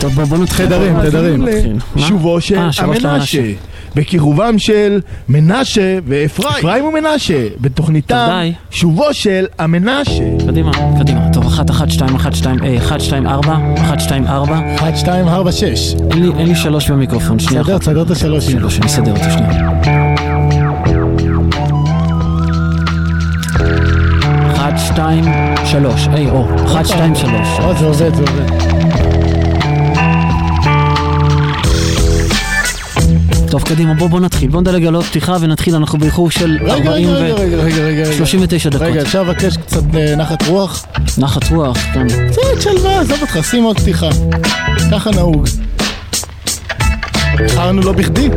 טוב, בוא, נתחיל. תדרים, תדרים. שובו של אה, שובו של המנשה. בקירובם של מנשה ואפרים. אפרים ומנשה. בתוכניתם. שובו של המנשה. קדימה, קדימה. טוב, אחת, אחת, שתיים, אחת, שתיים, אה, אחת, שתיים, ארבע, אחת, שתיים, ארבע. 1, 2, 4, 6. אין לי, אין לי שלוש במיקרופון, שנייה סדר, אחת. סדר את השלוש. שלוש, אני אסדר אותו שנייה. אחת, שתיים, שלוש. היי, או, אחת, שתיים, שלוש. או, זה עובד, זה עובד. טוב, קדימה, בוא, בוא נתחיל. בוא נדלג על עוד פתיחה ונתחיל, אנחנו באיחור של רגע, 40 רגע, רגע, ו... רגע, רגע, רגע. 39 דקות. רגע, אפשר לבקש קצת אה, נחת רוח? נחת רוח, כן. קצת שלווה, עזוב אותך, שים עוד פתיחה. ככה נהוג. איחרנו לא בכדי.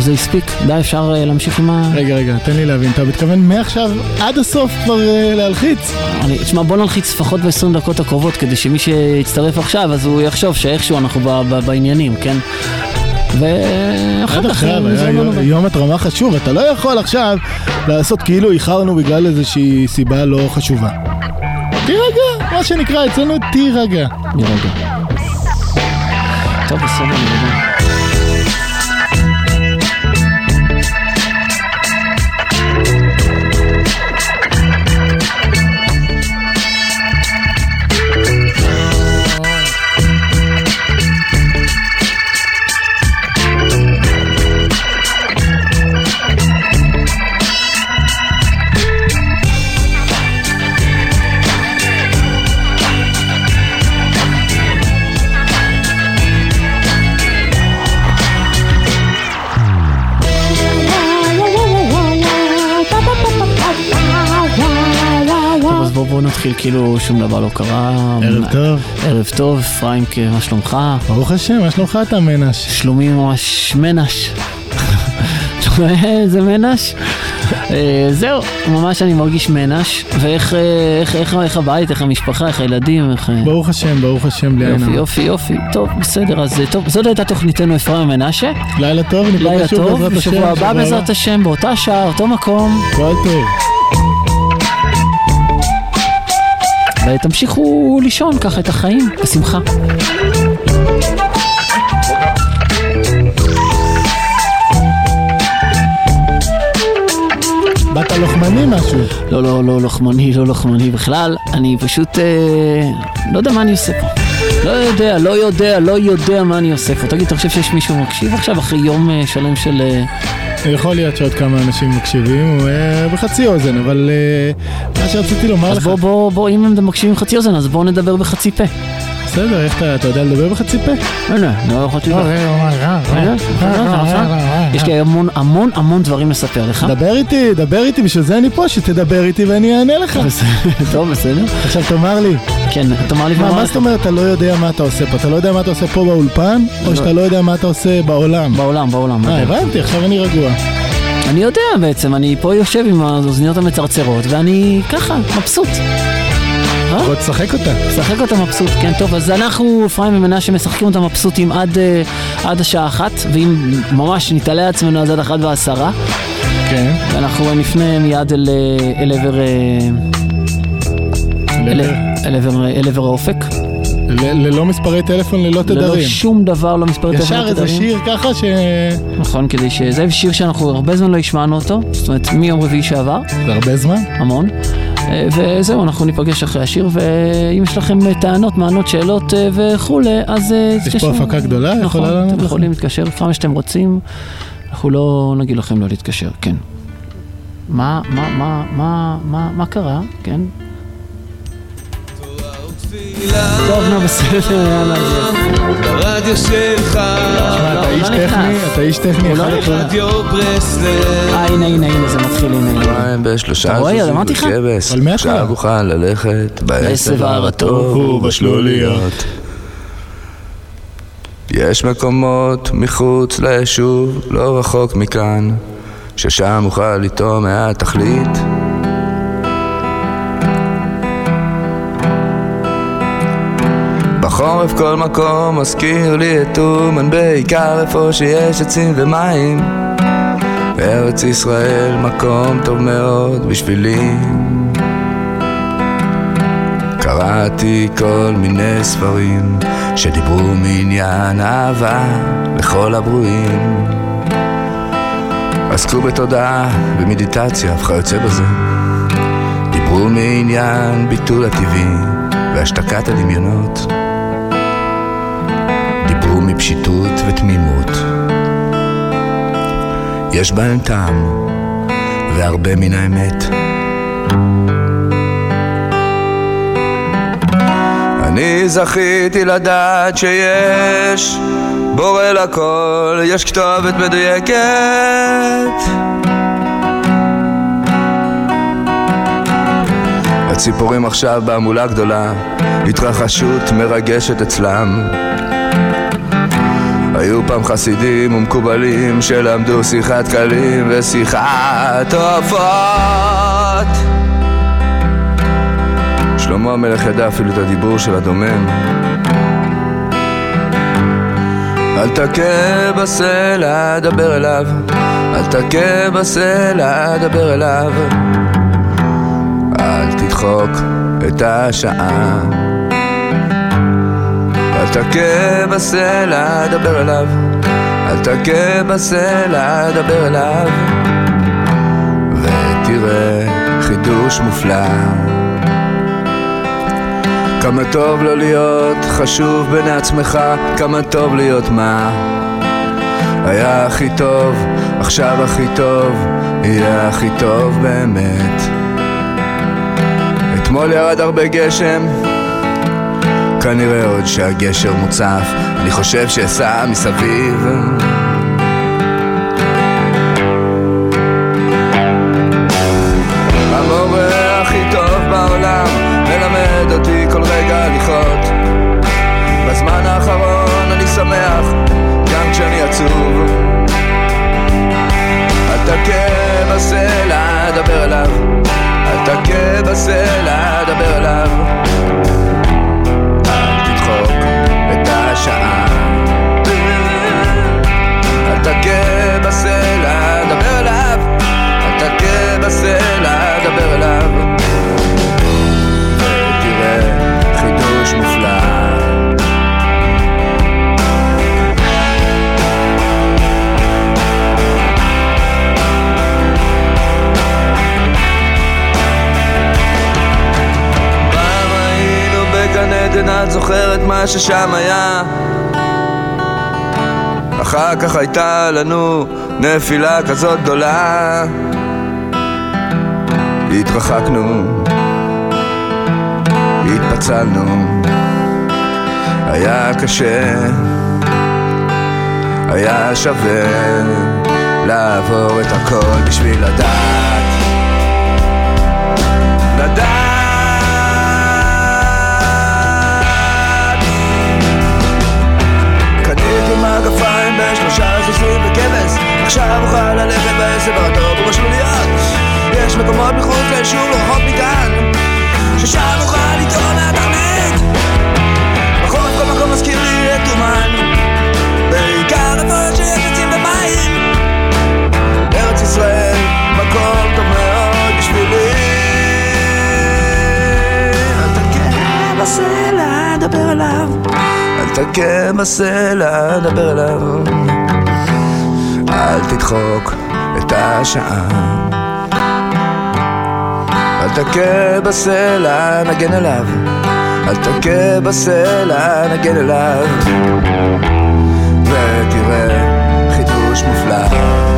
טוב, זה הספיק. די, אפשר אה, להמשיך עם ה... רגע, רגע, תן לי להבין, אתה מתכוון מעכשיו עד הסוף כבר אה, להלחיץ? אני- תשמע, בוא נלחיץ לפחות ב-20 דקות הקרובות, כדי שמי שיצטרף עכשיו, אז הוא יחשוב שאיכשהו אנחנו בעניינים, כן? ואחר כך... אה, יום- התרמה חשוב, אתה לא יכול עכשיו לעשות כאילו איחרנו בגלל איזושהי סיבה לא חשובה. תירגע, מה שנקרא אצלנו תירגע. נירגע. טוב, בסדר, נירגע. טוב, נתחיל כאילו שום דבר לא קרה. ערב טוב. ערב טוב, פריימק, מה שלומך? ברוך השם, מה שלומך אתה מנש? שלומי ממש מנש. איזה מנש. אה, זהו, ממש אני מרגיש מנש. ואיך אה, איך, איך, איך הבית, איך המשפחה, איך הילדים, איך... אה, ברוך השם, ברוך השם, בלי עין יופי. יופי, יופי. טוב, בסדר, אז טוב, זאת הייתה תוכניתנו אפרים מנשה. לילה טוב, לילה ניפגש שוב טוב, בעזרת השם. בשבוע הבא בעזרת השם, באותה שעה, אותו מקום. כל טוב. ותמשיכו לישון ככה את החיים, בשמחה. באת לוחמני משהו. לא, לא, לא לוחמני, לא לוחמני בכלל. אני פשוט אה, לא יודע מה אני עושה פה. לא יודע, לא יודע, לא יודע מה אני עושה פה. תגיד, אתה חושב שיש מישהו מקשיב עכשיו אחרי יום אה, שלם של... אה, יכול להיות שעוד כמה אנשים מקשיבים, אה, בחצי אוזן, אבל אה, מה שרציתי לומר אז לך... בוא, בוא, בוא, אם הם מקשיבים חצי אוזן, אז בואו נדבר בחצי פה. בסדר, איך אתה, אתה יודע לדבר בחצי פה? הנה, לא חצי פה. יש לי המון, המון, המון דברים לספר לך. דבר איתי, דבר איתי, בשביל זה אני פה, שתדבר איתי ואני אענה לך. טוב, בסדר. עכשיו תאמר לי, כן, תאמר לי מה, זאת אומרת אתה לא יודע מה אתה עושה פה? אתה לא יודע מה אתה עושה פה באולפן, או לא. שאתה לא יודע מה אתה עושה בעולם? בעולם, בעולם. אה, הבנתי, עכשיו אני רגוע. אני יודע בעצם, אני פה יושב עם האוזניות המצרצרות, ואני ככה, מבסוט. אה? בוא תשחק אותה. משחק אותה מבסוט, כן, טוב, אז אנחנו, אפרים ומנשה, משחקים אותה מבסוטים עד, אה, עד השעה אחת, ואם ממש נתעלה עצמנו אז עד אחת ועשרה, כן. ואנחנו נפנה מיד אל, אה, אל עבר... אה, אל, אל עבר, אל עבר האופק. ל- ללא מספרי טלפון, ללא ללא תדרים. שום דבר, לא מספר טלפון, ישר לא איזה. שיר ככה ש... נכון, כדי ש... זה שיר שאנחנו הרבה זמן לא השמענו אותו, זאת אומרת מיום רביעי שעבר, זה הרבה זמן. המון. אה, וזהו, אנחנו ניפגש אחרי השיר, ואם יש לכם אה, טענות, מענות, שאלות אה, וכולי, אז יש פה. הפקה גדולה, נכון, יכולה לענות אתם לכם. יכולים להתקשר כמה שאתם רוצים, אנחנו לא נגיד לכם לא להתקשר, כן. מה, מה, מה, מה, מה, מה קרה? כן? טוב, נו, בסדר, יאללה. ברדיו שלך, אתה לא, איש לא טכני? אתה איש טכני הוא לא אחד נכנס. אחד. רדיו ברסלב. אה, הנה, הנה, הנה, זה מתחיל, הנה. מים בשלושה אתה? זוזים. בכבש. עכשיו אוכל ללכת בעשב הרטוב ובשלוליות. יש מקומות מחוץ ליישוב, לא רחוק מכאן, ששם אוכל לטעום מהתכלית. בחורף כל מקום מזכיר לי את אומן בעיקר איפה שיש עצים ומים. בארץ ישראל מקום טוב מאוד בשבילי. קראתי כל מיני ספרים שדיברו מעניין אהבה לכל הברואים. עסקו בתודעה, במדיטציה וכיוצא בזה. דיברו מעניין ביטול הטבעי והשתקת הדמיונות דיברו מפשיטות ותמימות. יש בהם טעם והרבה מן האמת. אני זכיתי לדעת שיש בורא לכל, יש כתובת מדויקת. הציפורים עכשיו בהמולה גדולה, התרחשות מרגשת אצלם. היו פעם חסידים ומקובלים שלמדו שיחת קלים ושיחת עופות. שלמה המלך ידע אפילו את הדיבור של הדומם. אל תכה בסלע, דבר אליו. אל תכה בסלע, דבר אליו. אל תדחוק את השעה. אל תכה בסלע, דבר אליו. אל תכה בסלע, דבר אליו. ותראה חידוש מופלא. כמה טוב לא להיות חשוב בעיני עצמך, כמה טוב להיות מה? היה הכי טוב, עכשיו הכי טוב, יהיה הכי טוב באמת. אתמול ירד הרבה גשם, כנראה עוד שהגשר מוצף, אני חושב שאסע מסביב. ששם היה? אחר כך הייתה לנו נפילה כזאת גדולה. התרחקנו. התפצלנו. היה קשה. היה שווה לעבור את הכל בשביל לדעת. לדעת מגפיים בשלושה סוסים וכבש. עכשיו אוכל ללכת בעשר הרטוב ובשלוליות יש מקומות מחוץ ליישוב לא מכאן. ששם אוכל לטעום מהתרמית בחורף כל מקום מזכיר לי את אומן. בעיקר איפה שיש עצים ומים ארץ ישראל מקום טוב מאוד בשבילי. אל תכה בסלע, דבר אליו. אל תכה בסלע, דבר אליו. אל תדחוק את השעה. אל תכה בסלע, נגן אליו. אל תכה בסלע, נגן אליו. ותראה חידוש מופלא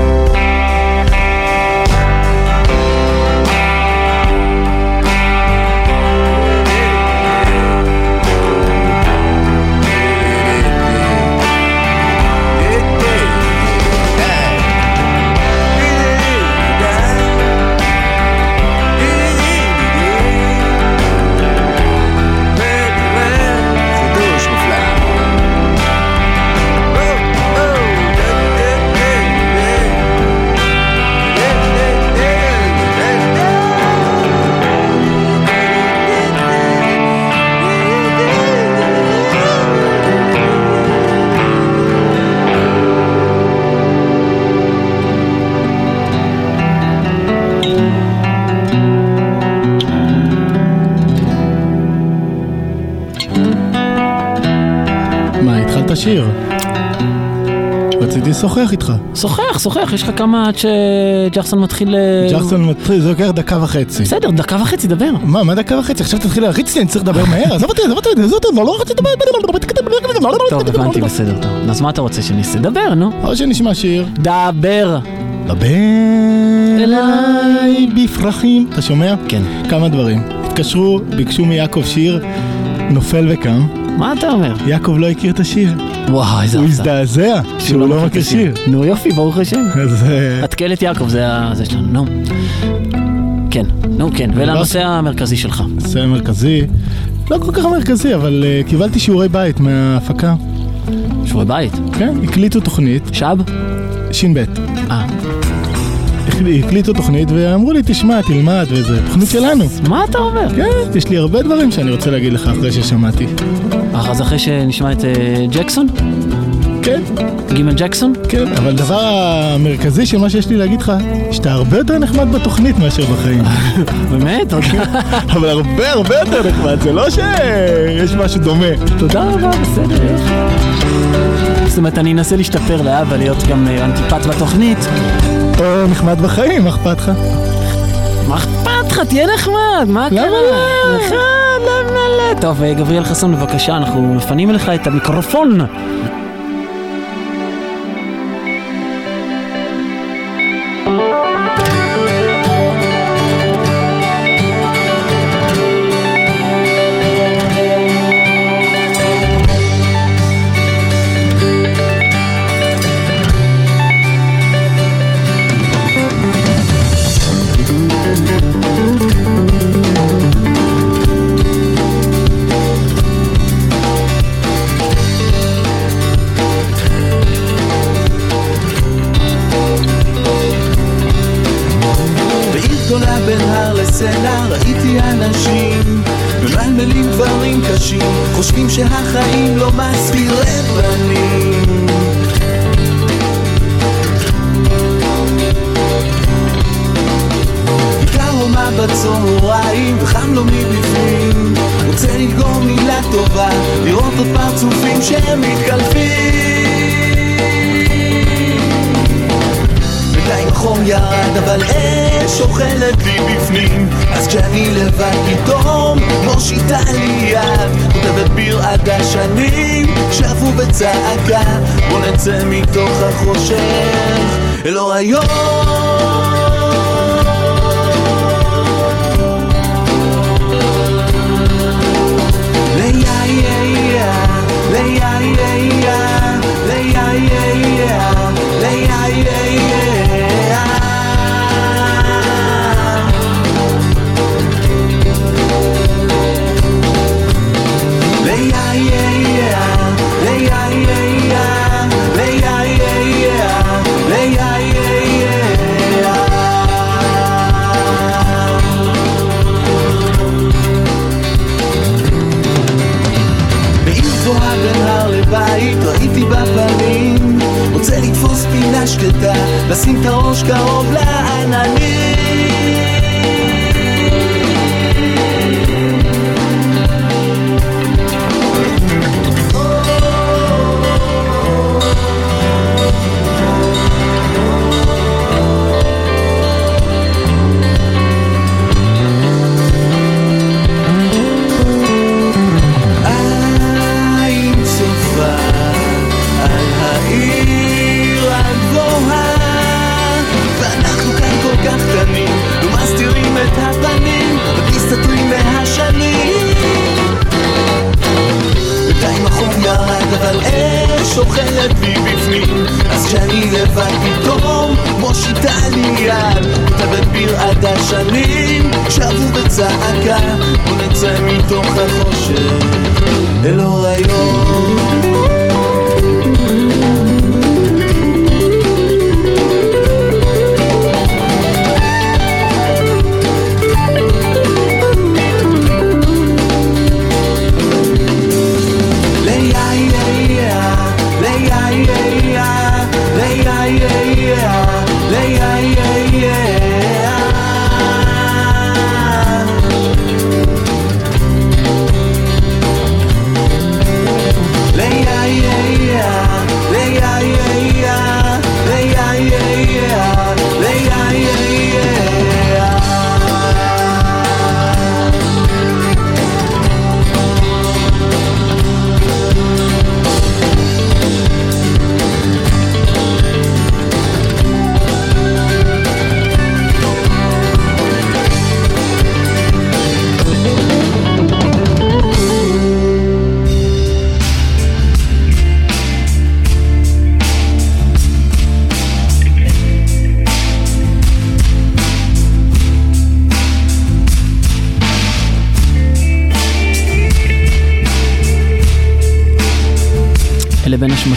שיר. רציתי לשוחח איתך. שוחח, שוחח, יש לך כמה עד שג'רסון מתחיל... אה, ג'רסון מתחיל, זה לוקח דקה וחצי. בסדר, דקה וחצי, דבר. מה, מה דקה וחצי? עכשיו תתחיל להריץ לי, אני צריך לדבר מהר, עזוב אותי, עזוב אותי, עזוב אותי, לא רציתי לדבר. טוב, הבנתי, בסדר, טוב. אז מה אתה רוצה שאני אעשה? דבר, נו. או שנשמע שיר. דבר. דבר אליי בפרחים. אתה שומע? כן. כמה דברים. התקשרו, ביקשו מיעקב שיר, נופל וקם. מה אתה אומר? יעקב לא הכיר את השיר. וואו, איזה הוא. הזדעזע שהוא לא מכיר שיר. נו יופי, ברוך השם. אז אה, התקל יעקב, זה שלנו, נו. כן, נו כן, ולנושא המרכזי שלך. נושא המרכזי, לא כל כך מרכזי, אבל אה, קיבלתי שיעורי בית מההפקה. שיעורי בית. כן, הקליטו תוכנית, שב? ש"ב. אה. הקליטו תוכנית ואמרו לי, תשמע, תלמד וזה, תוכנית שלנו. מה אתה אומר? כן, יש לי הרבה דברים שאני רוצה להגיד לך אחרי ששמעתי. אה, אז אחרי שנשמע את אה, ג'קסון? כן, גימל ג'קסון? כן, אבל הדבר המרכזי של מה שיש לי להגיד לך, שאתה הרבה יותר נחמד בתוכנית מאשר בחיים. באמת? תודה. אבל הרבה הרבה יותר נחמד, זה לא שיש משהו דומה. תודה רבה, בסדר. זאת אומרת, אני אנסה להשתפר לאבא, להיות גם אה, אנטיפט בתוכנית. או נחמד בחיים, מה אכפת לך? מה אכפת לך? תהיה נחמד, מה קרה? למה לא? נחמד, למה לא? טוב, אה, גבריאל חסון, בבקשה, אנחנו מפנים אליך את המיקרופון. אל אור היום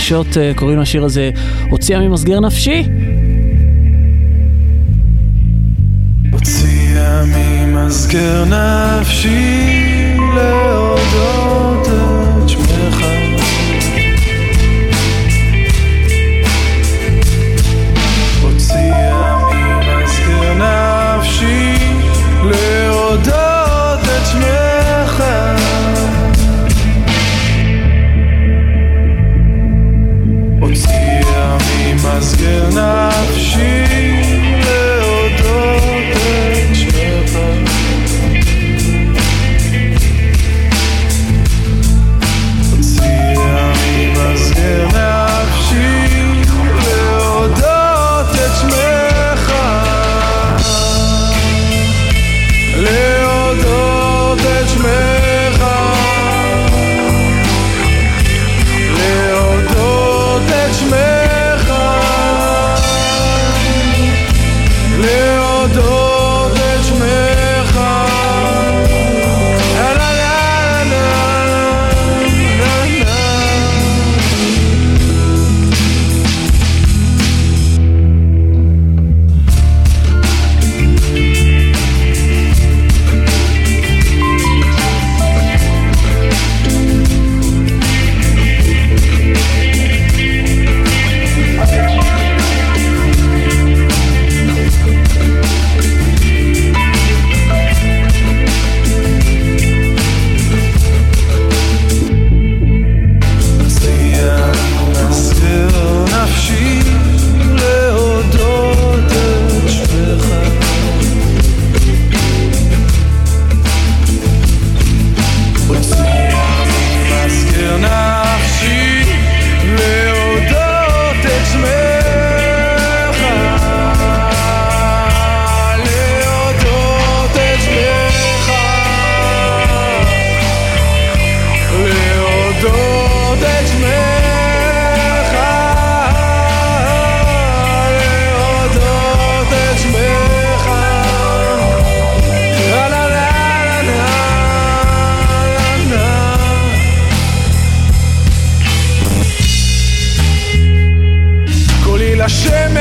בין השמשות קוראים לשיר הזה הוציאה ממסגר נפשי. הוציאה ממסגר נפשי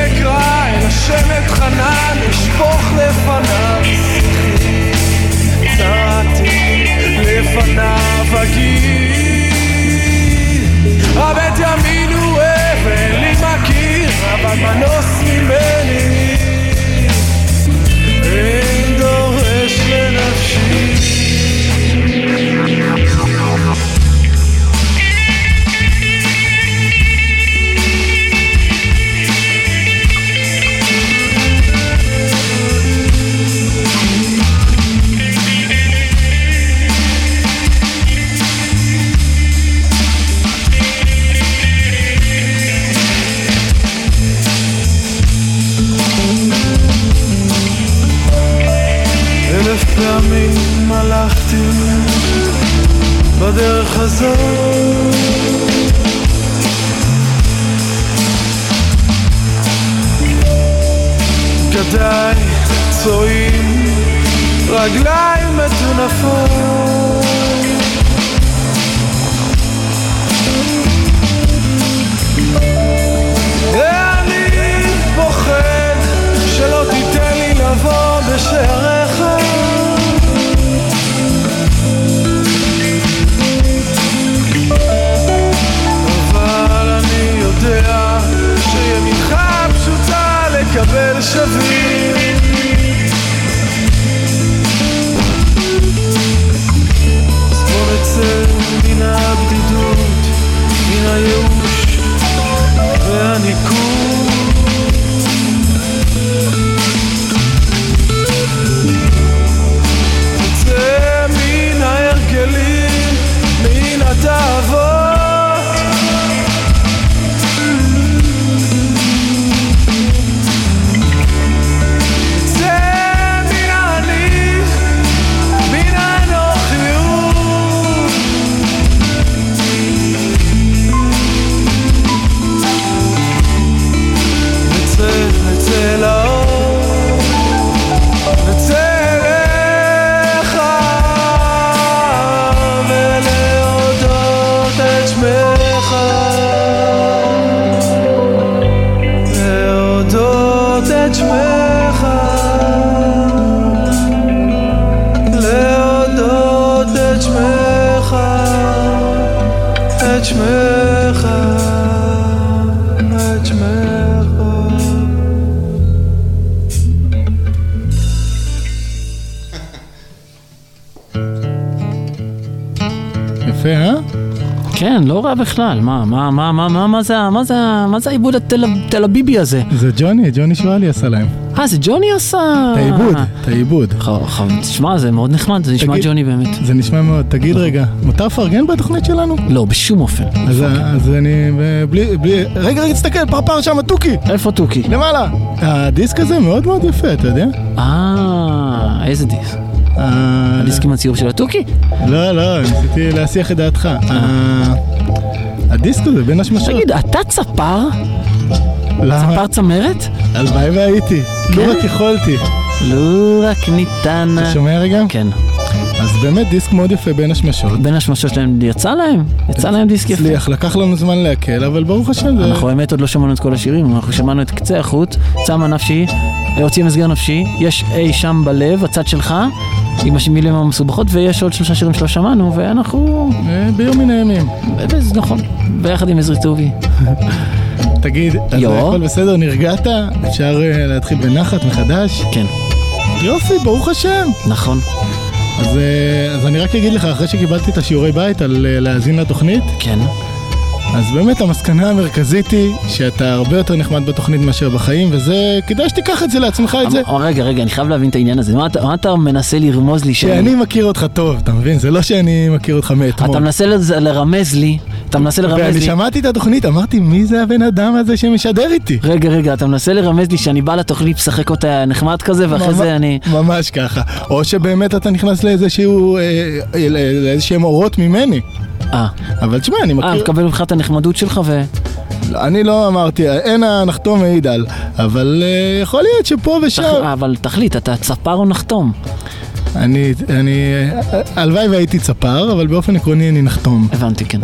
אקרא, אל השם אתחנן, אשפוך לפניו. צרתי לפניו אגיד, הבט ימין הוא אבן לי מכיר, אבל מנוס ממני, אין דורש לנפשי. בדרך הזאת גדיי צועים, רגליים מטונפות. ואני פוחד שלא תיתן לי לבוא בשעריך שווים. זבור אצל מן הבדידות, מן הייאוש לא רע בכלל. מה, מה, מה, מה, מה, מה זה, מה זה, מה זה העיבוד התל תל אביבי הזה? זה ג'וני, ג'וני שואלי עשה להם. אה, זה ג'וני עשה... את העיבוד, את העיבוד. תשמע, זה מאוד נחמד, זה נשמע ג'וני באמת. זה נשמע מאוד. תגיד רגע, מותר לפרגן בתוכנית שלנו? לא, בשום אופן. אז, אני, בלי, בלי, רגע, רגע, תסתכל, פרפר שם, תוכי, איפה תוכי? למעלה. הדיסק הזה מאוד מאוד יפה, אתה יודע? אה, איזה דיסק? ה- הדיסק עם הציור של התוכי? לא, לא, ניסיתי להסיח את דעתך. ה- הדיסק הזה בין השמשות. תגיד, אתה צפר? למה? צפר צמרת? הלוואי והייתי. כן? לו רק יכולתי. לו רק ניתן... אתה שומע רגע? כן. אז באמת דיסק מאוד יפה בין השמשות. בין השמשות שלהם יצא להם? יצא להם דיסק יפה. הצליח, לקח לנו זמן להקל, אבל ברוך השם. אנחנו האמת עוד לא שמענו את כל השירים, אנחנו שמענו את קצה החוט, צמא נפשי, הוציא מסגר נפשי, יש אי שם בלב, הצד שלך, עם המילים המסובכות, ויש עוד שלושה שירים שלא שמענו, ואנחנו... אה, ביום מן הימים. זה נכון, ביחד עם עזרי טובי. תגיד, אז. הכל בסדר, נרגעת? אפשר אה, להתחיל בנחת מחדש? כן, יופי, ברוך השם. נכון, אז, אה, אז אני רק אגיד לך, אחרי שקיבלתי את השיעורי בית על להאזין לתוכנית, כן. אז באמת המסקנה המרכזית היא שאתה הרבה יותר נחמד בתוכנית מאשר בחיים, וזה, כדאי שתיקח את זה לעצמך, את זה. רגע, רגע, אני חייב להבין את העניין הזה. מה אתה- מה אתה מנסה לרמוז לי שאני... שאני מכיר אותך טוב, אתה מבין? זה לא שאני מכיר אותך מאתמול. אתה מנסה לרמז לי, אתה מנסה לרמז ואני לי... שמעתי את התוכנית, אמרתי, מי זה הבן אדם הזה שמשדר איתי? רגע, רגע, אתה מנסה לרמז לי שאני בא לתוכנית, משחק אותה נחמד כזה, ואחרי זה אני... ממש ככה. או שבאמת אתה נכנס לאיזשהו, אה, אה, לאיזשהם אורות ממני. אה, אבל תשמע, אני אה, מכיר... מקבל ממך את הנחמדות שלך ו... אני לא אמרתי, אין הנחתום מעיד על, אבל אה, יכול להיות שפה ושם... תח- אבל תחליט, אתה צפר או נחתום? אני, אני, אה, הלוואי והייתי צפר, אבל באופן עקרוני אני נחתום. הבנתי, כן.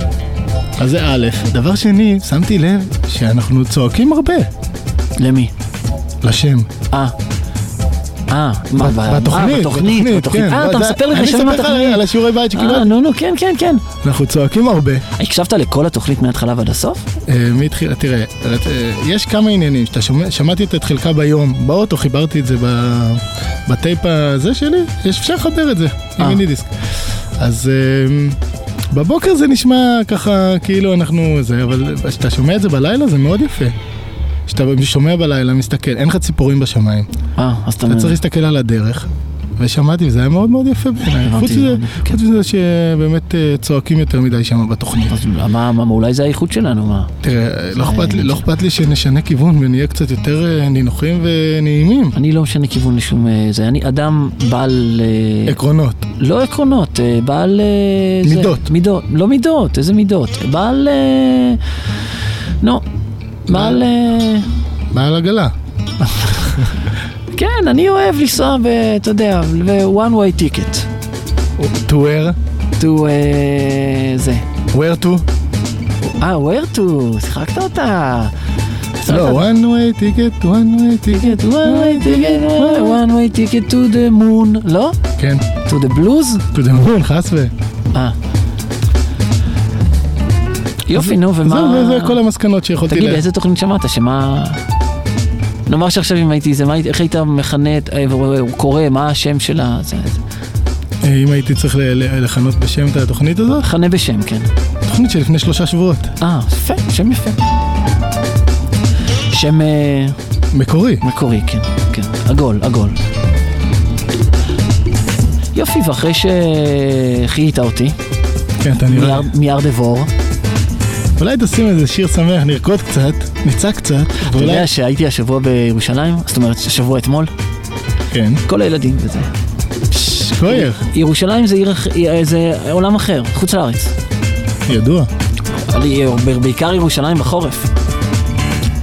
אז זה א', דבר שני, שמתי לב שאנחנו צועקים הרבה למי? לשם. אה. אה, אה, בתוכנית, בתוכנית, בתוכנית. כן. אה, אתה מספר לי אני ראשון אספר לך. על השיעורי בית אה, שקיבלתי. נו, נו, כן, כן, כן. אנחנו צועקים הרבה. הקשבת לכל התוכנית מההתחלה ועד הסוף? אה, מתחילה, תראה, אה, יש כמה עניינים, שאתה שמעתי את חלקה ביום, באוטו חיברתי את זה בטייפ הזה שלי, יש אפשר לחבר את זה עם אה. מיני דיסק. אז אה, בבוקר זה נשמע ככה כאילו אנחנו זה, אבל כשאתה שומע את זה בלילה זה מאוד יפה. כשאתה שומע בלילה, מסתכל, אין לך ציפורים בשמיים, אה, אז אתה... אתה צריך להסתכל על הדרך. ושמעתי, וזה היה מאוד מאוד יפה בעיניי. חוץ מזה, כן. חוץ מזה שבאמת אה, צועקים יותר מדי שם בתוכנית. מה, אולי זה האיכות שלנו, מה? תראה, לא אכפת לי, לא אכפת לי שנשנה כיוון ונהיה קצת יותר אה, נינוחים ונעימים. אני לא משנה כיוון לשום אה, זה. אני אדם בעל... עקרונות. לא עקרונות, בעל... מידות. מידות. לא מידות, איזה מידות? בעל... נו. בעל... אה, בעל עגלה. כן, אני אוהב לנסוע ב... אתה יודע, ב-one way ticket. to where? to... אה, זה. where to? אה, where to? שיחקת אותה. לא, one way ticket, one way ticket. ticket, one way ticket, one way ticket to the moon. לא? כן, to the blues? to the moon, חס ו... אה. יופי, נו, ומה... זהו, זה כל המסקנות שיכולתי תגיד, לה... איזה תוכנית שמעת? שמה... נאמר שעכשיו אם הייתי זה, מה היית- איך היית מכנה. אה, קורא, מה השם שלה? אה, אם הייתי צריך לכנות בשם את התוכנית הזאת? מכנה בשם, כן. תוכנית שלפני שלושה שבועות. אה, יפה, שם יפה. שם אה, מקורי. מקורי, כן, כן. עגול, עגול. יופי, ואחרי שחיית אותי, כן, אתה נראה. מיאר דבור, אולי תשים איזה שיר שמח, נרקוד קצת, נצעק קצת, אתה ואולי... יודע שהייתי השבוע בירושלים, זאת אומרת, השבוע אתמול, כן. כל הילדים וזה. כויר, ירושלים זה עיר, זה עולם אחר, חוץ לארץ. ידוע. בעיקר ירושלים בחורף.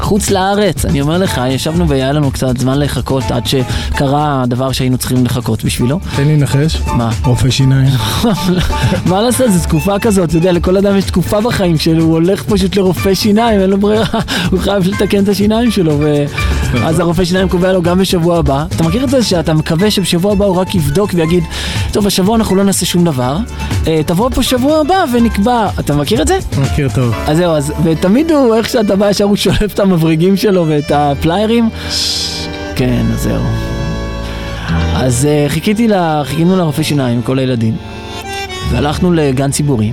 חוץ לארץ, אני אומר לך, ישבנו והיה לנו קצת זמן לחכות עד שקרה הדבר שהיינו צריכים לחכות בשבילו. תן לי לנחש. מה? רופא שיניים. מה לעשות, זו תקופה כזאת, אתה יודע, לכל אדם יש תקופה בחיים שלו, הוא הולך פשוט לרופא שיניים, אין לו ברירה, הוא חייב לתקן את השיניים שלו, ואז הרופא שיניים קובע לו גם בשבוע הבא. אתה מכיר את זה שאתה מקווה שבשבוע הבא הוא רק יבדוק ויגיד, טוב, השבוע אנחנו לא נעשה שום דבר, אה, תבוא פה שבוע הבא ונקבע, אתה מכיר את זה? מכיר טוב. אז זהו, אז, ותמיד הוא, איך שאתה בא ישר הוא שולף את המבריגים שלו ואת הפליירים. כן, אז זהו. אז אה, חיכיתי לה, חיכינו לרופא שיניים כל הילדים, והלכנו לגן ציבורי.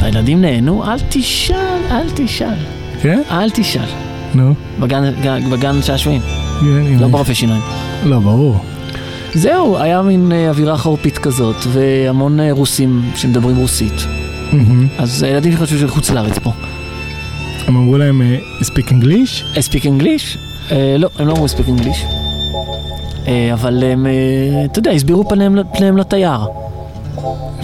והילדים נהנו, אל תשאל, אל תשאל, כן? אל תשאל. נו. בגן, גן- בגן שעשועים, כן, לא. ברופא שיניים. לא, ברור. זהו, היה מין אה, אווירה חורפית כזאת, והמון אה, רוסים שמדברים רוסית. אז הילדים חשבו שזה חוץ לארץ פה. הם אמרו להם, אה, speak English? speak English? אה, לא, הם לא אמרו speak English. אה, אבל הם, אה, אתה יודע, הסבירו פניהם לתייר.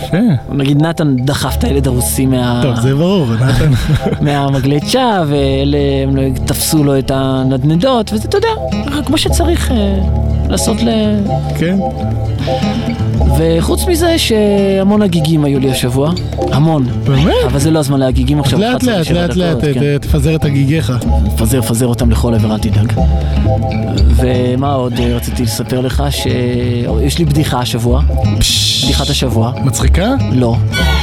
יפה. נגיד נתן דחף את הילד הרוסי מה... טוב, זה ברור, נתן. מהמגלצ'ה, ואלה הם לא- תפסו לו את הנדנדות, וזה, אתה יודע, כמו שצריך אה, לעשות ל... כן? וחוץ מזה שהמון הגיגים היו לי השבוע, המון. באמת? אבל זה לא הזמן להגיגים עכשיו. לאט 11, לאט, לאט לאט, כן. ת- תפזר את הגיגיך. פזר, פזר אותם לכל עבר, אל תדאג. ומה עוד אה, רציתי לספר לך? שיש לי בדיחה השבוע, בדיחת השבוע. מצחיקה? לא.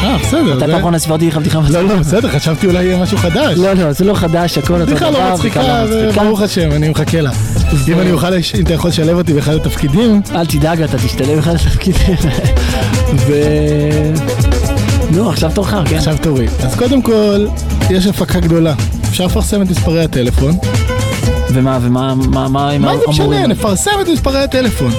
אה, בסדר. מתי זה- פעם אחרונה סיפרתי לך בדיחה מצחיקה? לא, לא, בסדר, חשבתי אולי יהיה משהו חדש. לא, לא, זה לא חדש, הכל אותו דבר. בדיחה לא מצחיקה, לא וברוך השם, אני מחכה לה. אם אני אוכל, אם אתה יכול לשלב אותי באחד התפקידים, אל תדאג, אתה תשתלב אחד לתפקידים. ו... נו, עכשיו תורך, כן. עכשיו תורי. אז קודם כל, יש הפקה גדולה. אפשר לפרסם את מספרי הטלפון. ומה, ומה, מה, מה מה זה משנה? נפרסם את מספרי הטלפון.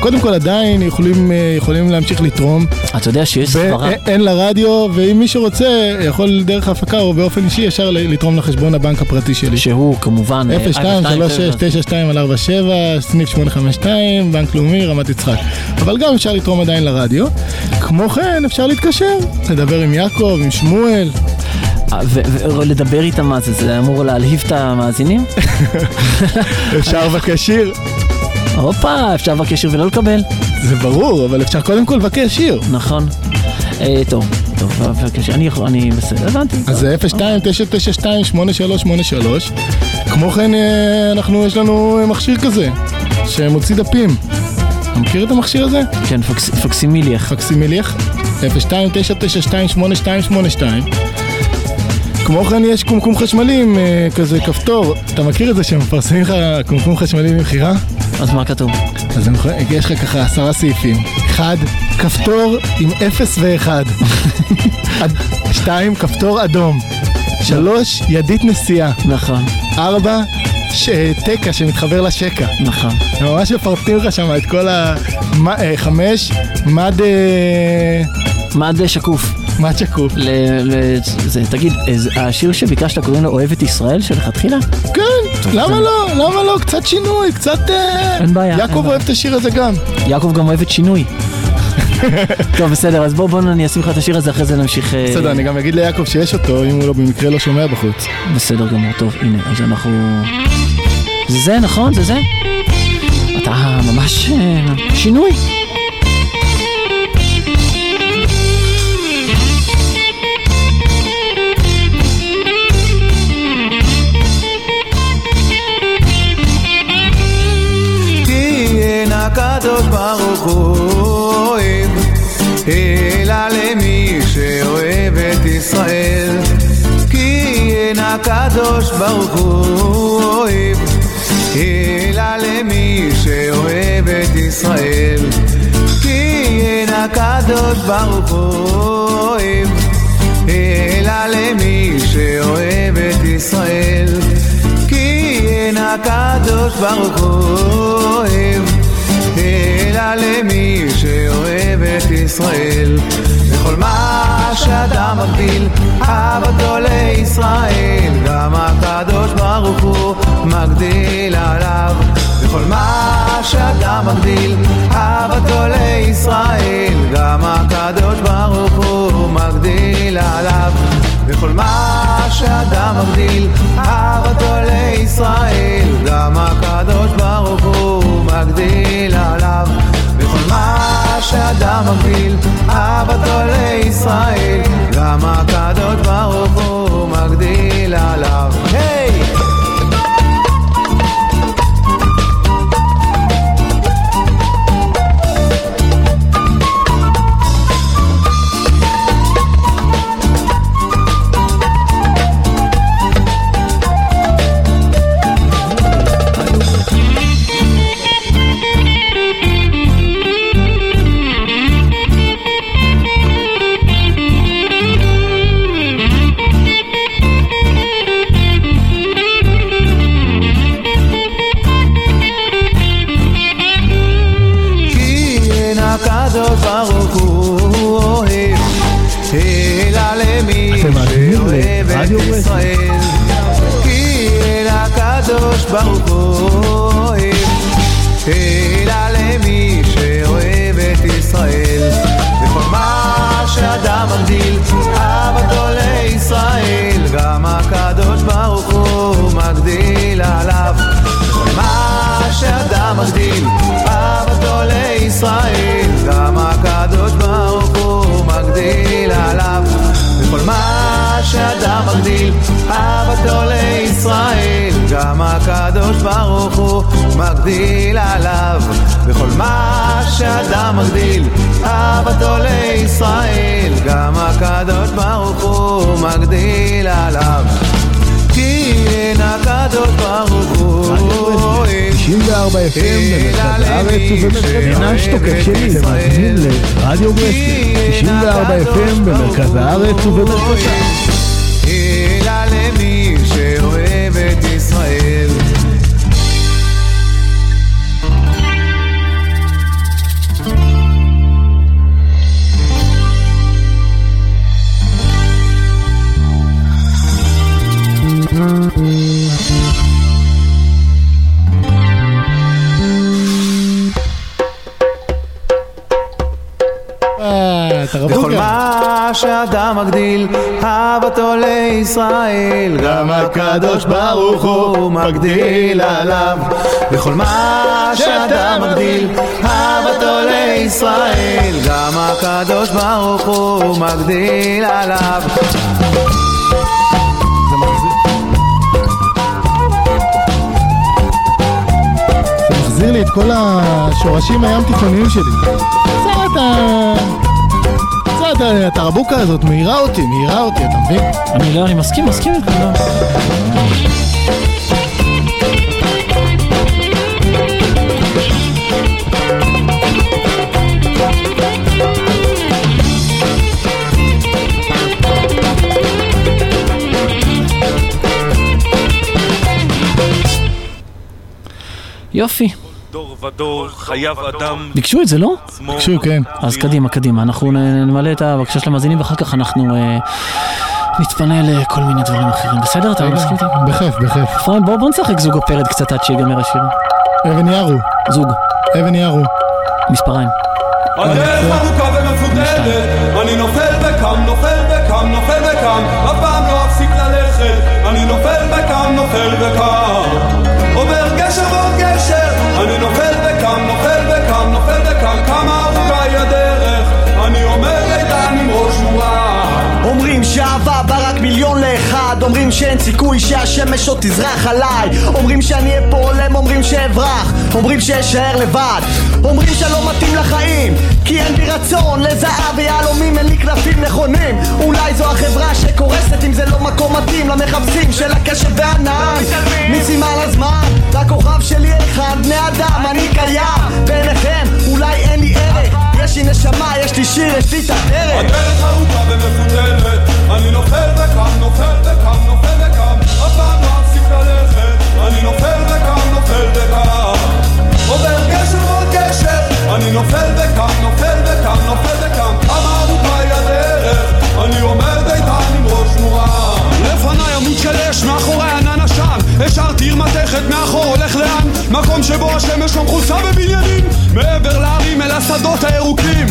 קודם כל עדיין יכולים, אה, יכולים להמשיך לתרום, אתה יודע שיש סברה. ואין לרדיו, ואם מישהו רוצה, יכול דרך ההפקה או באופן אישי ישר לתרום לחשבון הבנק הפרטי שלי. שהוא כמובן... אה, 02-3692-47, סניף 852, בנק לאומי, רמת יצחק. אבל גם אפשר לתרום עדיין לרדיו. כמו כן, אפשר להתקשר, לדבר עם יעקב, עם שמואל. אה, ולדבר איתם מה זה, זה אמור להלהיב את המאזינים? אפשר לבקש שיר. הופה, אפשר לבקש שיר ולא לקבל. זה ברור, אבל אפשר קודם כל לבקש שיר. נכון. אה, טוב, טוב, בבקשה, אני יכול, אני בסדר, הבנתי. אז זה 02-992-8383. כמו כן, אה, אנחנו, יש לנו מכשיר כזה, שמוציא דפים. אתה מכיר את המכשיר הזה? כן, פקס- פקסימיליח. פקסימיליח, 02-992-8282. כמו כן יש קומקום חשמלי עם אה, כזה כפתור, אתה מכיר את זה שמפרסמים לך קומקום חשמלי למכירה? אז מה כתוב? אז יכולים- יש לך ככה עשרה סעיפים. אחד, כפתור עם אפס ואחד. שתיים, כפתור אדום. שלוש, ידית נסיעה. נכון, ארבע, ש- תקע שמתחבר לשקע. נכון. ממש מפרטים לך שם את כל ה... מה- אה, חמש, מד... אה, מה די שקוף? מד שקוף. ל... ל... זה, תגיד, השיר שביקשת קוראים לו אוהב את ישראל שלכתחילה? למה לא? למה לא? קצת שינוי, קצת... אה, אין בעיה, יעקב. אוהב את השיר הזה גם. יעקב גם אוהב את שינוי. טוב, בסדר, אז בוא, בוא אני אשים לך את השיר הזה, אחרי זה נמשיך... אה, בסדר, אני גם אגיד ליעקב שיש אותו, אם הוא לא במקרה לא שומע בחוץ. בסדר גמור, טוב, הנה, אז אנחנו... זה זה, נכון? זה זה? אתה ממש אה, שינוי. הקדוש ברוך הוא אוהב, אלא למי שאוהב את ישראל. כי אין הקדוש ברוך הוא אוהב, אלא למי שאוהב את ישראל. כי אין הקדוש ברוך הוא אוהב, אלא למי שאוהב את ישראל. כי אין הקדוש ברוך הוא אוהב, אלא למי שאוהב את ישראל. וכל מה שאדם מגדיל, אהבתו לישראל, גם הקדוש ברוך הוא מגדיל עליו. וכל מה שאדם מגדיל, אהבתו לישראל, גם הקדוש ברוך הוא מגדיל עליו. וכל מה שאדם מגדיל, אהבתו לישראל, גם הקדוש ברוך הוא מגדיל עליו. וכל מה שאדם מגדיל, אהבתו לישראל, גם הקדוש ברוך הוא מגדיל עליו. ברוך הוא אלא למי שאוהב את ישראל. וכל מה שאדם מגדיל אהבתו לישראל. גם הקדוש ברוך הוא מגדיל עליו. וכל מה שאדם מגדיל אהבתו לישראל. גם הקדוש ברוך הוא מגדיל עליו. וכל מה שאדם מגדיל אהבתו לישראל גם הקדוש ברוך הוא מגדיל עליו. וכל מה שאדם מגדיל אהבתו לישראל. גם הקדוש ברוך הוא מגדיל עליו. כי אין הקדוש ברוך הוא. אוהב 94 FM במרכז הארץ ובמרכז שתוקף שלי, אתם מאזינים לרדיו ברסלב, 94 FM במרכז הארץ ובמרכזה. אלא מגדיל, אהבתו לישראל, גם הקדוש ברוך הוא מגדיל עליו. וכל מה שאדם מגדיל, אהבתו לישראל, גם הקדוש ברוך הוא מגדיל עליו. זה מחזיר לי את כל השורשים הים תיכוניים שלי. קצת ה... קצת התרבוקה הזאת מאירה אותי, מאירה אותי, אתה מבין? אני לא, אני מסכים, מסכים איתך. לא. יופי, דור ודור חייב אדם ביקשו את זה, לא? ביקשו, כן. אז קדימה, קדימה, אנחנו נ- נמלא את הבקשה של המאזינים ואחר כך אנחנו אה, נתפנה לכל מיני דברים אחרים. בסדר? אתה מסכים איתי? בכיף, בכיף. אפרים, בוא בוא נשחק זוג אופרת קצת עד שיגמר השיר. אבן יערו, זוג, אבן יערו. מספריים. הדרך ארוכה ומפותלת, אני נופל וקם, נופל וקם, נופל וקם, אף פעם לא אפסיק ללכת, אני נופל וקם, נופל וקם. עובר גשר ועוד גשר, אני נופל אני עומד איתן עם ראש מורם. אומרים שאהבה בה רק מיליון לאחד אומרים שאין סיכוי שהשמש עוד תזרח עליי. אומרים שאני אהיה פה הולם, אומרים שאברח אומרים שאשאר לבד. אומרים שלא מתאים לחיים כי אין בי רצון לזהב ויהלומים אין לי כנפים נכונים. אולי זו החברה שקורסת אם זה לא מקום מתאים למחפשים של הקשב מיסים על הזמן לכוכב שלי אחד בני אדם אני קיים. בעיניכם אולי לי יש לי נשמה, יש לי שיר, יש לי את הדרך. הדרך ארוכה ומפותלת, אני נופל וקם, נופל וקם, נופל וקם, אף פעם לא אפסיק ללכת, אני נופל וקם, נופל וקם. עובר גשר ועוד גשר, אני נופל וקם, נופל וקם, נופל וקם, כמה ארוכה היא הדרך, אני עומד איתן עם ראש מורם. לפניי עמוד של אש, מאחורי ענן עשן, השארתי עיר מתכת מאחור, הולך לאן? מקום שבו השמש לא מכוסה בבניינים, מעבר להרים אל השדות הירוקים.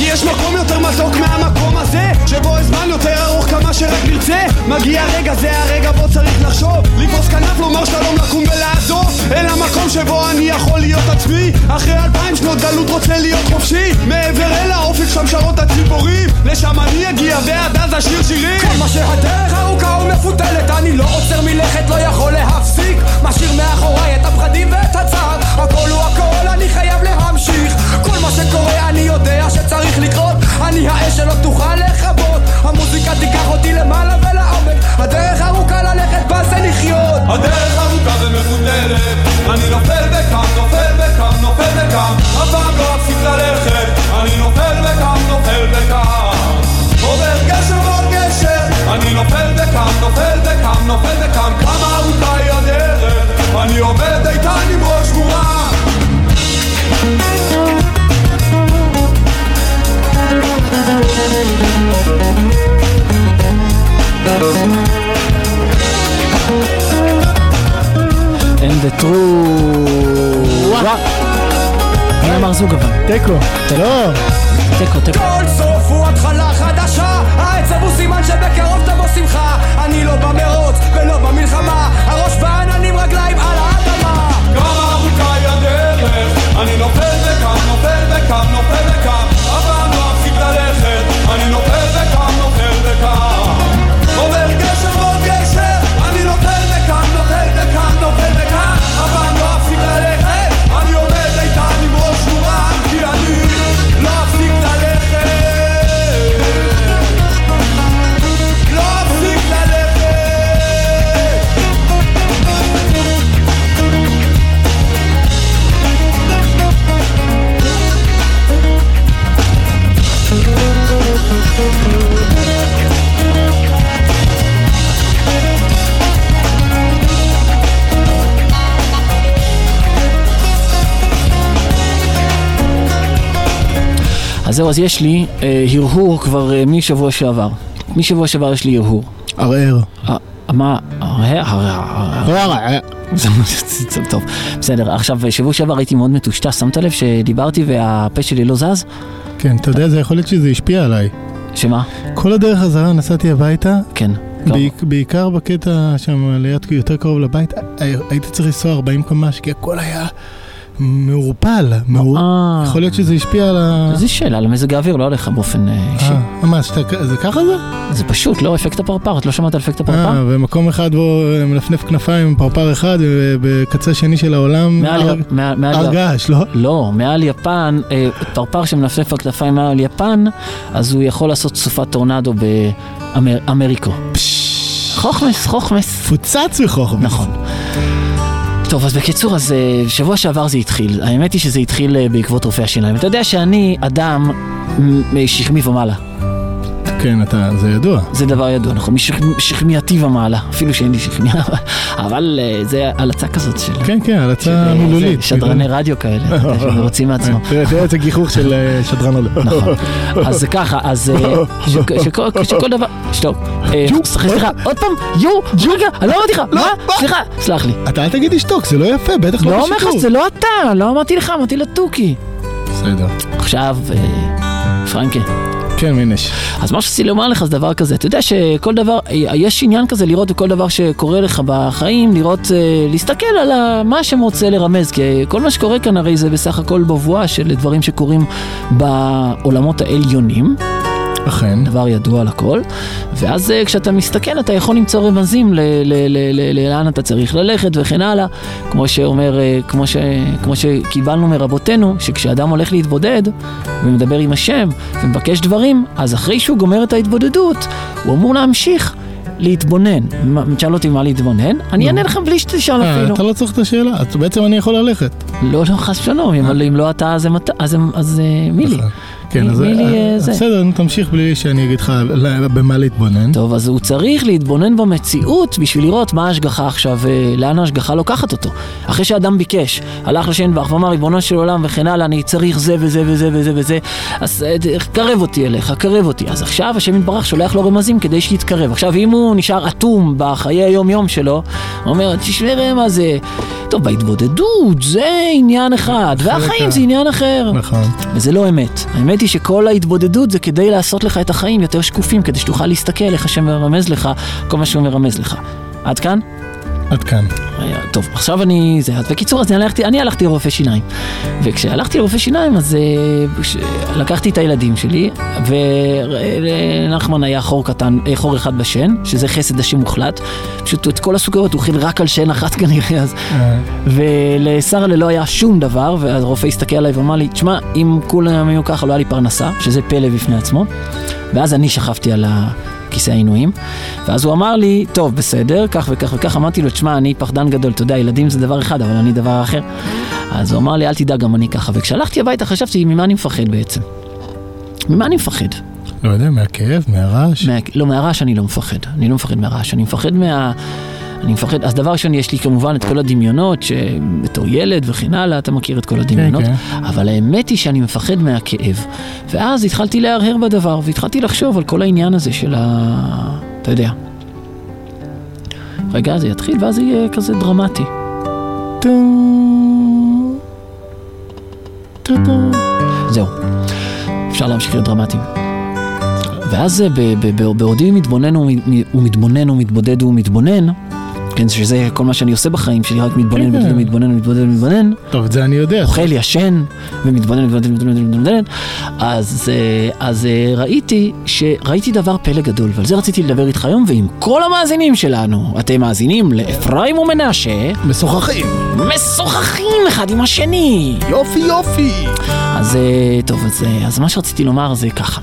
כי יש מקום יותר מתוק מהמקום הזה שבו הזמן יותר ארוך כמה שרק נרצה. מגיע רגע, זה הרגע בו צריך לחשוב. לתפוס כנף, לומר שלום, לקום ולעזוב. אל המקום שבו אני יכול להיות עצמי. אחרי אלפיים שנות גלות רוצה להיות חופשי. מעבר אל האופק שם שרות הציפורים. לשם אני אגיע ועד אז אשיר שירים. כל מה שהדרך ארוכה ומפותלת אני לא עוצר מלכת, לא יכול להפסיק. משאיר מאחוריי את הפחדים ואת הצער. הכל הוא הכל, אני חייב להמשיך שקורה אני יודע שצריך לקרות. אני האש שלא תוכל לכבות המוזיקה תיקח אותי למעלה ולעומק. הדרך ארוכה ללכת בה זה לחיות. הדרך ארוכה ומפותלת. אני נופל וקם, נופל וקם, נופל וקם אף פעם לא אפסיק ללכת. אני נופל וקם, נופל וקם עובר גשר ועוד גשר. אני נופל וקם, נופל וקם, נופל וקם כמה ארוכה היא הדרך? אני עומד איתן עם ראש מורם And the true... מי אמר זוג אבל? תיקו. לא. תיקו, תיקו. כל סוף הוא התחלה חדשה. העצב הוא סימן שבקרוב תבוא שמחה. אני לא במרוץ ולא במלחמה. הראש בעננים רגליים על האדמה. כמה ארוכה היא הדרך, אני נופל וקם, נופל וקם, נופל וקם, זהו, אז יש לי אה, הרהור כבר אה, משבוע שעבר. משבוע שעבר יש לי הרהור. ערער. אה, מה? אה, אה, זה טוב, בסדר. עכשיו, שבוע שעבר הייתי מאוד מטושטש, שמת לב שדיברתי והפה שלי לא זז? כן, אתה יודע, זה יכול להיות שזה השפיע עליי. שמה? כל הדרך חזרה נסעתי הביתה, כן. בעיק- בעיקר בקטע שם ליד, יותר קרוב לבית, הי- הייתי צריך לנסוע 40 קמ"ש, כי הכל היה מעורפל. מעור- אה. יכול להיות שזה השפיע על ה... זו שאלה על מזג האוויר, לא עליך באופן אה, אישי. אה, מה, שאתה- זה ככה זה? זה פשוט, לא אפקט הפרפר, את לא שמעת על אפקט הפרפר? אה, ומקום אחד בו אה, מנפנף כנפיים פרפר אחד, ובקצה שני של העולם מעל- הר- מעל- מעל- הר געש, לא? לא, מעל יפן, אה, פרפר שמנפנף הכתפיים מעל יפן, אז הוא יכול לעשות סופת טורנדו באמריקו. חוכמס, חוכמס. פוצץ מחוכמה. נכון. טוב, אז בקיצור, אז אה, שבוע שעבר זה התחיל. האמת היא שזה התחיל אה, בעקבות רופאי השיניים. אתה יודע שאני אדם מ- שכמי ומעלה. כן, אתה, זה ידוע. זה דבר ידוע, נכון? משכמייתי ומעלה. אפילו שאין לי שכמיה, אבל אה, זה הלצה כזאת של... כן, כן, הלצה אה, מילולית. זה, שדרני רדיו כאלה, שרוצים מעצמם. תראה, איזה גיחוך של אה, שדרן עולה. נכון. אז זה ככה, אז שכל- דבר... שטוב. סליחה, עוד פעם, יו, רגע, אני לא אמרתי לך, מה? סליחה, סלח לי. אתה אל תגיד לשתוק, זה לא יפה, בטח לא לא אומר לך. שזה לא אתה, לא אמרתי לך, אמרתי לתוכי. בסדר. עכשיו, פרנקי, כן, מינש. אז מה שרציתי לומר לך זה דבר כזה, אתה יודע שכל דבר, יש עניין כזה לראות בכל דבר שקורה לך בחיים, לראות, אה, להסתכל על מה השם רוצה לרמז, כי כל מה שקורה כאן הרי זה בסך הכל בבואה של דברים שקורים בעולמות העליונים. אכן. דבר ידוע לכל, ואז אה, כשאתה מסתכל אתה יכול למצוא רמזים לאן אתה צריך ללכת וכן הלאה, כמו שאומר, אה, כמו, ש, כמו שקיבלנו מרבותינו, שכשאדם הולך להתבודד ומדבר עם השם ומבקש דברים, אז אחרי שהוא גומר את ההתבודדות, הוא אמור להמשיך. להתבונן, תשאל אותי מה להתבונן, אני אענה לך בלי שתשאל אה, אפילו. אתה לא צריך את השאלה, אז בעצם אני יכול ללכת. לא, לא, חס ושלום, אבל אם לא אתה, אז אז אז אה, מי לי? נכון. כן, מי- אז לי, אה, אה, זה? בסדר, תמשיך בלי שאני אגיד לך במה להתבונן. טוב, אז הוא צריך להתבונן במציאות בשביל לראות מה ההשגחה עכשיו, אה, לאן ההשגחה לוקחת אותו. אחרי שאדם ביקש, הלך לשן ברך ואמר, ריבונו של עולם וכן הלאה, אני צריך זה וזה וזה וזה וזה, אז אה, קרב אותי אליך, קרב אותי. אז עכשיו השם יתברך שולח לו רמזים כדי שיתקרב. עכשיו, אם הוא נשאר אטום בחיי היום-יום שלו, הוא אומר, תשמע מה זה... טוב, בהתבודדות זה עניין אחד, והחיים ה- זה עניין אחר. נכון. וזה לא אמת. האמת היא שכל ההתבודדות זה כדי לעשות לך את החיים יותר שקופים, כדי שתוכל להסתכל איך השם מרמז לך, כל מה שהוא מרמז לך. עד כאן? עד כאן. טוב, עכשיו אני... זה, בקיצור, אז אני הלכתי, אני הלכתי לרופא שיניים. וכשהלכתי לרופא שיניים, אז אה, כש- לקחתי את הילדים שלי, ולנחמן היה חור קטן, אה, חור אחד בשן, שזה חסד השם מוחלט. פשוט את כל הסוכריות הוא אכיל רק על שן אחת כנראה, אז... אה, ולשרה לא היה שום דבר, והרופא הסתכל עליי ואמר לי, תשמע, אם כולם היו ככה לא היה לי פרנסה, שזה פלא בפני עצמו. ואז אני שכבתי על הכיסא העינויים, ואז הוא אמר לי, טוב, בסדר, כך וכך וכך, אמרתי לו, תשמע, אני פחדן גדול, אתה יודע, ילדים זה דבר אחד, אבל אני דבר אחר. אז הוא אמר לי, אל תדאג, גם אני ככה. וכשהלכתי הביתה חשבתי, ממה אני מפחד בעצם? ממה אני מפחד? לא יודע, מהכאב, מהרעש. מה, לא, מהרעש אני לא מפחד. אני לא מפחד מהרעש, אני מפחד מה... אני מפחד, אז דבר ראשון, יש לי כמובן את כל הדמיונות, שבתור ילד וכן הלאה, אתה מכיר את כל הדמיונות, כן. אבל האמת היא שאני מפחד מהכאב. ואז התחלתי להרהר בדבר, והתחלתי לחשוב על כל העניין הזה של ה... אתה יודע, רגע, זה יתחיל ואז זה יהיה כזה דרמטי. זהו, אפשר להמשיך להיות דרמטיים. ואז בעודי מתבונן ומ- ומתבונן ומתבודד ומתבונן, כן, שזה כל מה שאני עושה בחיים שלי, רק מתבונן כן. ומתבונן ומתבודד ומתבונן, טוב, את זה אני יודע. אוכל, ישן, ומתבונן ומתבונן ומתבונן ומתבונן, אז, אה, אז אה, ראיתי, שראיתי דבר פלא גדול, ועל זה רציתי לדבר איתך היום, ועם כל המאזינים שלנו. אתם מאזינים לאפרים ומנשה, משוחחים. משוחחים אחד עם השני. יופי יופי. אז אה, טוב, אז, אז מה שרציתי לומר זה ככה.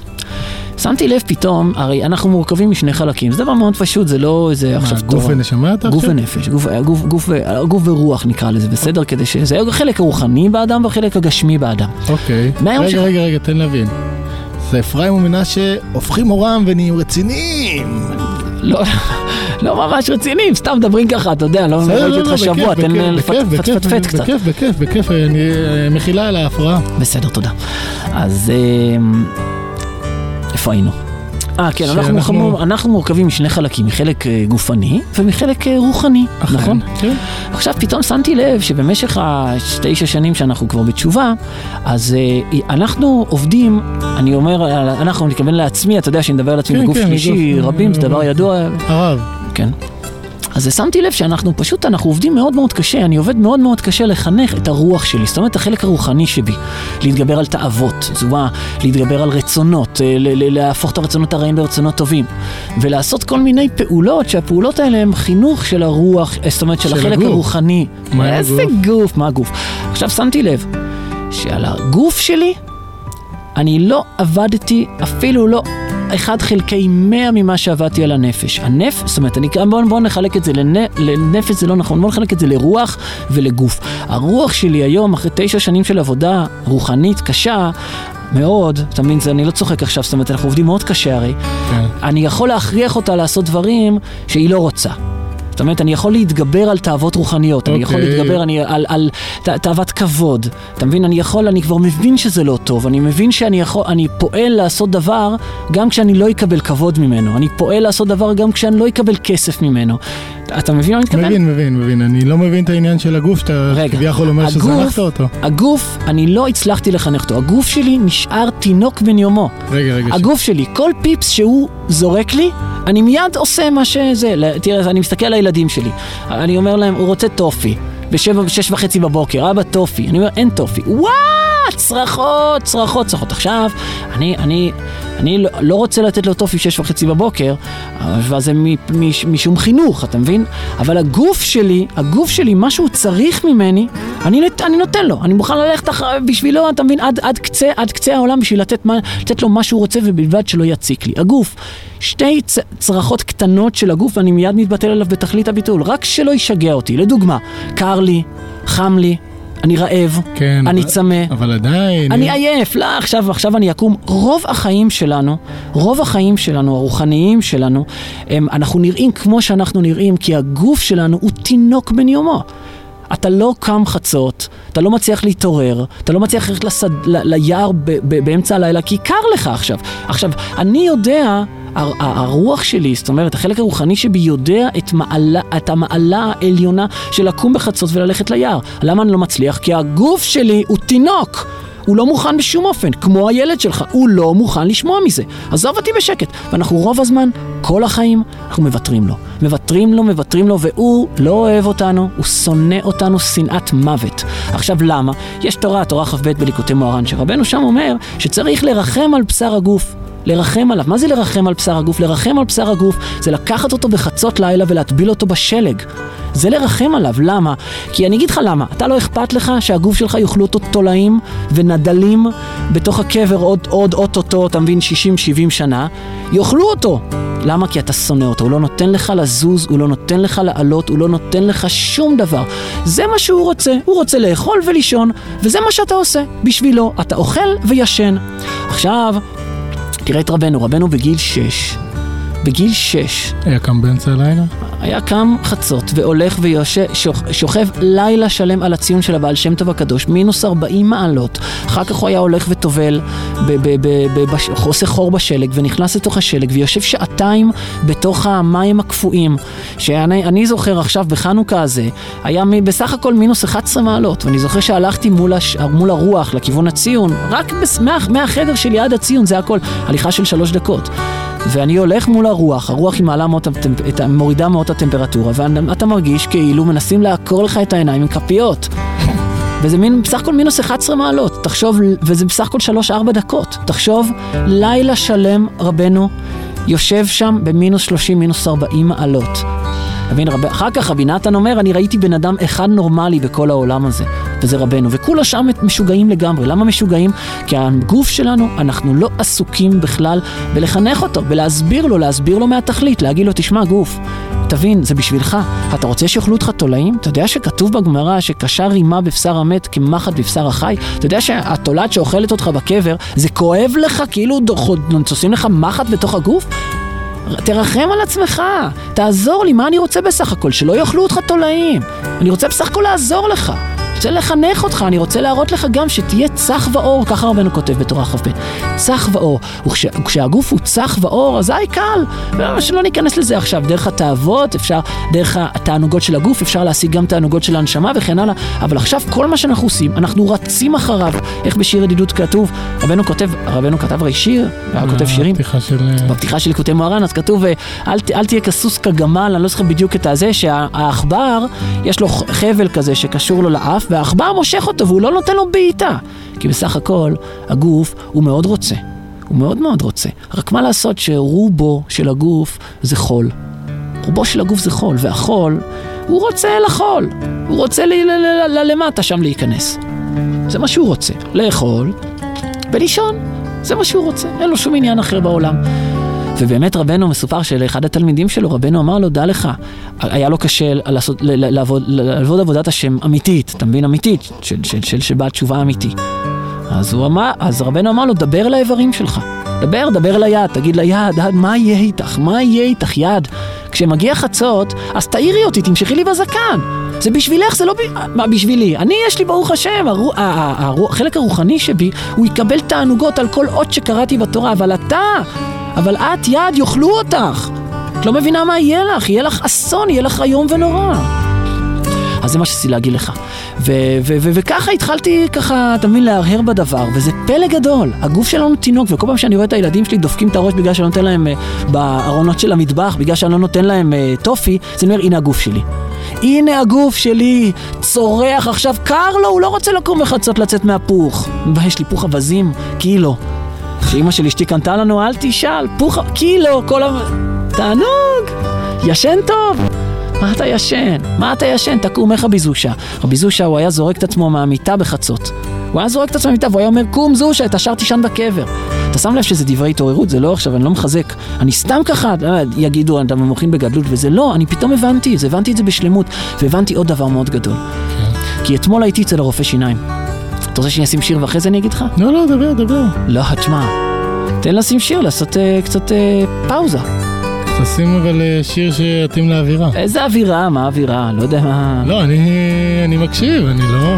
שמתי לב פתאום, הרי אנחנו מורכבים משני חלקים, זה דבר מאוד פשוט, זה לא איזה עכשיו מה, גוף תורה. ונשמה אתה גוף עכשיו? ונפש, גוף, גוף, גוף, גוף ורוח נקרא לזה, בסדר? כדי שזה החלק הרוחני באדם והחלק הגשמי באדם. אוקיי. מהיום רגע, שלך. רגע, רגע, תן להבין. זה אפרים ומנשה הופכים עורם ונהיים רציניים. לא, לא ממש רציניים, סתם מדברים ככה, אתה יודע, לא בסדר, ראיתי לא, אותך לא, שבוע, תן לפטפט קצת. בכיף, בכיף, בכיף, אני אה, מחילה על ההפרעה. בסדר, תודה. אז אמ, איפה היינו? אה, כן, אנחנו, שאנחנו- אנחנו... אנחנו מורכבים משני חלקים, מחלק אה, גופני ומחלק אה, רוחני, נכון? כן. עכשיו פתאום שמתי לב שבמשך התשע שנים שאנחנו כבר בתשובה, אז אה, אנחנו עובדים, אני אומר, אנחנו, אני מתכוון לעצמי, אתה יודע שאני מדבר על עצמי כן, בגוף כן, שלישי, רבים, זה דבר ידוע, הרב. כן. אז שמתי לב שאנחנו פשוט, אנחנו עובדים מאוד מאוד קשה, אני עובד מאוד מאוד קשה לחנך את הרוח שלי, זאת אומרת החלק הרוחני שבי, להתגבר על תאוות, אומרת, להתגבר על רצונות, אה, ל- ל- להפוך את הרצונות הרעים לרצונות טובים, ולעשות כל מיני פעולות, שהפעולות האלה הן חינוך של הרוח, אה, זאת אומרת של של החלק הגוף. הרוחני. מה איזה הגוף? גוף, מה הגוף? עכשיו שמתי לב שעל הגוף שלי אני לא עבדתי אפילו לא אחד חלקי מאה ממה שעבדתי על הנפש. הנפש, זאת אומרת, אני, בואו בוא נחלק את זה לנ, לנפש, זה לא נכון, בואו נחלק את זה לרוח ולגוף. הרוח שלי היום, אחרי תשע שנים של עבודה רוחנית קשה, מאוד, אתה מבין, אני לא צוחק עכשיו, זאת אומרת, אנחנו עובדים מאוד קשה הרי. כן. אני יכול להכריח אותה לעשות דברים שהיא לא רוצה. זאת אומרת, אני יכול להתגבר על תאוות רוחניות, אני יכול אוקיי. להתגבר אני, על, על ת- תאוות כבוד, אתה מבין? אני יכול, אני כבר מבין שזה לא טוב, אני מבין שאני יכול, אני פועל לעשות דבר גם כשאני לא אקבל כבוד ממנו, אני פועל לעשות דבר גם כשאני לא אקבל כסף ממנו. אתה מבין מה אני מתכוון? מבין, מבין, מבין. אני לא מבין את העניין של הגוף שאתה כביכול אומר שזנחת אותו. הגוף, אני לא הצלחתי לחנך אותו, הגוף שלי נשאר תינוק בן יומו. רגע, רגע. ש- הגוף שלי, כל פיפס שהוא זורק לי, אני מיד עושה מה שזה. תראה, אני מסתכל על הילדים שלי. אני אומר להם, הוא רוצה טופי. בשבע, בשש וחצי בבוקר, אבא טופי. אני אומר, אין טופי. וואו, צרחות, צרחות, צרחות. עכשיו, אני, אני, אני לא, לא רוצה לתת לו טופי שש וחצי בבוקר, אבל זה מ- מש- משום חינוך, אתה מבין? אבל הגוף שלי, הגוף שלי, מה שהוא צריך ממני, אני, אני נותן לו. אני מוכן ללכת אח... בשבילו, אתה מבין, עד, עד, קצה, עד קצה העולם בשביל לתת, לתת לו מה שהוא רוצה ובלבד שלא יציק לי. הגוף, שתי צ, צרחות קטנות של הגוף ואני מיד מתבטל עליו בתכלית הביטול, רק שלא ישגע אותי. לדוגמה, קר לי, חם לי, אני רעב, כן, אני אבל- צמא. אבל עדיין... אני עייף, לא, עכשיו, עכשיו אני אקום. רוב החיים שלנו, רוב החיים שלנו, הרוחניים שלנו, הם, אנחנו נראים כמו שאנחנו נראים, כי הגוף שלנו הוא תינוק בן יומו. אתה לא קם חצות, אתה לא מצליח להתעורר, אתה לא מצליח ללכת לסד, ל, ליער ב, ב, באמצע הלילה, כי קר לך עכשיו. עכשיו, אני יודע, הרוח שלי, זאת אומרת, החלק הרוחני שבי יודע את, מעלה, את המעלה העליונה של לקום בחצות וללכת ליער. למה אני לא מצליח? כי הגוף שלי הוא תינוק. הוא לא מוכן בשום אופן, כמו הילד שלך, הוא לא מוכן לשמוע מזה. עזוב אותי בשקט. ואנחנו רוב הזמן, כל החיים, אנחנו מוותרים לו. מוותרים לו, מוותרים לו, והוא לא אוהב אותנו, הוא שונא אותנו שנאת מוות. עכשיו למה? יש תורה, תורה כ"ב בליקוטי מוהר"ן, שרבנו שם אומר שצריך לרחם על בשר הגוף. לרחם עליו. מה זה לרחם על בשר הגוף? לרחם על בשר הגוף זה לקחת אותו בחצות לילה ולהטביל אותו בשלג. זה לרחם עליו. למה? כי אני אגיד לך למה. אתה לא אכפת לך שהגוף שלך יאכלו אותו תולעים ונדלים בתוך הקבר עוד עוד אוטוטו, אתה מבין, 60-70 שנה, יאכלו אותו. למה? כי אתה שונא אותו, הוא לא נותן לך לזוז, הוא לא נותן לך לעלות, הוא לא נותן לך שום דבר. זה מה שהוא רוצה, הוא רוצה לאכול ולישון, וזה מה שאתה עושה בשבילו. אתה אוכל וישן. עכשיו, תראה את רבנו, רבנו בגיל 6, בגיל שש, היה קם באמצע הלילה? היה קם חצות והולך ושוכב לילה שלם על הציון של הבעל שם טוב הקדוש, מינוס 40 מעלות. אחר כך הוא היה הולך וטובל, עושה חור בשלג ונכנס לתוך השלג ויושב שעתיים בתוך המים הקפואים. שאני אני זוכר עכשיו בחנוכה הזה, היה בסך הכל מינוס 11 מעלות, ואני זוכר שהלכתי מול, הש... מול הרוח לכיוון הציון, רק בס... מה... מהחדר שלי עד הציון, זה הכל, הליכה של שלוש דקות. ואני הולך מול הרוח, הרוח היא מעלה מאוד, הטמפ- מורידה מאוד את הטמפרטורה, ואתה מרגיש כאילו מנסים לעקור לך את העיניים עם כפיות. וזה מין, בסך הכל מינוס 11 מעלות, תחשוב, וזה בסך הכל 3-4 דקות. תחשוב, לילה שלם רבנו יושב שם במינוס 30, מינוס 40 מעלות. מבין, רב... אחר כך רבי נתן אומר, אני ראיתי בן אדם אחד נורמלי בכל העולם הזה, וזה רבנו, וכולו שם משוגעים לגמרי. למה משוגעים? כי הגוף שלנו, אנחנו לא עסוקים בכלל בלחנך אותו, בלהסביר לו, להסביר לו מהתכלית, להגיד לו, תשמע, גוף, תבין, זה בשבילך. אתה רוצה שיאכלו אותך תולעים? אתה יודע שכתוב בגמרא שקשר רימה בבשר המת כמחט בבשר החי? אתה יודע שהתולעת שאוכלת אותך בקבר, זה כואב לך כאילו עושים לך מחט בתוך הגוף? תרחם על עצמך, תעזור לי, מה אני רוצה בסך הכל? שלא יאכלו אותך תולעים. אני רוצה בסך הכל לעזור לך. רוצה לחנך אותך, אני רוצה להראות לך גם שתהיה צח ואור, ככה רבנו כותב בתורה כ"ב. צח ואור. וכש, וכשהגוף הוא צח ואור, אזי קל. שלא ניכנס לזה עכשיו? דרך התאוות, אפשר, דרך התענוגות של הגוף, אפשר להשיג גם תענוגות של הנשמה וכן הלאה. אבל עכשיו כל מה שאנחנו עושים, אנחנו רצים אחריו. איך בשיר ידידות כתוב? רבנו כותב, רבנו כתב הרי שיר, היה כותב שירים. של... בפתיחה של ליקוטי מוהר"ן, אז כתוב, אה, אל, אל תהיה כסוס כגמל, אני לא זוכר בדיוק את הזה, שהעכבר, יש לו חבל כזה שקשור לו לאף, והעכבר מושך אותו והוא לא נותן לו בעיטה. כי בסך הכל, הגוף, הוא מאוד רוצה. הוא מאוד מאוד רוצה. רק מה לעשות שרובו של הגוף זה חול. רובו של הגוף זה חול, והחול, הוא רוצה לחול. הוא רוצה ל- ל- ל- ל- למטה שם להיכנס. זה מה שהוא רוצה. לאכול ולישון. זה מה שהוא רוצה, אין לו שום עניין אחר בעולם. ובאמת רבנו מסופר שלאחד התלמידים שלו, רבנו אמר לו, דע לך, היה לו קשה לעשות, לעבוד, לעבוד עבודת השם אמיתית, אתה מבין? אמיתית, של, של, של, של בעל תשובה אמיתי. אז אמר, אז רבנו אמר לו, דבר לאיברים שלך. דבר, דבר ליד, תגיד ליד, יד, מה יהיה איתך? מה יהיה איתך, יד? כשמגיע חצות, אז תעירי אותי, תמשכי לי בזקן. זה בשבילך, זה לא ב... מה בשבילי? אני, יש לי ברוך השם, הרו... החלק הרוחני שבי, הוא יקבל תענוגות על כל אות שקראתי בתורה, אבל אתה, אבל את, יד, יאכלו אותך. את לא מבינה מה יהיה לך, יהיה לך אסון, יהיה לך איום ונורא. אז זה מה שרציתי להגיד לך. ו- ו- ו- וככה התחלתי ככה, אתה מבין, להרהר בדבר, וזה פלא גדול. הגוף שלנו תינוק, וכל פעם שאני רואה את הילדים שלי דופקים את הראש בגלל שאני נותן להם אה, בארונות של המטבח, בגלל שאני לא נותן להם אה, טופי, זה אומר, הנה הגוף שלי. הנה הגוף שלי, צורח עכשיו, קר לו, הוא לא רוצה לקום בחצות לצאת מהפוך. יש לי פוך אווזים, קילו. שאימא של אשתי קנתה לנו, אל תשאל, פוך, קילו, כל ה... תענוג, ישן טוב. מה אתה ישן? מה אתה ישן? תקום, איך רבי זושה? רבי זושה, הוא היה זורק את עצמו מהמיטה בחצות. הוא היה זורק את עצמו מהמיטה, והוא היה אומר, קום זושה, את השאר תישן בקבר. אתה שם לב שזה דברי התעוררות, זה לא עכשיו, אני לא מחזק. אני סתם ככה, אה, יגידו, אתה מוחין בגדלות, וזה לא, אני פתאום הבנתי, הבנתי את זה בשלמות, והבנתי עוד דבר מאוד גדול. כי אתמול הייתי אצל הרופא שיניים. אתה רוצה שאני אשים שיר ואחרי זה אני אגיד לך? לא, לא, דבר, דבר. לא, תשמע, תן לשים שיר, לעשות אה, קצת אה, פאוזה. תשים אבל אה, שיר שיתאים לאווירה. איזה אווירה, מה אווירה? לא יודע מה... לא, אני אני מקשיב, אני לא...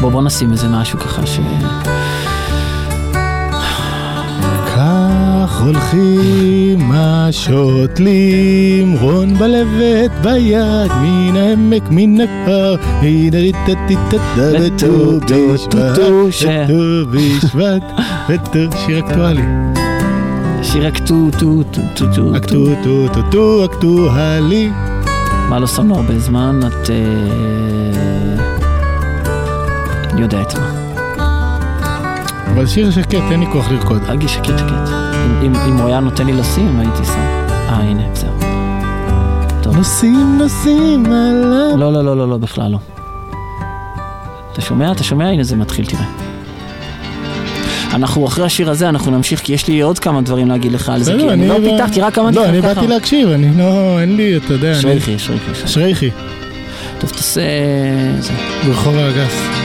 בוא, בוא נשים איזה משהו ככה ש... הולכים השוטלים, רון בלבט ביד, מן העמק, מן הכפר, מן הריטטיטטה, וט"ו בשבט, ט"ו ש- וט"ו בשבט, וט"ו, שיר אקטואלי. שיר הכתו, טו, טו, טו, טו, אקטו, טו, טו, טו, אקטואלי. מה לא שמנו הרבה זמן? את... אה, אני יודע את מה. אבל שיר שקט, אין לי כוח לרקוד. תרגיש שקט שקט. אם- אם- הוא היה נותן לי לשים, הייתי שם. אה, הנה, זהו. טוב. נוסעים, נוסעים עליו. לא, לא, לא, לא, לא, בכלל לא. אתה שומע? אתה שומע? הנה זה מתחיל, תראה. אנחנו אחרי השיר הזה, אנחנו נמשיך, כי יש לי עוד כמה דברים להגיד לך על זה, כי אני לא פיתחתי, רק כמה לא, אני ככה. באתי להקשיב, אני לא, אין לי, אתה יודע, אני... שרייכי, שרייכי. שרייכי. טוב, תעשה... ברחוב האגס.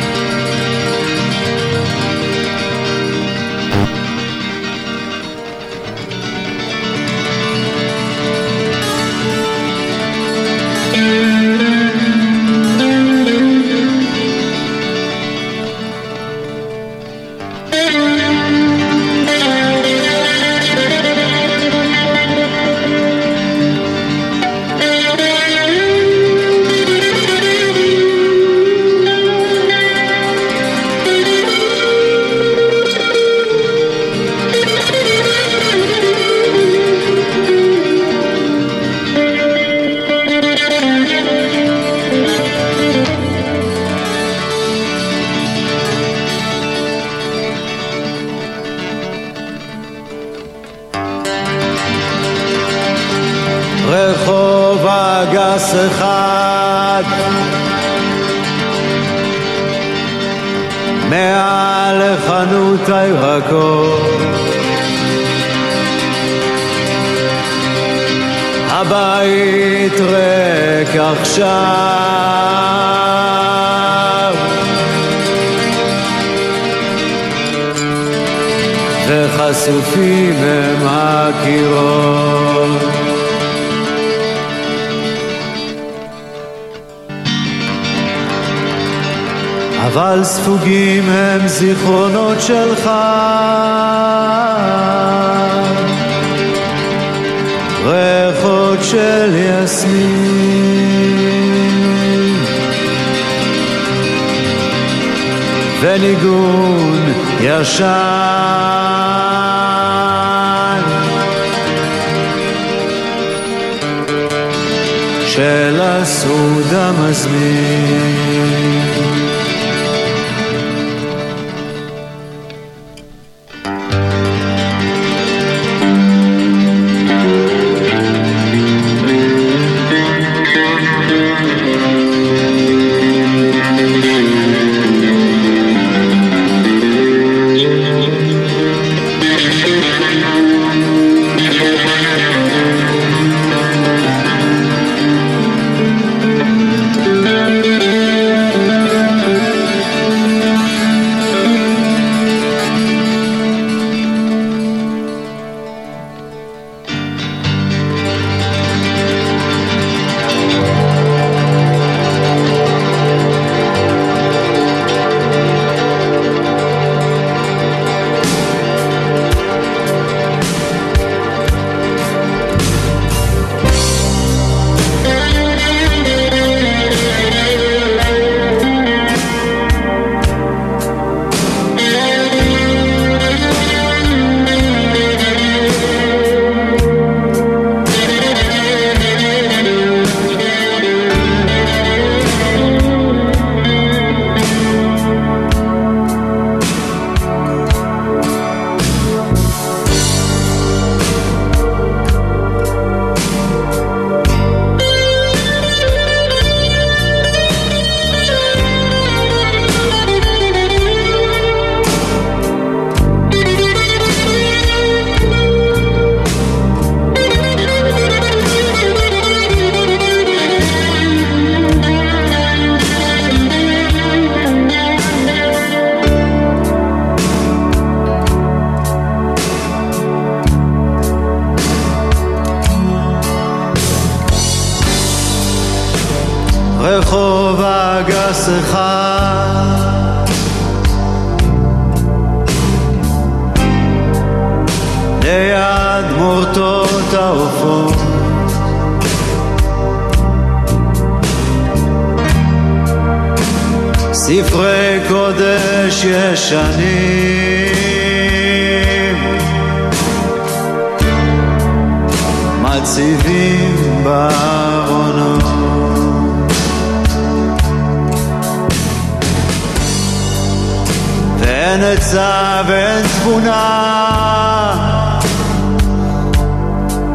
עצה ואין תבונה.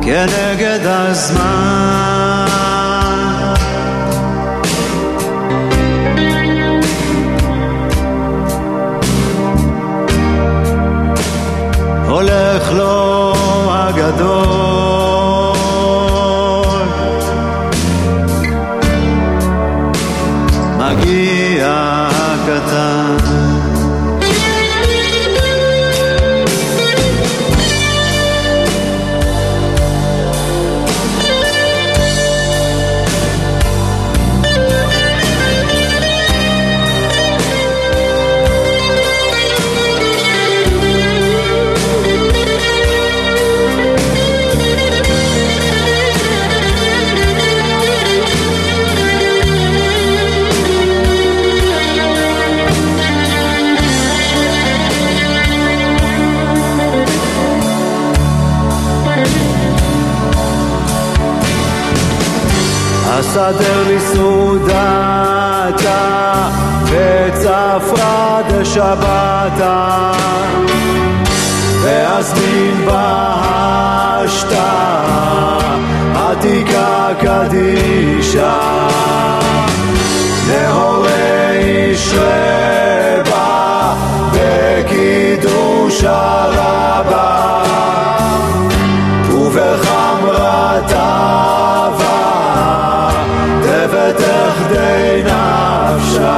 כנגד הזמן. הולך לו הגדול אסדר לי סעודתה וצפרא דשבתא ואזמין בהשתה עתיקה קדישה נהורי שרבה בקידוש הרבה. ובחמרת נפשה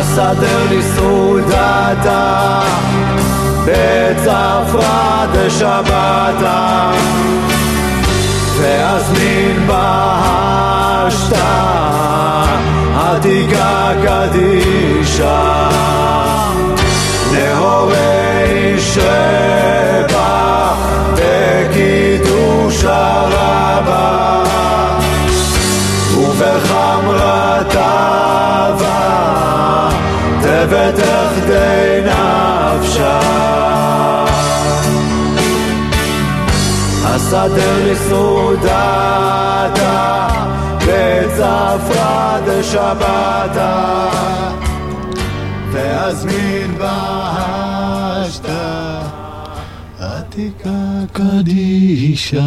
אסדר לי סעודתה בצפרא דשבתא ואזמין בהשתה עתיקה קדישה. נהורי שרבה בקידוש הרבה ובחמרת אהבה תבטח די נפשה אסדר לי סעודתה בצפרא דשבתא ואזמין בהשתה עתיקה קדישה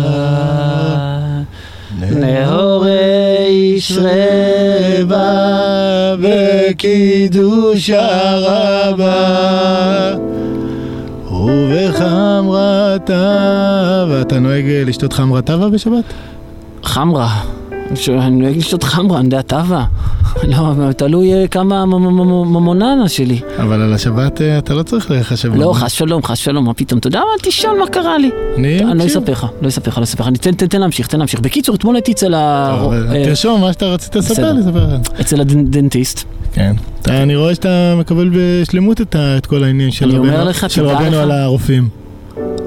נהורי שרבה בקידוש הרבה ובחמרתה ואתה נוהג לשתות חמרתבה בשבת? חמרה. אני נוהג לשתות חמרה, אני יודע, טאבה. לא, תלוי אה, כמה ממוננה שלי. אבל על השבת אה, אתה לא צריך לחשב. לא, חס שלום, חס שלום, מה פתאום, אתה יודע מה? אל תשאל מה קרה לי. אני אני לא. אספר לך, לא אספר לך, לא אספר לך. תן- להמשיך, תן להמשיך. בקיצור, אתמול הייתי אצל ה... אה, תרשום מה שאתה רצית לספר. לי, ספר. אצל הדנטיסט. כן. אני רואה שאתה מקבל בשלמות את כל העניין של רבנו- לך, לך. על הרופאים.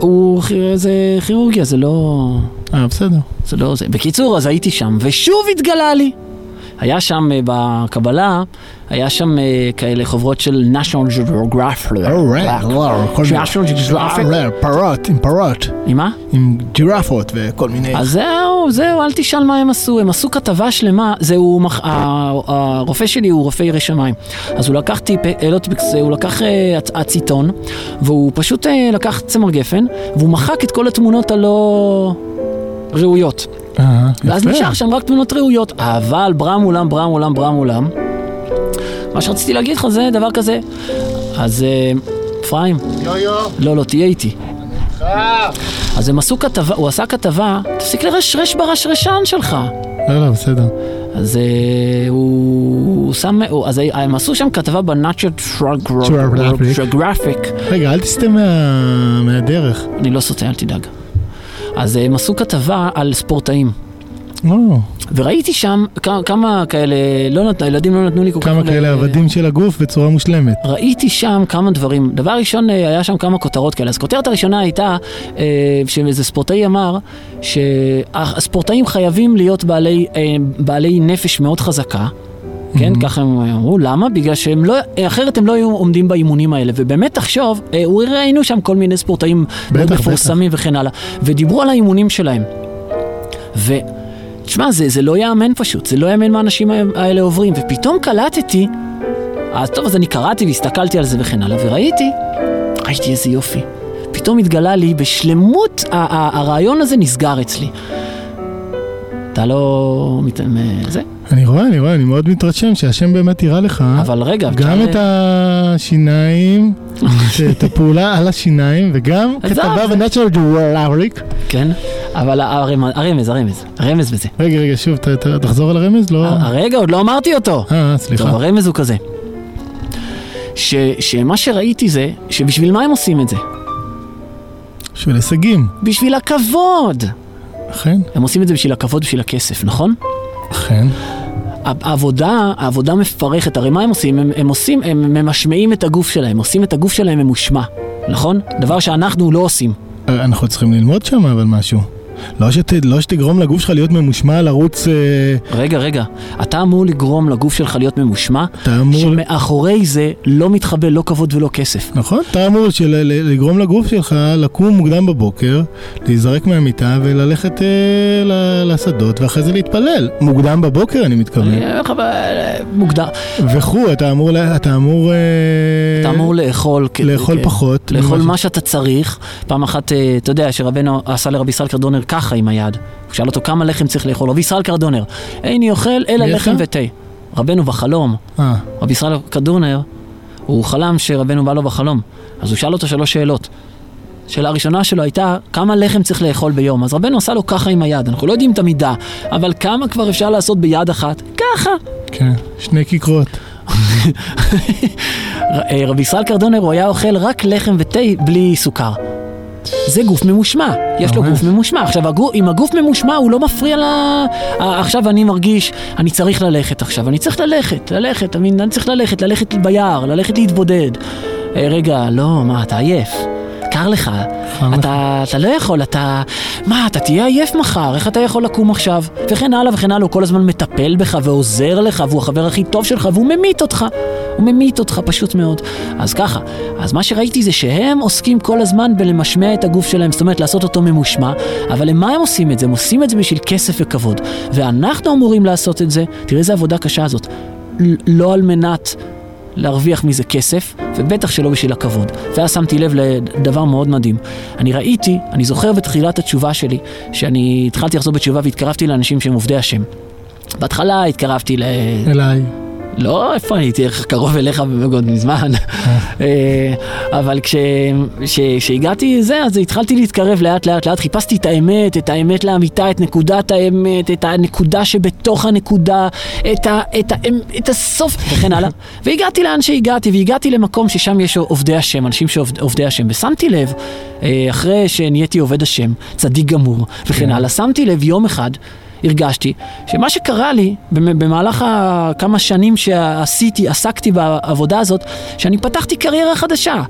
הוא, זה כירורגיה, זה לא... אה, בסדר. זה לא זה. בקיצור, אז הייתי שם, ושוב התגלה לי. היה שם אה, בקבלה, היה שם אה, כאלה חוברות של national geographic. national geographic. פרות, עם פרות. עם מה? עם ג'ירפות וכל מיני... אז זהו, זהו, אל תשאל מה הם עשו, הם עשו כתבה שלמה, זהו, הרופא שלי הוא רופא ירא שמיים, אז הוא לקח טיפ, אה, לא טיפקס, הוא לקח אה, אצ- אציטון, והוא פשוט אה, לקח צמר גפן, והוא מחק את כל התמונות הלא ראויות. ואז. נשאר שם רק תמונות ראויות, אבל ברם אולם, ברם אולם, ברם אולם. מה שרציתי להגיד לך זה דבר כזה. אז אה, אפרים, לא, לא, תהיה איתי. אז הם עשו כתבה, הוא עשה כתבה, תפסיק לרשרש ברשרשן שלך. לא, לא, בסדר. אז אה, הוא שם, אז הם עשו שם כתבה Geographic. Geographic. רגע, אל תסטה מה- מהדרך. אני לא סוטה, אל תדאג. אז הם עשו כתבה על ספורטאים. או, וראיתי שם כמה, כמה כאלה, לא נת, הילדים לא נתנו לי כל כך... כמה כאלה עבדים של הגוף בצורה מושלמת. ראיתי שם כמה דברים. דבר ראשון, אה, היה שם כמה כותרות כאלה. אז הכותרת הראשונה הייתה אה, שאיזה ספורטאי אמר שהספורטאים חייבים להיות בעלי, אה, בעלי נפש מאוד חזקה. כן, ככה הם אמרו, למה? בגלל שהם לא, אחרת הם לא היו עומדים באימונים האלה. ובאמת תחשוב, אה, ראינו שם כל מיני ספורטאים מאוד בטח, מפורסמים וכן הלאה, ודיברו על האימונים שלהם. ו... תשמע, זה, זה לא ייאמן פשוט, זה לא ייאמן מה האנשים האלה עוברים, ופתאום קלטתי, אז טוב, אז אני קראתי והסתכלתי על זה וכן הלאה, וראיתי, ראיתי איזה יופי. פתאום התגלה לי בשלמות, ה- ה- הרעיון הזה נסגר אצלי. אתה לא... זה? אני רואה, אני רואה, אני מאוד מתרשם שהשם באמת יראה לך. אבל רגע, גם את השיניים, את הפעולה על השיניים, וגם כתבה בנטשנל ג'וורליק. כן, אבל הרמז, הרמז, הרמז, בזה. רגע, רגע, שוב, תחזור על הרמז? לא... הרגע, עוד לא אמרתי אותו. אה, טוב, סליחה. הרמז הוא כזה. ש, שמה שראיתי זה, שבשביל מה הם עושים את זה? בשביל הישגים. בשביל הכבוד. אכן, הם עושים את זה בשביל הכבוד, בשביל הכסף, נכון? אכן. העבודה, העבודה מפרכת, הרי מה הם עושים? הם, הם עושים, הם ממשמעים את הגוף שלהם, עושים את הגוף שלהם ממושמע, נכון? דבר שאנחנו לא עושים. אה, אנחנו צריכים ללמוד שם אבל משהו. לא, שת, לא שתגרום לגוף שלך להיות ממושמע לרוץ... אה, רגע, רגע, אתה אמור לגרום לגוף שלך להיות ממושמע, אתה אמור... שמאחורי זה לא מתחבא לא כבוד ולא כסף. נכון, אתה אמור של, לגרום לגוף שלך לקום מוקדם בבוקר, להיזרק מהמיטה וללכת אה, ל- לשדות, ואחרי זה להתפלל. מוקדם בבוקר, אני מתכוון. אני אומר לך, ב- מוגדר. וכו', אתה אמור... אתה אמור... אה, אתה אמור לאכול. לאכול כ- פחות. לאכול מה שאתה צריך. פעם אחת, אה, אתה יודע, שרבנו עשה לרבי ישראל קרדונר ככה עם היד. הוא שאל אותו כמה לחם צריך לאכול. רבי ישראל קרדונר, איני אוכל אלא לחם? ותה. רבנו בחלום, אה, רבי ישראל קרדונר, הוא חלם שרבנו בא לו בחלום. אז הוא שאל אותו שלוש שאלות. שאלה הראשונה שלו הייתה, כמה לחם צריך לאכול ביום? אז רבנו עשה לו ככה עם היד, אנחנו לא יודעים את המידה, אבל כמה כבר אפשר לעשות ביד אחת? ככה. כן, שני כיכרות. רבי ישראל קרדונר הוא היה אוכל רק לחם ותה בלי סוכר. זה גוף ממושמע, יש לו. גוף ממושמע. עכשיו, הגו- אם הגוף ממושמע, הוא לא מפריע ל... עכשיו אני מרגיש, אני צריך ללכת עכשיו, אני צריך ללכת, ללכת? אני צריך ללכת, ללכת ביער, ללכת להתבודד. אה, רגע, לא, מה, אתה עייף. קר לך, לך. אתה, אתה לא יכול, אתה... מה, אתה תהיה עייף מחר, איך אתה יכול לקום עכשיו? וכן הלאה וכן הלאה, הוא כל הזמן מטפל בך ועוזר לך, והוא החבר הכי טוב שלך, והוא ממית אותך. הוא ממית אותך פשוט מאוד. אז ככה, אז מה שראיתי זה שהם עוסקים כל הזמן בלמשמע את הגוף שלהם, זאת אומרת לעשות אותו ממושמע, אבל למה הם עושים את זה? הם עושים את זה בשביל כסף וכבוד. ואנחנו אמורים לעשות את זה, תראה איזה עבודה קשה זאת, ל- לא על מנת להרוויח מזה כסף, ובטח שלא בשביל הכבוד. ואז שמתי לב לדבר מאוד מדהים. אני ראיתי, אני זוכר בתחילת התשובה שלי, שאני התחלתי לחזור בתשובה והתקרבתי לאנשים שהם עובדי השם. בהתחלה התקרבתי ל... אליי. לא, איפה הייתי איך קרוב אליך מאוד מזמן. אה, אבל כש- כש- כשהגעתי זה, אז התחלתי להתקרב לאט לאט לאט, חיפשתי את האמת, את האמת לאמיתה, את נקודת האמת, את הנקודה שבתוך הנקודה, את, ה, את, ה, את הסוף, וכן הלאה. והגעתי לאן שהגעתי, והגעתי למקום ששם יש עובדי השם, אנשים שעובדי השם, ושמתי לב, אה, אחרי שנהייתי עובד השם, צדיק גמור, וכן הלאה, שמתי לב יום אחד, הרגשתי שמה שקרה לי במ- במהלך הכמה שנים שעשיתי, עסקתי בעבודה הזאת, שאני פתחתי קריירה חדשה.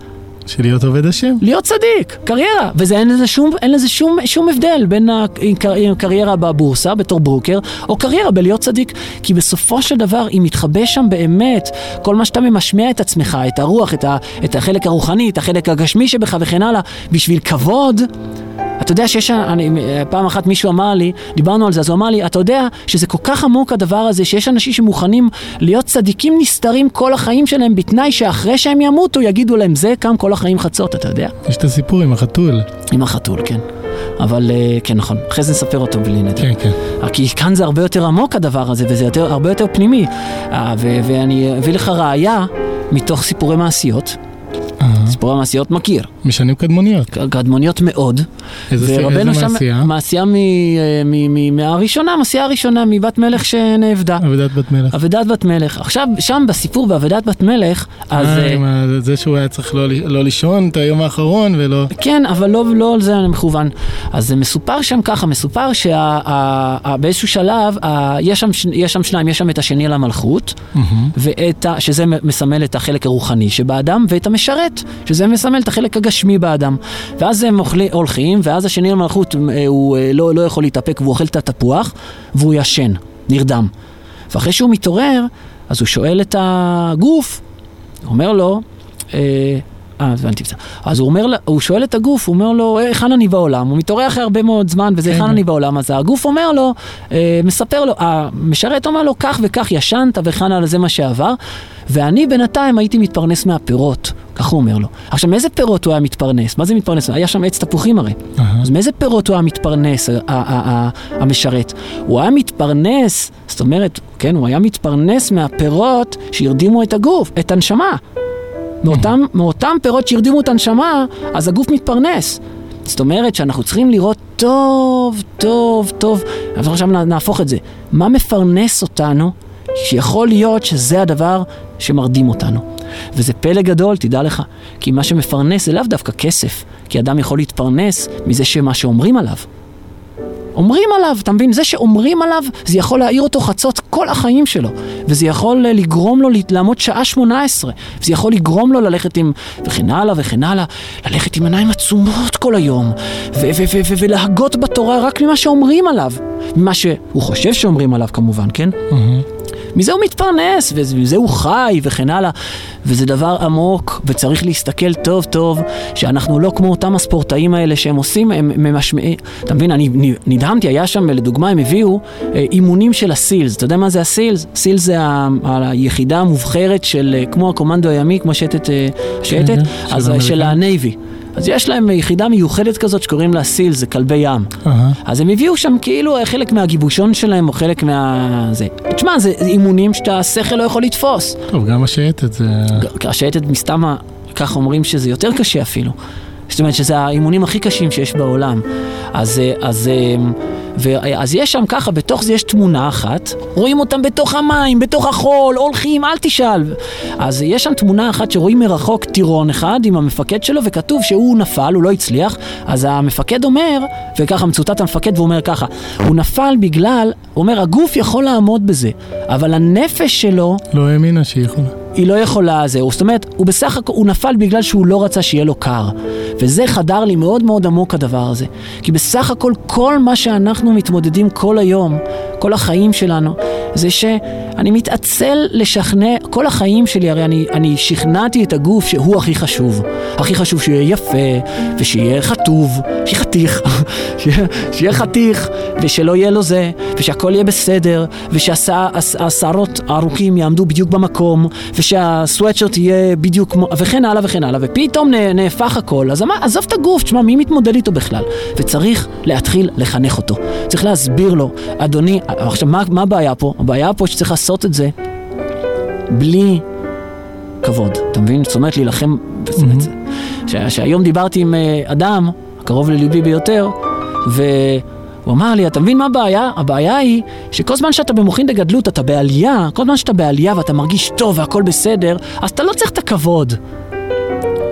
של להיות עובד השם. להיות צדיק, קריירה, וזה אין לזה שום, אין לזה שום, שום הבדל בין הקר- הקריירה בבורסה בתור ברוקר, או קריירה בלהיות צדיק, כי בסופו של דבר, אם מתחבא שם באמת כל מה שאתה ממשמיע את עצמך, את הרוח, את, ה, את החלק הרוחני, את החלק הגשמי שבך וכן הלאה, בשביל כבוד, אתה יודע שיש, אני, פעם אחת מישהו אמר לי, דיברנו על זה, אז הוא אמר לי, אתה יודע שזה כל כך עמוק הדבר הזה, שיש אנשים שמוכנים להיות צדיקים נסתרים כל החיים שלהם, בתנאי שאחרי שהם ימותו יגידו להם, זה קם כל החיים חצות, אתה יודע? יש את הסיפור עם החתול. עם החתול, כן. אבל אה, כן, נכון. אחרי זה נספר אותו בלי נדר. כן, כן. כי כאן זה הרבה יותר עמוק הדבר הזה, וזה יותר, הרבה יותר פנימי. אה, ו- ואני אביא לך ראייה מתוך סיפורי מעשיות. אה, סיפורי מעשיות מכיר. משנים קדמוניות. קדמוניות מאוד. איזה איזה שם- מעשייה? מעשייה מ- אה, מ- מ- מהראשונה, מעשייה הראשונה, מבת מלך שנאבדה. אבדת בת מלך. אבדת בת מלך. עכשיו, שם בסיפור באבדת בת מלך, אז... אה, אה, זה שהוא היה צריך לא לא לישון את היום האחרון ולא... כן, אבל לא, לא על זה אני מכוון. אז זה מסופר שם ככה, מסופר שבאיזשהו שלב, ה- יש שם, יש שם שניים, יש שם את השני על המלכות, ואת ה, שזה מסמל את החלק הרוחני שבאדם, ואת המשרת, שזה מסמל את החלק הגשמי באדם. ואז הם אוכלי, הולכים, ואז השני על המלכות, אה, הוא אה, לא, לא יכול להתאפק, והוא אוכל את התפוח, והוא ישן, נרדם. ואחרי שהוא מתעורר, אז הוא שואל את הגוף, אומר לו, אה, הבנתי בסדר. אז הוא אומר, הוא שואל את הגוף, הוא אומר לו, "אה, היכן אני בעולם? הוא מתעורר אחרי הרבה מאוד זמן, וזה היכן אני בעולם? אז הגוף אומר לו, אה, מספר לו, המשרת אומר לו, כך וכך ישנת, וכאן על זה מה שעבר, ואני בינתיים הייתי מתפרנס מהפירות. כך הוא אומר לו. עכשיו, מאיזה פירות הוא היה מתפרנס? מה זה מתפרנס? היה שם עץ תפוחים הרי. אז מאיזה פירות הוא היה מתפרנס, המשרת? הוא היה מתפרנס, זאת אומרת, כן, הוא היה מתפרנס מהפירות שהרדימו את הגוף, את הנשמה. מאותם, מאותם פירות שהרדימו את הנשמה, אז הגוף מתפרנס. זאת אומרת שאנחנו צריכים לראות טוב, טוב, טוב, אז עכשיו נהפוך את זה. מה מפרנס אותנו, שיכול להיות שזה הדבר שמרדים אותנו. וזה פלא גדול, תדע לך, כי מה שמפרנס זה לאו דווקא כסף, כי אדם יכול להתפרנס מזה שמה שאומרים עליו. אומרים עליו, אתה מבין? זה שאומרים עליו, זה יכול להעיר אותו חצות כל החיים שלו. וזה יכול אה, לגרום לו לעמוד שעה שמונה עשרה. וזה יכול לגרום לו ללכת עם, וכן הלאה וכן הלאה, ללכת עם עיניים עצומות כל היום. ולהגות בתורה רק ממה שאומרים עליו. ממה שהוא חושב שאומרים עליו כמובן, כן? מזה הוא מתפרנס, ומזה הוא חי, וכן הלאה. וזה דבר עמוק, וצריך להסתכל טוב טוב, שאנחנו לא כמו אותם הספורטאים האלה שהם עושים, הם ממשמעים. אתה מבין, אני נדהמתי, היה שם, לדוגמה, הם הביאו אה, אימונים של הסילס. אתה יודע מה זה הסילס? סילס זה ה- היחידה המובחרת של, אה, כמו הקומנדו הימי, כמו השייטת, אה, השייטת, כן, אז של. הנייבי. אז יש להם יחידה מיוחדת כזאת שקוראים לה סיל, זה כלבי ים. אהה. אז הם הביאו שם כאילו חלק מהגיבושון שלהם, או חלק מה... זה. תשמע, זה אימונים שאתה השכל לא יכול לתפוס. טוב, גם השייטת זה... השייטת מסתם, כך אומרים שזה יותר קשה אפילו. זאת אומרת שזה האימונים הכי קשים שיש בעולם. אז, אה, אז, אה, ו, אז יש שם ככה, בתוך זה יש תמונה אחת, רואים אותם בתוך המים, בתוך החול, הולכים, אל תשאל. אז יש שם תמונה אחת שרואים מרחוק טירון אחד עם המפקד שלו, וכתוב שהוא נפל, הוא לא הצליח, אז המפקד אומר, וככה מצוטט המפקד והוא אומר ככה, הוא נפל בגלל, הוא אומר, הגוף יכול לעמוד בזה, אבל הנפש שלו... לא האמינה שהיא יכולה. היא לא יכולה זה, זאת אומרת, הוא בסך הכל, הוא נפל בגלל שהוא לא רצה שיהיה לו קר. וזה חדר לי מאוד מאוד עמוק הדבר הזה. כי בסך הכל כל מה שאנחנו מתמודדים כל היום, כל החיים שלנו, זה שאני מתעצל לשכנע, כל החיים שלי, הרי אני, אני שכנעתי את הגוף שהוא הכי חשוב. הכי חשוב שיהיה יפה, ושיהיה חטוב, שיהיה חתיך, שיהיה, שיהיה חתיך, ושלא יהיה לו זה, ושהכל יהיה בסדר, ושהשערות הארוכים יעמדו בדיוק במקום, ושהסוואטשרט יהיה בדיוק כמו, וכן הלאה וכן הלאה, ופתאום נהפך הכל, אז מה, עזוב את הגוף, תשמע, מי מתמודד איתו בכלל? וצריך להתחיל לחנך אותו. צריך להסביר לו, אדוני, עכשיו, מה הבעיה פה? הבעיה פה שצריך לעשות את זה בלי כבוד, אתה מבין? זאת אומרת, להילחם, שהיום דיברתי עם אה, אדם, הקרוב לליבי ביותר, והוא אמר לי, אתה מבין מה הבעיה? הבעיה היא שכל זמן שאתה במוחין דגדלות, אתה בעלייה, כל זמן שאתה בעלייה ואתה מרגיש טוב והכל בסדר, אז אתה לא צריך את הכבוד.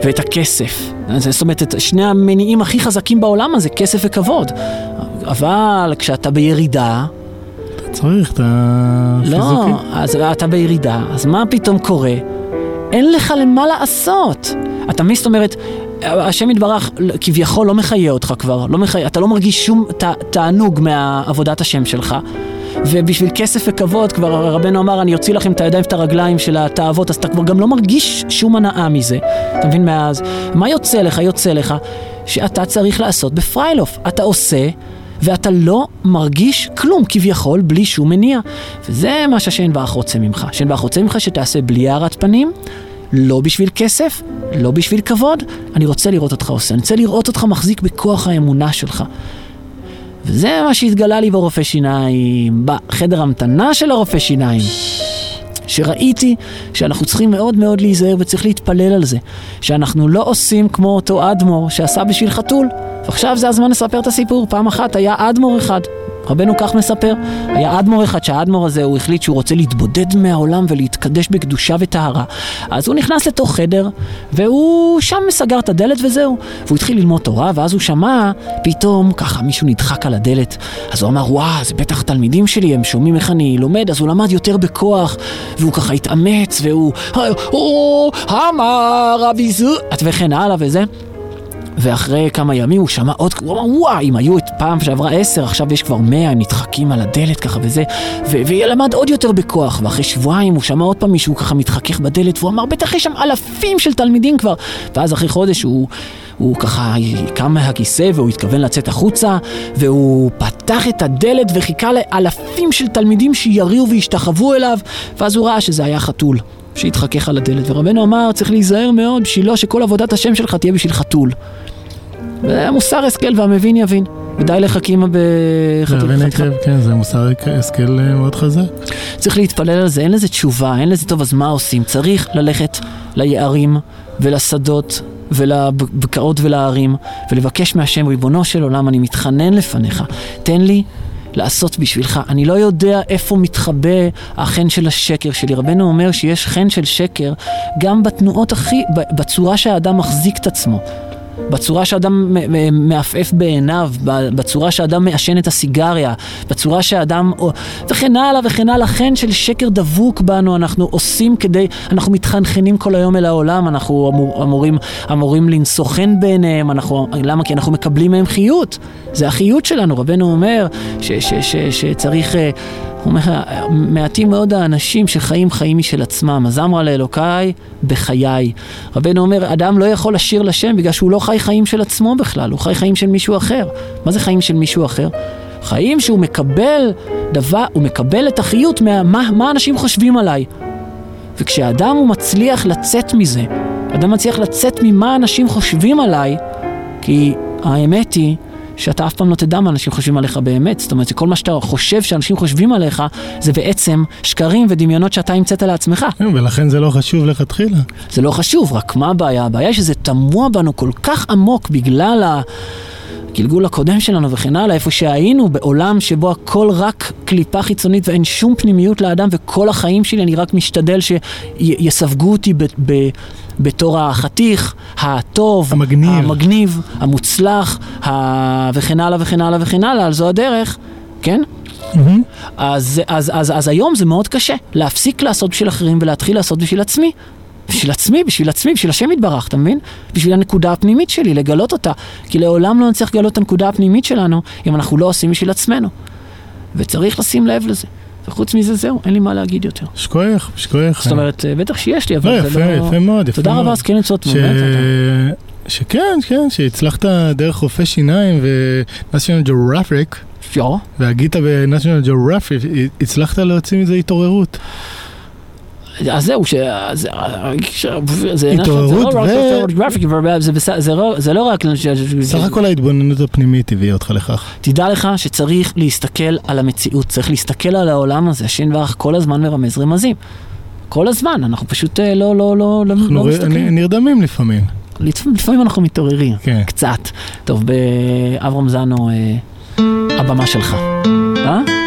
ואת הכסף. זאת אומרת, את שני המניעים הכי חזקים בעולם הזה, כסף וכבוד. אבל כשאתה בירידה, צריך את לא, החיזוקים. אז אתה בירידה, אז מה פתאום קורה? אין לך למה לעשות. אתה מבין? זאת אומרת, השם יתברך כביכול לא מחיה אותך כבר, לא מחיה, אתה לא מרגיש שום ת, תענוג מעבודת השם שלך. ובשביל כסף וכבוד, כבר רבנו אמר, אני אוציא לכם את הידיים ואת הרגליים של התאוות, אז אתה כבר גם לא מרגיש שום הנאה מזה. אתה מבין? מאז, מה יוצא לך? יוצא לך שאתה צריך לעשות בפריילוף. אתה עושה, ואתה לא מרגיש כלום, כביכול, בלי שום מניע. וזה מה שהשן ברך רוצה ממך. השן ברך רוצה ממך שתעשה בלי הארת פנים, לא בשביל כסף, לא בשביל כבוד, אני רוצה לראות אותך עושה. אני רוצה לראות אותך מחזיק בכוח האמונה שלך. וזה מה שהתגלה לי ברופא שיניים, בחדר המתנה של הרופא שיניים. שראיתי שאנחנו צריכים מאוד מאוד להיזהר וצריך להתפלל על זה. שאנחנו לא עושים כמו אותו אדמו"ר שעשה בשביל חתול. ועכשיו זה הזמן לספר את הסיפור. פעם אחת היה אדמו"ר אחד, רבנו כך מספר, היה אדמו"ר אחד שהאדמו"ר הזה הוא החליט שהוא רוצה להתבודד מהעולם ולהתקדש בקדושה וטהרה. אז הוא נכנס לתוך חדר והוא שם סגר את הדלת וזהו. והוא התחיל ללמוד תורה ואז הוא שמע פתאום ככה מישהו נדחק על הדלת. אז הוא אמר וואו זה בטח תלמידים שלי הם שומעים איך אני לומד אז הוא למד יותר בכוח והוא ככה התאמץ והוא או אמר רבי זו וכן הלאה וזה. ואחרי כמה ימים הוא שמע עוד, הוא אמר וואי, אם היו את פעם שעברה עשר, עכשיו יש כבר מאה, הם נדחקים על הדלת ככה וזה, ולמד עוד יותר בכוח, ואחרי שבועיים הוא שמע עוד פעם מישהו ככה מתחכך בדלת, והוא אמר בטח יש שם אלפים של תלמידים כבר, ואז אחרי חודש הוא... הוא ככה קם מהכיסא והוא התכוון לצאת החוצה והוא פתח את הדלת וחיכה לאלפים של תלמידים שיריעו וישתחוו אליו ואז הוא ראה שזה היה חתול שהתחכך על הדלת. ורבנו אמר צריך להיזהר מאוד בשביל לא שכל עבודת השם שלך תהיה בשביל חתול מוסר השכל והמבין יבין. ודי לך קימה בחתול. להבין היטב, כן, זה מוסר השכל אה, מאוד חזק. צריך להתפלל על זה, אין לזה תשובה, אין לזה טוב, אז מה עושים? צריך ללכת ליערים ולשדות ולבקעות ולהרים ולבקש מהשם, ריבונו של עולם, אני מתחנן לפניך, תן לי לעשות בשבילך. אני לא יודע איפה מתחבא החן של השקר שלי. רבנו אומר שיש חן של שקר גם בתנועות הכי, בצורה שהאדם מחזיק את עצמו. בצורה שאדם מעפעף בעיניו, בצורה שאדם מעשן את הסיגריה, בצורה שאדם... וכן הלאה וכן הלאה. חן של שקר דבוק בנו, אנחנו עושים כדי... אנחנו מתחנחנים כל היום אל העולם, אנחנו אמור, אמורים, אמורים לנסוע חן בעיניהם, אנחנו... למה? כי אנחנו מקבלים מהם חיות. זה החיות שלנו. רבנו אומר ש, ש, ש, שצריך... אה, הוא אומר, מעטים מאוד האנשים שחיים חיים משל עצמם, אז אמרה לאלוקיי בחיי. רבנו אומר, אדם לא יכול לשיר לשם בגלל שהוא לא חי חיים של עצמו בכלל, הוא חי חיים של מישהו אחר. מה זה חיים של מישהו אחר? חיים שהוא מקבל דבר, הוא מקבל את החיות מה, מה, אנשים חושבים עליי. וכשאדם הוא מצליח לצאת מזה, אדם מצליח לצאת ממה אנשים חושבים עליי, כי האמת היא שאתה אף פעם לא תדע מה אנשים חושבים עליך באמת. זאת אומרת, כל מה שאתה חושב שאנשים חושבים עליך, זה בעצם שקרים ודמיונות שאתה המצאת לעצמך. כן, ולכן זה לא חשוב לכתחילה. זה לא חשוב, רק מה הבעיה? הבעיה היא שזה תמוה בנו כל כך עמוק בגלל ה... הגלגול הקודם שלנו וכן הלאה, איפה שהיינו בעולם שבו הכל רק קליפה חיצונית ואין שום פנימיות לאדם וכל החיים שלי אני רק משתדל שיסווגו אותי ב- ב- בתור החתיך, הטוב, המגניב, המגניב המוצלח, ה... וכן הלאה וכן הלאה וכן הלאה, על זו הדרך, כן? אז, אז, אז, אז היום זה מאוד קשה להפסיק לעשות בשביל אחרים ולהתחיל לעשות בשביל עצמי. בשביל עצמי, בשביל עצמי, בשביל השם יתברך, אתה מבין? בשביל הנקודה הפנימית שלי, לגלות אותה. כי לעולם לא נצליח לגלות את הנקודה הפנימית שלנו אם אנחנו לא עושים בשביל עצמנו. וצריך לשים לב לזה. וחוץ מזה זהו, אין לי מה להגיד יותר. שכוח, שכוח. זאת אומרת, אה, בטח שיש לי, אבל לא, זה יפה, לא... יפה מאוד, יפה תודה מאוד. רבה, אז כן לצעות ש... באמת. שכן, כן, שהצלחת דרך רופא שיניים ו-National Geographic. והגית ב-National Geographic, הצלחת להוציא מזה התעוררות. אז זהו, ש... זה- זה התעוררות זה לא רק לא- לא. סך הכל ההתבוננות הפנימית הביאה אותך לכך. תדע לך שצריך להסתכל על המציאות, צריך להסתכל על העולם הזה, השם יברך כל הזמן מרמז רמזים. כל הזמן, אנחנו פשוט אה, לא, לא, לא, לא, לא מסתכלים. נרדמים לפעמים. לפעמים, אנחנו מתעוררים, כן. קצת. טוב, באברהם זנו, אה, הבמה שלך. אה?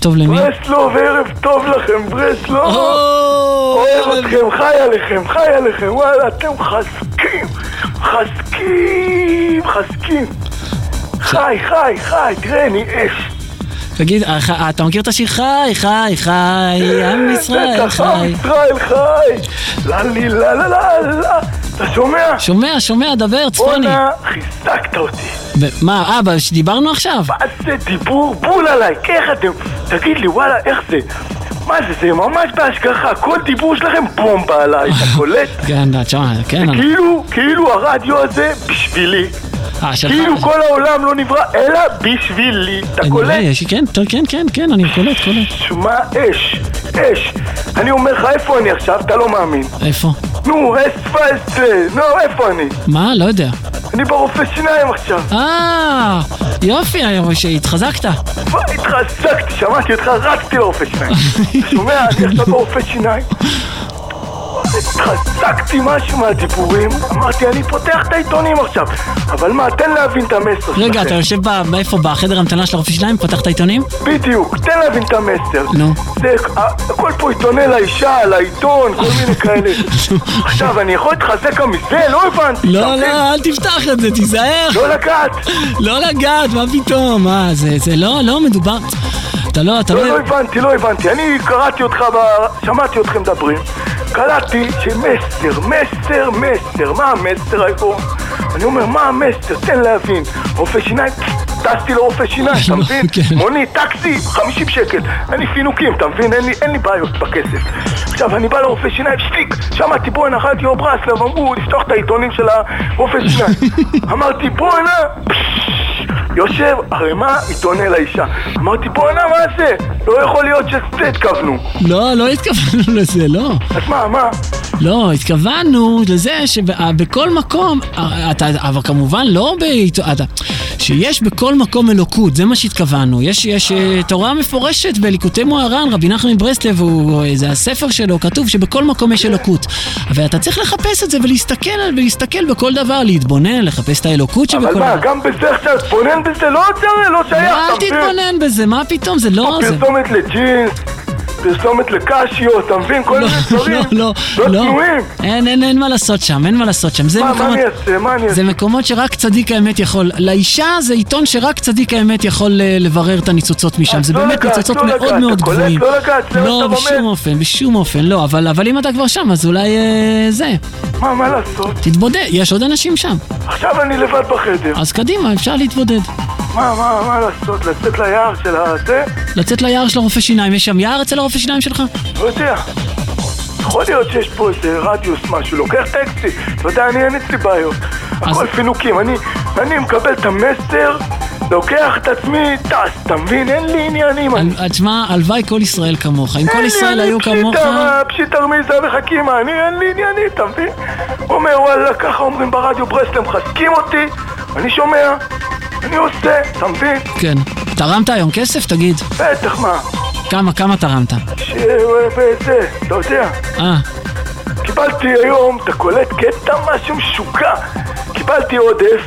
טוב למי? ברסלוב, ערב טוב לכם, ברסלוב! אוהב אתכם, חי עליכם, חי עליכם, וואלה, אתם חזקים, חזקים, חזקים. חי, חי, חי, תראה, אני אש. תגיד, אתה מכיר את השיר חי, חי, חי, עם ישראל בטח, עם חי. ישראל חי! לה לי לה לה לה לה אתה שומע? שומע, שומע, דבר, צפוני. בואנה, חיזקת אותי. מה, אה, שדיברנו עכשיו? מה זה דיבור בול עליי? איך אתם... תגיד לי, וואלה, איך זה? מה זה, זה ממש בהשגחה, כל דיבור שלכם בומבה עליי, אתה קולט? כן, אתה תשמע, כן. כאילו, כאילו הרדיו הזה בשבילי. אה, שלך. כאילו כל העולם לא נברא, אלא בשבילי. אתה קולט? כן, כן, כן, כן, אני קולט, קולט. שמע, אש, אש. אני אומר לך, איפה אני עכשיו? אתה לא מאמין. איפה? נו, אספלט, נו, איפה אני? מה? לא יודע. אני ברופא שיניים עכשיו. אה, יופי, שהתחזקת. כבר התחזקתי, שמעתי אותך, רצתי לרופא שיניים. שומע, אני עכשיו ברופא שיניים. התחזקתי משהו מהדיבורים, אמרתי, אני פותח את העיתונים עכשיו. אבל מה, תן להבין את המסר שלכם. רגע, אתה יושב באיפה? בחדר המתנה של הרופא שיניים? פותח את העיתונים? בדיוק, תן להבין את המסר. נו. זה, הכל פה עיתוני לאישה, לעיתון, כל מיני כאלה. עכשיו, אני יכול להתחזק גם מזה? לא הבנתי. לא, לא, אל תפתח את זה, תיזהר. לא לגעת. לא לגעת, מה פתאום? מה, זה, זה לא, לא מדובר... אתה לא, אתה לא, לא... לא הבנתי, לא הבנתי. אני קראתי אותך. שמעתי אתכם מדברים. קלטתי שמסר, מסר, מסר. מה המסר היום? אני אומר, מה המסר? תן להבין. רופא שיניים? טסתי לרופא שיניים, אתה מבין? כן. מונית, טקסי, 50 שקל. אין לי פינוקים, אתה מבין? אין לי, אין לי בעיות בכסף. עכשיו, אני בא לרופא שיניים, שטיק, שמעתי בואנה, אכלתי או ברסלב, אמרו לפתוח את העיתונים של הרופא שיניים. אמרתי, בואנה, יושב ערימה עיתוני לאישה. אמרתי, בואנה, מה זה? לא יכול להיות שזה התכוונו. לא, לא התכוונו לזה, לא. אז מה, מה? לא, התכוונו לזה שבכל מקום, אה, אתה, אבל כמובן לא בעיתון, אתה, שיש בכל מקום אלוקות, זה מה שהתכוונו. יש, יש אה, תורה מפורשת בליקוטי מוהר"ן, רבי נחמן אה, זה הספר שלו, כתוב שבכל מקום יש אלוקות. אבל אתה צריך לחפש את זה ולהסתכל, ולהסתכל בכל דבר, להתבונן, לחפש את האלוקות אבל שבכל מה, דבר. גם בזה עכשיו תתבונן בזה? לא זה לא שייך, אל? תתבונן בזה, מה פתאום, זה לא... פרסומת לג'ינס, פרסומת לקשיו, אתה מבין? כל מיני דברים. לא, לא לא, צנועים. אין, אין, אין מה לעשות שם, אין מה לעשות שם. מה, מה אני אעשה? מה אני אעשה? זה מקומות שרק צדיק האמת יכול. לאישה זה עיתון שרק צדיק האמת יכול אה, לברר את הניצוצות משם. זה לא באמת ניצוצות לא מאוד מאוד? גבוהים. לא לא, בשום? אופן, בשום אופן, לא. אבל אם אתה כבר שם, אז אולי אה, זה. מה, מה לעשות? תתבודד, יש עוד אנשים שם. עכשיו אני לבד בחדר. אז קדימה, אפשר להתבודד. מה, מה, מה לעשות? לצאת ליער של הזה? לצאת ליער של הרופא שיניים, יש שם יער אצל הרופא שיניים שלך? לא יודע. יכול להיות שיש פה איזה רדיוס משהו, לוקח טקסי. אתה יודע, אני אין אצלי בעיות. הכל פינוקים. אני, אני מקבל את המסר, לוקח את עצמי, טס, אתה מבין? אין לי עניינים. אני- אל- תשמע, הלוואי כל ישראל כמוך. אם כל אין לי, ישראל היו כמוך... פשיטה, מה, פשיטה רמיזה וחכימה, אני אין לי עניינים, אתה מבין? אומר וואלה, ככה אומרים ברדיו ברסלב, מחזקים אותי, אני שומע, אני עושה, אתה מבין? כן. תרמת היום כסף? תגיד. בטח, מה? כמה, כמה תרמת? אתה יודע, אה, קיבלתי היום, אתה קולט קטע משהו משוגע, קיבלתי עודף,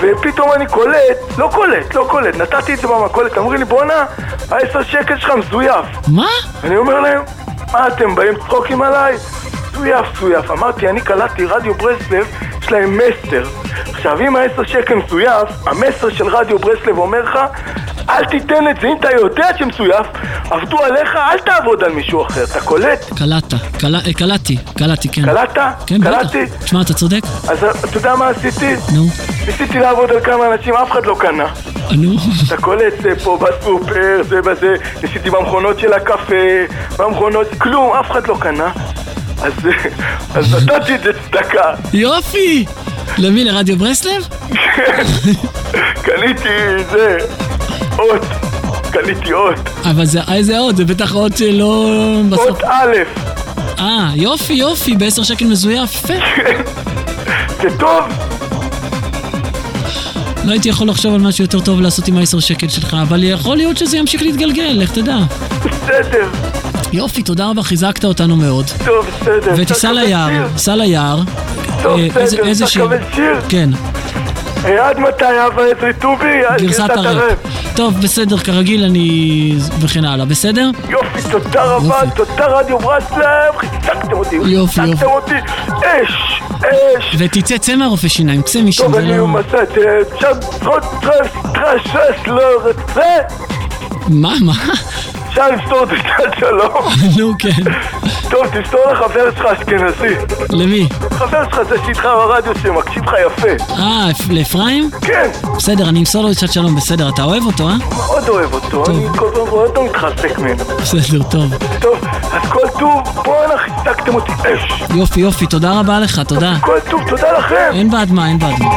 ופתאום אני קולט, לא קולט, לא קולט, נתתי את זה במכולת, אמרו לי בואנה, העשר שקל שלך מזויף. מה? אני אומר להם, מה אתם באים צחוקים עליי? מזויף, מזויף. אמרתי, אני קלטתי רדיו ברסלב, יש להם מסר. עכשיו, אם העשר שקל מזויף, המסר של רדיו ברסלב אומר לך, אל תיתן את זה, אם אתה יודע שמזויף, עבדו עליך, אל תעבוד על מישהו אחר, אתה קולט? קלטת. קל- אה, קלטתי. קלטתי, כן. קלטת? כן. קלטתי? תשמע, אתה צודק. אז אתה יודע מה עשיתי? נו. ניסיתי לעבוד על כמה אנשים, אף אחד לא קנה. נו. אתה קולט זה פה בסופר, זה בזה, ניסיתי במכונות של הקפה, במכונות, כלום, אף אחד לא קנה. אז, נתתי את זה צדקה. יופי! למי? לרדיו ברסלב? קניתי זה, אות, קניתי אות, אבל זה איזה עוד? זה בטח עוד שלא... אות א', אה, יופי, יופי, בעשר שקל מזויף, יפה. זה טוב? לא הייתי יכול לחשוב על משהו יותר טוב לעשות עם העשר שקל שלך, אבל יכול להיות שזה ימשיך להתגלגל, לך תדע. בסדר, יופי, תודה רבה, חיזקת אותנו מאוד. טוב, בסדר. ותיסע ליער? סע ליער. טוב, אה, בסדר, איזה שיר? כן. אה, עד מתי אבא עזרי טובי? עד גרסת הרב. טוב, בסדר, כרגיל אני... וכן הלאה, בסדר? יופי, תודה רבה, תודה רדיו ברסלב, חיזקתם אותי, חיזקתם. אותי, אש, אש. ותצא, צא מהרופא שיניים, צא משם, טוב, אני לא... מצאת, שם עוד טרס, טרס, לא מה, מה? אפשר למסור את הצד שלו. נו, כן. טוב, תמסור לחבר שלך אשכנזי. למי? חבר שלך זה שאיתך ברדיו שמקשיב לך יפה. אה, אפ- לאפרים? כן. בסדר, אני אמסור לו את שעת שלום, בסדר. אתה אוהב אותו, אה? מאוד אוהב אותו, אני כל פעם רואה אותו מתחזק ממנו. בסדר, טוב. טוב, אז כל טוב, בואנה, חיזקתם אותי אש. יופי, יופי, תודה רבה לך, תודה. כל טוב, תודה לכם. אין בעד מה, אין בעד מה.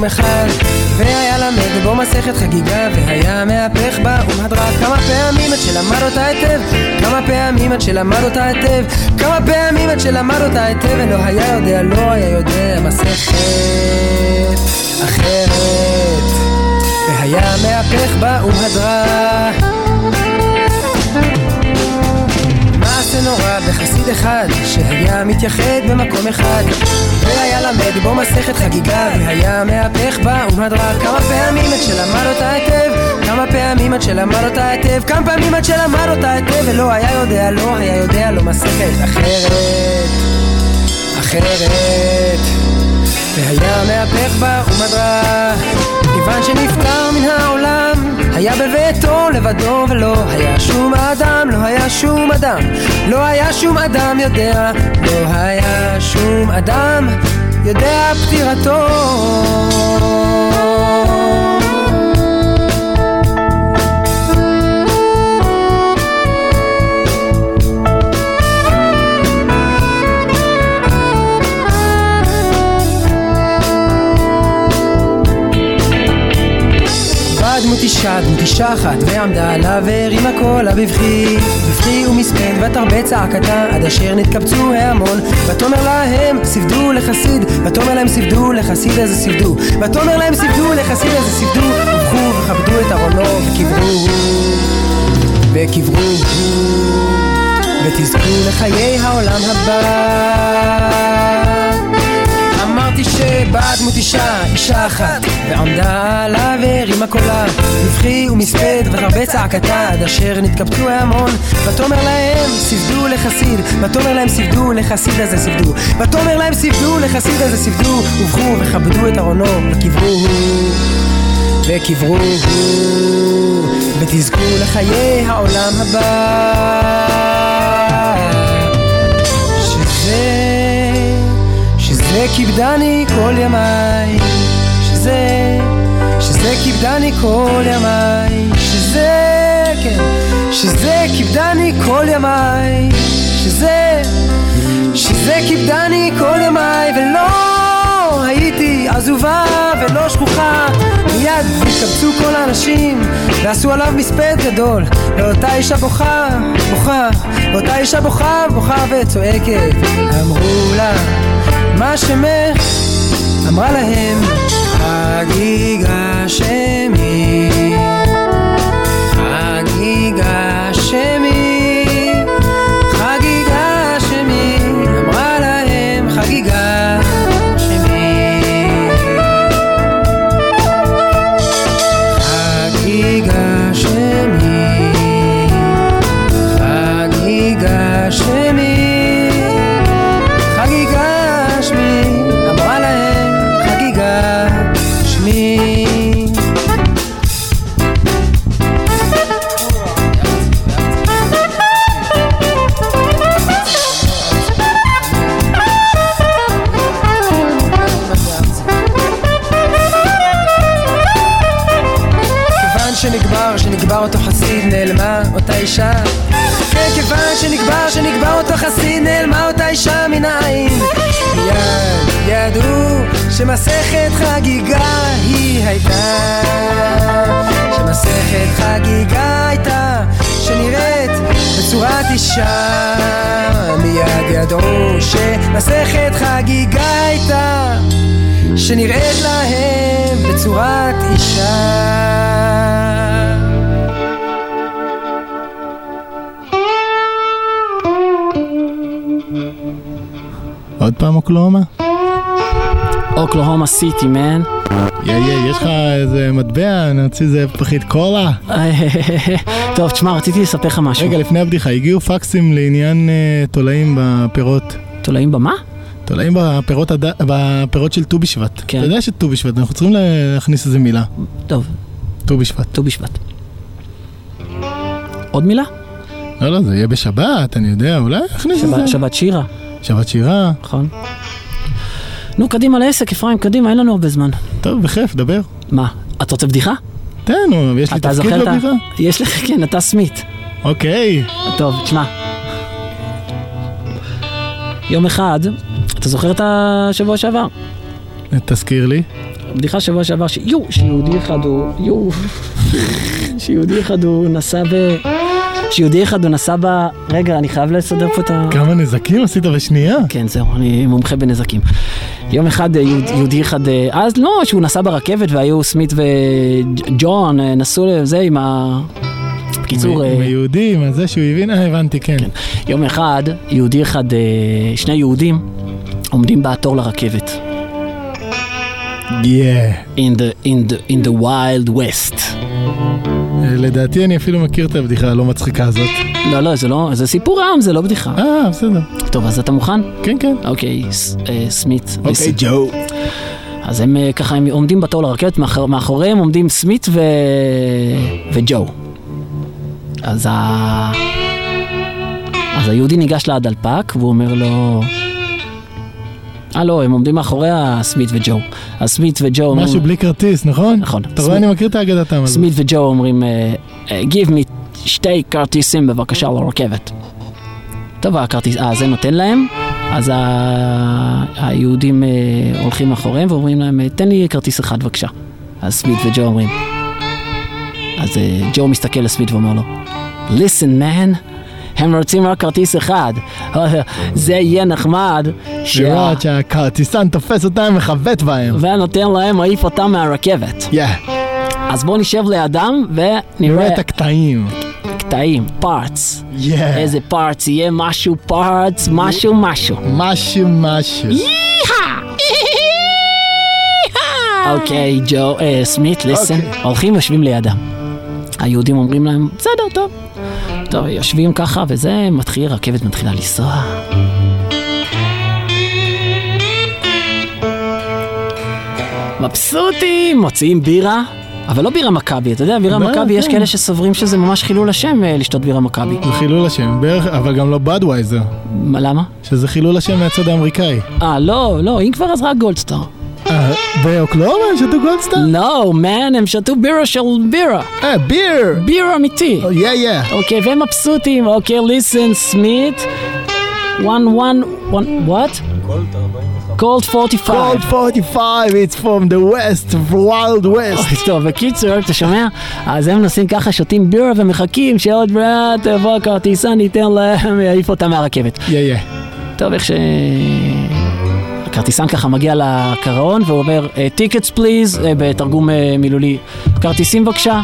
מתייחד במקום אדם יודע פטירתו אחת, ועמדה עליו והרימה קולה בבכי, בבכי ומספד, ותרבה צעקתה, עד אשר נתקבצו ההמון, ותאמר להם, ספדו לחסיד, ותאמר להם, ספדו לחסיד איזה ספדו, ותאמר להם, ספדו לחסיד איזה ספדו, ובכו וכבדו את ארונו, וקברו, וקברו, ותזכו לחיי העולם הבא. אמרתי שבאה דמות אישה, אישה אחת ועמדה עליו והרימה קולה בבכי ומספד ותרבה צעקתה עד אשר נתקבצו ההמון. ותאמר להם ספדו לחסיד. ותאמר להם ספדו לחסיד הזה ספדו ותאמר להם ספדו לחסיד הזה ספדו ובכו וכבדו את ארונו וקברו וקברו ותזכו לחיי העולם הבא. שזה כיבדני כל ימיי, שזה, שזה כיבדני כל ימיי, שזה, כן, שזה כיבדני כל ימיי, שזה, שזה כיבדני כל ימיי, ולא הייתי עזובה ולא שכוחה, מיד התקבצו כל האנשים ועשו עליו מספד גדול, ואותה אישה בוכה, בוכה, ואותה אישה בוכה, בוכה וצועקת, אמרו לה מה שמך? אמרה להם חגיגה שמי שנקבר אותו חסיד, נעלמה אותה אישה מן העין. מיד ידעו שמסכת חגיגה היא הייתה. שמסכת חגיגה הייתה, שנראית בצורת אישה. מיד ידעו שמסכת חגיגה הייתה, שנראית להם בצורת אישה. עוד פעם אוקלאומה? אוקלהומה סיטי, מן. יא יא, יש לך איזה מטבע, נוציא איזה פחית קולה? טוב, תשמע, רציתי לספר לך משהו. רגע, לפני הבדיחה, הגיעו פקסים לעניין אה, תולעים בפירות. תולעים במה? תולעים בפירות, הד... בפירות של ט"ו בשבט. כן. אתה יודע שט"ו בשבט, אנחנו צריכים להכניס איזה מילה. טוב. ט"ו בשבט. ט"ו בשבט. עוד מילה? לא, לא, זה יהיה בשבת, אני יודע, אולי נכניס שבת- איזה... שבת שירה. שבת שירה. נכון. נו, קדימה לעסק, אפרים, קדימה, אין לנו הרבה זמן. טוב, בכיף, דבר. מה, אתה רוצה בדיחה? תן, נו, יש לי תפקיד בבדיחה? יש לך, כן, אתה סמית. אוקיי. טוב, תשמע. יום אחד, אתה זוכר את השבוע שעבר? תזכיר לי. בדיחה שבוע שעבר, שיו, שיהודי אחד הוא, יו, שיהודי אחד הוא נסע ב... שיהודי אחד הוא נסע ב... רגע, אני חייב לסדר פה את ה... כמה נזקים עשית בשנייה? כן, זהו, אני מומחה בנזקים. יום אחד אה, יהוד- יהודי אחד, אה, אז לא, שהוא נסע ברכבת והיו סמית וג'ון, אה, נסעו לזה עם ה... בקיצור, עם היהודי, עם זה שהוא הבין, אה, הבנתי, כן. יום אחד, יהודי אחד, שני יהודים עומדים בתור לרכבת. Yeah. In the, in the, in the wild west. אה, לדעתי אני אפילו מכיר את הבדיחה הלא מצחיקה הזאת. לא, לא, זה לא, זה סיפור עם, זה לא בדיחה. אה, בסדר. טוב, אז אתה מוכן? כן, כן. אוקיי, אה, סמית. אוקיי. ג'ו. אז הם אה, ככה, הם עומדים בתור לרכבת, מאחור, מאחוריהם עומדים סמית ו... וג'ו. אז ה... אז היהודי ניגש לדלפק והוא אומר לו... אה לא, הם עומדים מאחוריה סמית וג'ו. אז סמית וג'ו אומרים... משהו בלי כרטיס, נכון? נכון. אתה רואה, אני מכיר את האגדתם הזאת. סמית וג'ו אומרים, אה, אה, give me שתי כרטיסים בבקשה לרכבת. טוב, הכרטיס, אה, זה נותן להם, אז ה... היהודים אה, הולכים מאחוריהם ואומרים להם, תן לי כרטיס אחד בבקשה. אז סמית וג'ו אומרים. אז אה, ג'ו מסתכל לסמית ואומר לו, listen man, הם רוצים רק כרטיס אחד. זה יהיה נחמד. לראות שהכרטיסן תופס אותם מכבט בהם. ונותן להם להעיף אותם מהרכבת. Yeah. אז בואו נשב לידם נראה ונראה את הקטעים. קטעים, פארטס. Yeah. איזה פארטס, יהיה משהו פארטס, משהו משהו. משהו משהו. אוקיי, ג'ו, אה, סמית, ליסן, אוקיי. הולכים יושבים לידם. היהודים אומרים להם, בסדר, טוב. טוב, יושבים ככה וזה, מתחיל, רכבת מתחילה לנסוע. מבסוטים, מוציאים בירה, אבל לא בירה מכבי, אתה יודע, בירה לא, מכבי, יש כן. כאלה שסוברים שזה ממש חילול השם אה, לשתות בירה מכבי. זה חילול השם, בערך, אבל גם לא בדווייזר. מה, למה? שזה חילול השם מהצד האמריקאי. אה, לא, לא, אם כבר אז רק גולדסטאר. אה, באוקלאומה הם שתו גולדסטאר? לא, מן, הם שתו בירה של בירה. אה, ביר! בירה אמיתי. יא יא. אוקיי, והם מבסוטים, אוקיי, ליסן, סמית. one, one, one, what? קולד 45. Cold 45, it's from the west, wild west. אוי, טוב, בקיצור, אתה שומע? אז הם נוסעים ככה, שותים בירה ומחכים שעוד מעט תבוא הכרטיסן, ניתן להם, יעיף אותם מהרכבת. יא יא. טוב, איך ש... הכרטיסן ככה מגיע לקרון והוא אומר, טיקטס פליז, בתרגום אה, מילולי, כרטיסים בבקשה.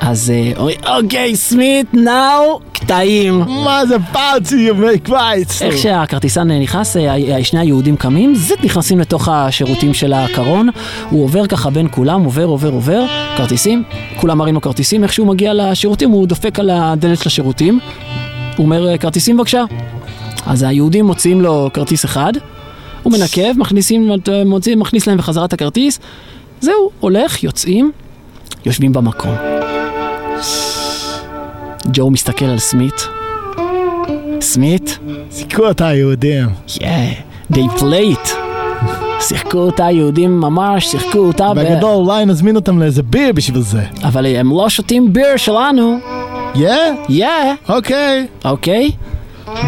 אז אה, אוקיי, סמית, נאו, קטעים. מה זה you make bites. איך שהכרטיסן אה, נכנס, שני היהודים קמים, זיט נכנסים לתוך השירותים של הקרון, הוא עובר ככה בין כולם, עובר, עובר, עובר, כרטיסים, כולם מראים לו כרטיסים, איך שהוא מגיע לשירותים, הוא דופק על הדלת של השירותים, הוא אומר, "אה, כרטיסים בבקשה. אז היהודים מוציאים לו כרטיס אחד, הוא מנקב, מכניסים, מוציא, מכניס להם בחזרה את הכרטיס, זהו, הולך, יוצאים, יושבים במקום. ג'ו מסתכל על סמית. סמית? סיכו אותה היהודים. Yeah, they play it. שיחקו אותה יהודים ממש, שיחקו אותה ב... בגדול אולי נזמין אותם לאיזה ביר בשביל זה. אבל הם לא שותים ביר שלנו. Yeah? Yeah. אוקיי. אוקיי?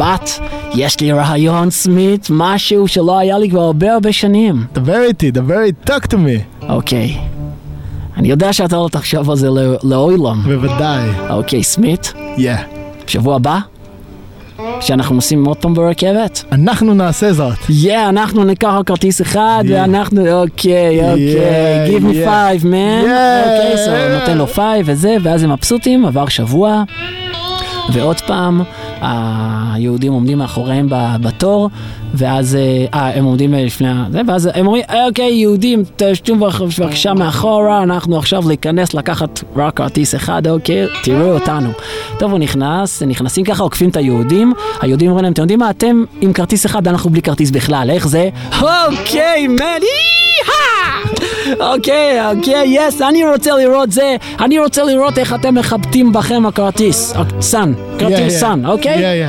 בת, יש לי רעיון, סמית, משהו שלא היה לי כבר הרבה הרבה שנים. דבר איתי, דבר איתי, talk to me. אוקיי. אני יודע שאתה לא תחשוב על זה לא- לעולם. בוודאי. אוקיי, סמית, Yeah. שבוע הבא, שאנחנו נוסעים עוד פעם ברכבת. אנחנו נעשה זאת. Yeah, אנחנו ניקח כרטיס אחד, Yeah. ואנחנו, אוקיי, אוקיי, give me yeah. five, man. Yeah. אוקיי, so נותן לו five וזה, ואז הם מבסוטים, עבר שבוע, ועוד פעם, היהודים עומדים מאחוריהם בתור, ואז, אה, אה, הם עומדים לפני ה... זה, ואז הם אומרים, אוקיי, יהודים, תשתו בבקשה מאחורה, אנחנו עכשיו להיכנס, לקחת רק כרטיס אחד, אוקיי, תראו אותנו. טוב, הוא נכנס, נכנסים ככה, עוקפים את היהודים, היהודים אומרים להם, אתם יודעים מה, אתם עם כרטיס אחד, אנחנו בלי כרטיס בכלל, איך זה? אוקיי, מן, אוקיי, אוקיי, יס, אני רוצה לראות זה, אני רוצה לראות איך אתם מכבדים בכם הכרטיס, סאן, כרטיס. סאן, אוקיי?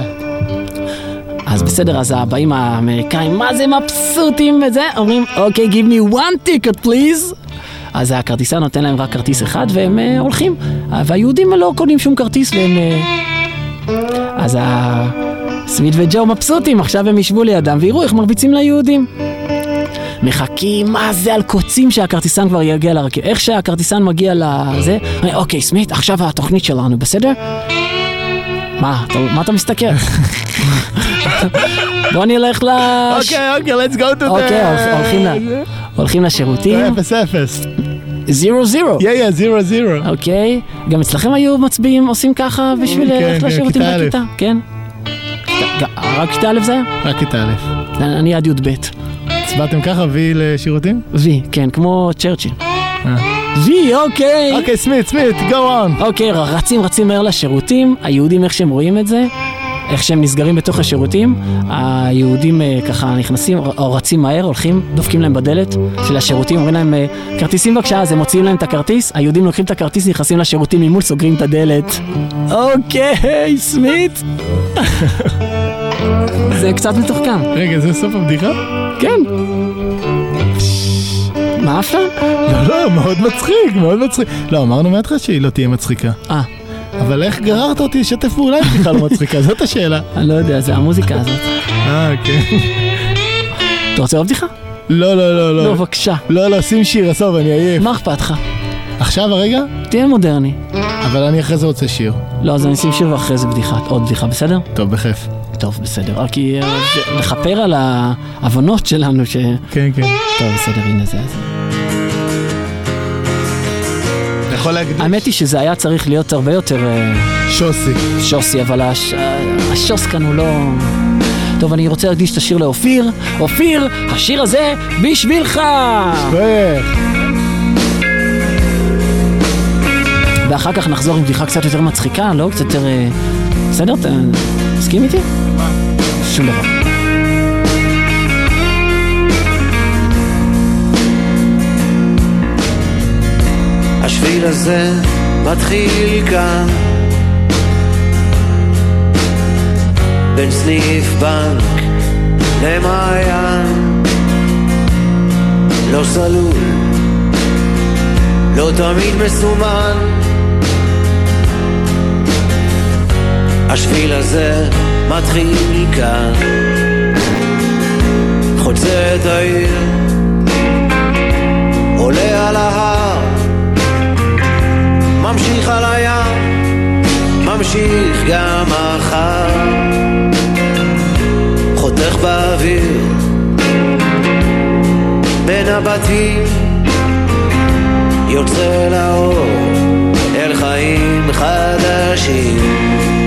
אז בסדר, אז הבאים האמריקאים, מה זה מבסוטים וזה? אומרים, אוקיי, give me one ticket please. אז הכרטיסן נותן להם רק כרטיס אחד והם אה, הולכים. והיהודים לא קונים שום כרטיס והם... אה, אז הסמית וג'ו מבסוטים, עכשיו הם ישבו לידם ויראו איך מרביצים ליהודים. מחכים, מה זה על קוצים שהכרטיסן כבר יגיע לרכבת. איך שהכרטיסן מגיע לזה, אני, אוקיי, סמית, עכשיו התוכנית שלנו, בסדר? מה, אתה, מה אתה מסתכל? בוא נלך ל... אוקיי, אוקיי, let's go to the... אוקיי, הולכ- הולכים ל- הולכים לשירותים. אפס אפס. זירו זירו. Yeah, yeah, זירו זירו. אוקיי, גם אצלכם היו מצביעים, עושים ככה בשביל כן, ללכת כן, לשירותים. בכיתה? כן. רק כיתה א' זה היה? רק כיתה א'. אני עד י"ב. הצבעתם ככה וי לשירותים? וי, כן, כמו צ'רצ'יל. אה. וי, אוקיי. אוקיי, סמית, סמית, go on. אוקיי, רצים רצים מהר לשירותים, היהודים איך שהם רואים את זה, איך שהם נסגרים בתוך השירותים, היהודים אה, ככה נכנסים, או רצים מהר, הולכים, דופקים להם בדלת של השירותים, אומרים להם, אה, כרטיסים בבקשה, אז הם מוציאים להם את הכרטיס, היהודים לוקחים את הכרטיס, נכנסים לשירותים ממול, סוגרים את הדלת. אוקיי, סמית. זה קצת מתוחכם. רגע, זה סוף הבדיחה? כן. מה אהבת? לא, לא, מאוד מצחיק, מאוד מצחיק. לא, אמרנו מההתחלה שהיא לא תהיה מצחיקה. אה. אבל איך גררת אותי לשתף פעולה עם בדיחה לא מצחיקה? זאת השאלה. אני לא יודע, זה המוזיקה הזאת. אה, כן. אתה רוצה עוד בדיחה? לא, לא, לא, לא. לא, בבקשה. לא, לא, שים שיר, עזוב, אני עייף. מה אכפת לך? עכשיו הרגע? תהיה מודרני. אבל אני אחרי זה רוצה שיר. לא, אז אני אשים שיר ואחרי זה בדיחה, עוד בדיחה, בסדר? טוב, בכיף. טוב, בסדר. רק כי, אה, זה- לכפר על ההבנות שלנו ש... כן, כן. טוב, בסדר, הנה זה. זה. אתה יכול להקדיש. האמת היא שזה היה צריך להיות הרבה יותר אה, שוסי. שוסי, אבל הש... השוס כאן הוא לא... טוב, אני רוצה להקדיש את השיר לאופיר. אופיר, השיר הזה בשבילך! ואחר כך נחזור עם בדיחה קצת יותר מצחיקה, לא? קצת יותר... אה, בסדר? מסכים איתי? שום דבר. השביל הזה מתחיל כאן בין סניף בנק למעיין לא סלול, לא תמיד מסומן השביל הזה מתחיל כאן חוצה את העיר עולה על ההר ממשיך על הים, ממשיך גם מחר, חותך באוויר, בין הבתים, יוצא לאור, אל חיים חדשים.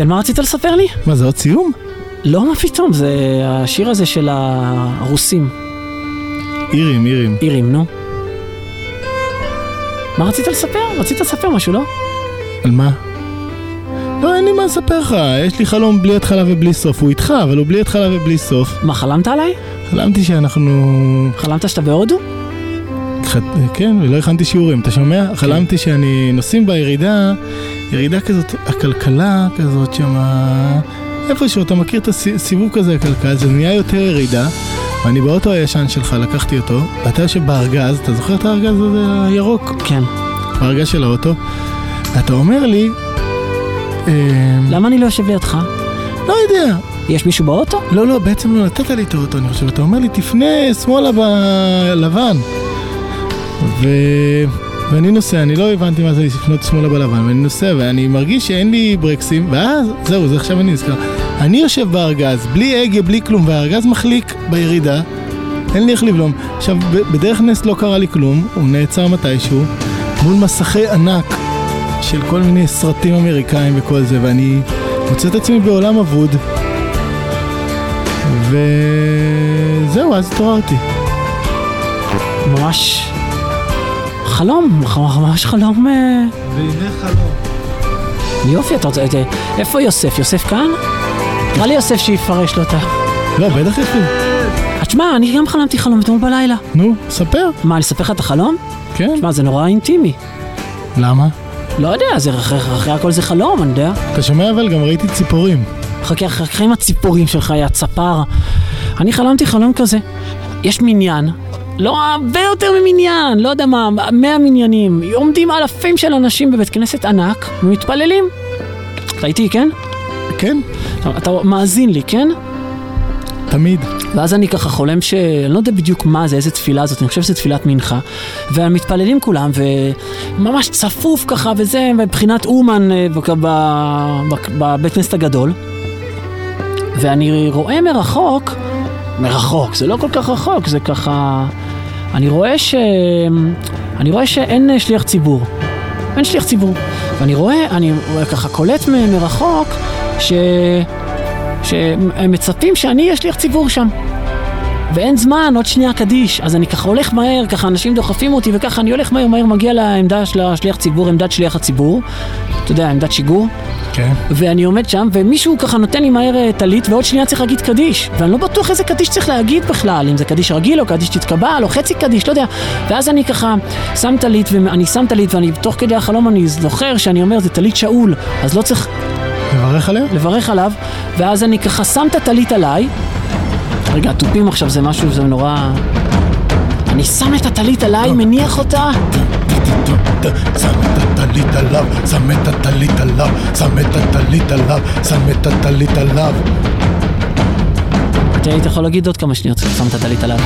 כן, מה רצית לספר לי? מה זה עוד סיום? לא, מה פתאום, זה השיר הזה של הרוסים. אירים, אירים. אירים, נו. מה רצית לספר? רצית לספר משהו, לא? על מה? לא, אין לי מה לספר לך, יש לי חלום בלי התחלה ובלי סוף. הוא איתך, אבל הוא בלי התחלה ובלי סוף. מה, חלמת עליי? חלמתי שאנחנו... חלמת שאתה בהודו? כן, ולא הכנתי שיעורים, אתה שומע? כן. חלמתי שאני נוסעים בירידה, ירידה כזאת, הכלכלה כזאת שמה... איפשהו, אתה מכיר את הסיבוב כזה, הכלכלה, זה נהיה יותר ירידה, ואני באוטו הישן שלך, לקחתי אותו, ואתה יושב בארגז, אתה זוכר את הארגז הזה הירוק? כן. בארגז של האוטו. אתה אומר לי... אה, למה אני לא יושב לידך? לא יודע. יש מישהו באוטו? לא, לא, בעצם לא נתת לי את האוטו, אני חושב. אתה אומר לי, תפנה שמאלה בלבן. ו... ואני נוסע, אני לא הבנתי מה זה לפנות שמאלה בלבן, ואני נוסע, ואני מרגיש שאין לי ברקסים, ואז, זהו, זה עכשיו אני נזכר. אני יושב בארגז, בלי הגה, בלי כלום, והארגז מחליק בירידה, אין לי איך לבלום. עכשיו, בדרך נס לא קרה לי כלום, הוא נעצר מתישהו, מול מסכי ענק של כל מיני סרטים אמריקאים וכל זה, ואני מוצא את עצמי בעולם אבוד, וזהו, אז התעוררתי. ממש חלום, ממש חלום. אה, והנה חלום. יופי, אתה רוצה, איפה יוסף? יוסף כאן? נראה לי יוסף שיפרש לו את ה... לא, בטח יש לי. תשמע, אני גם חלמתי חלום אתמול בלילה. נו, ספר. מה, אני אספר לך את החלום? כן. תשמע, זה נורא אינטימי. למה? לא יודע, זה אחרי הכל זה חלום, אני יודע. אתה שומע אבל גם ראיתי ציפורים. חכה, חכה עם הציפורים שלך, יא צפר. אני חלמתי חלום כזה. יש מניין, לא הרבה יותר ממניין, לא יודע מה, מאה מניינים. עומדים אלפים של אנשים בבית כנסת ענק ומתפללים. אתה איתי, כן? כן. אתה מאזין לי, כן? תמיד. ואז אני ככה חולם ש... אני לא יודע בדיוק מה זה, איזה תפילה זאת, אני חושב שזו תפילת מנחה. והם מתפללים כולם, וממש צפוף ככה וזה, מבחינת אומן בבית כנסת הגדול. ואני רואה מרחוק, מרחוק, זה לא כל כך רחוק, זה ככה... אני רואה ש... אני רואה שאין שליח ציבור. אין שליח ציבור. ואני רואה, אני ככה קולט מרחוק, ש... שהם מצפים שאני אהיה שליח ציבור שם. ואין זמן, עוד שנייה קדיש. אז אני ככה הולך מהר, ככה אנשים דוחפים אותי, וככה אני הולך מהר מהר, מגיע לעמדה של השליח ציבור, עמדת שליח הציבור. אתה יודע, עמדת שיגור. כן. כן. ואני עומד שם, ומישהו ככה נותן לי מהר אה, טלית, ועוד שנייה צריך להגיד קדיש. ואני לא בטוח איזה קדיש צריך להגיד בכלל, אם זה קדיש רגיל, או קדיש תתקבל, או חצי קדיש, לא יודע. ואז אני ככה שם טלית, ואני שם טלית, ואני תוך כדי החלום אני זוכר שאני אומר, זה טלית שאול, אז לא צריך לברך עליה? לברך עליו, ואז אני ככה שם את הטלית עליי. רגע, התופים עכשיו זה משהו, זה נורא... אני שם את הטלית עליי, מניח אותה, שם את הטלית עליו, שם את עליו, שם את עליו, שם את עליו. אתה היית יכול להגיד עוד כמה שניות, שם את עליו.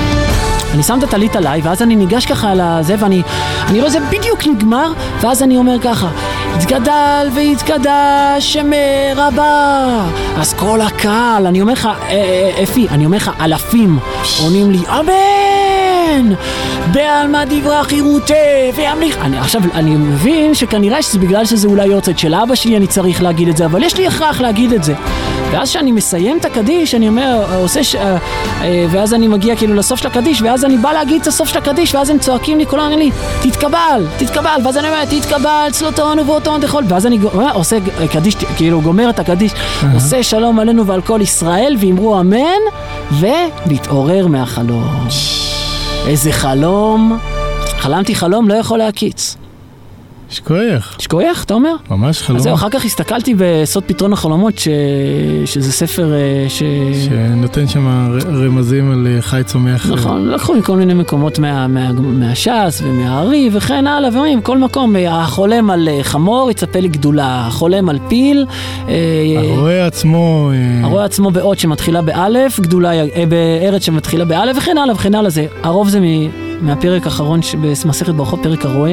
אני שם את הטלית עליי, ואז אני ניגש ככה על הזה, ואני אני רואה זה בדיוק נגמר, ואז אני אומר ככה, יתגדל ויתקדש שמר הבא. אז כל הקהל, אני אומר לך, אה, אה, אפי, אני אומר לך, אלפים עונים לי, אמן! בעלמא דברה חירותי וימליך. עכשיו, אני מבין שכנראה שזה בגלל שזה אולי יורצת של אבא שלי, אני צריך להגיד את זה, אבל יש לי הכרח להגיד את זה. ואז כשאני מסיים את הקדיש, אני אומר, עושה, ש... אה, אה, ואז אני מגיע כאילו לסוף של הקדיש, ואז אני בא להגיד את הסוף של הקדיש, ואז הם צועקים לי, כולם אומרים לי, תתקבל, תתקבל, ואז אני אומר, תתקבל, צלוטון ובאותון תאכול, ואז אני גומר, עושה קדיש, כאילו גומר את הקדיש, עושה שלום עלינו ועל כל ישראל, ואמרו אמן, ולהתעורר מהחלום. איזה חלום. חלמתי חלום לא יכול להקיץ. שכוייך. שכוייך, אתה אומר? ממש חלום. אז זהו, אחר כך הסתכלתי בסוד פתרון החלומות, ש... שזה ספר אה, ש... שנותן שם רמזים על אה, חי צומח. נכון, לקחו מכל מיני מקומות מה, מה, מהש"ס ומהארי וכן הלאה, ואומרים, כל מקום, אה, החולם על חמור יצפה לי גדולה, החולם על פיל, אה, הרועה עצמו... אה, הרואה עצמו באות שמתחילה באלף, גדולה, בארץ שמתחילה באלף וכן הלאה וכן הלאה, זה, הרוב זה מ, מהפרק האחרון ש- במסכת ברכות, פרק הרועה,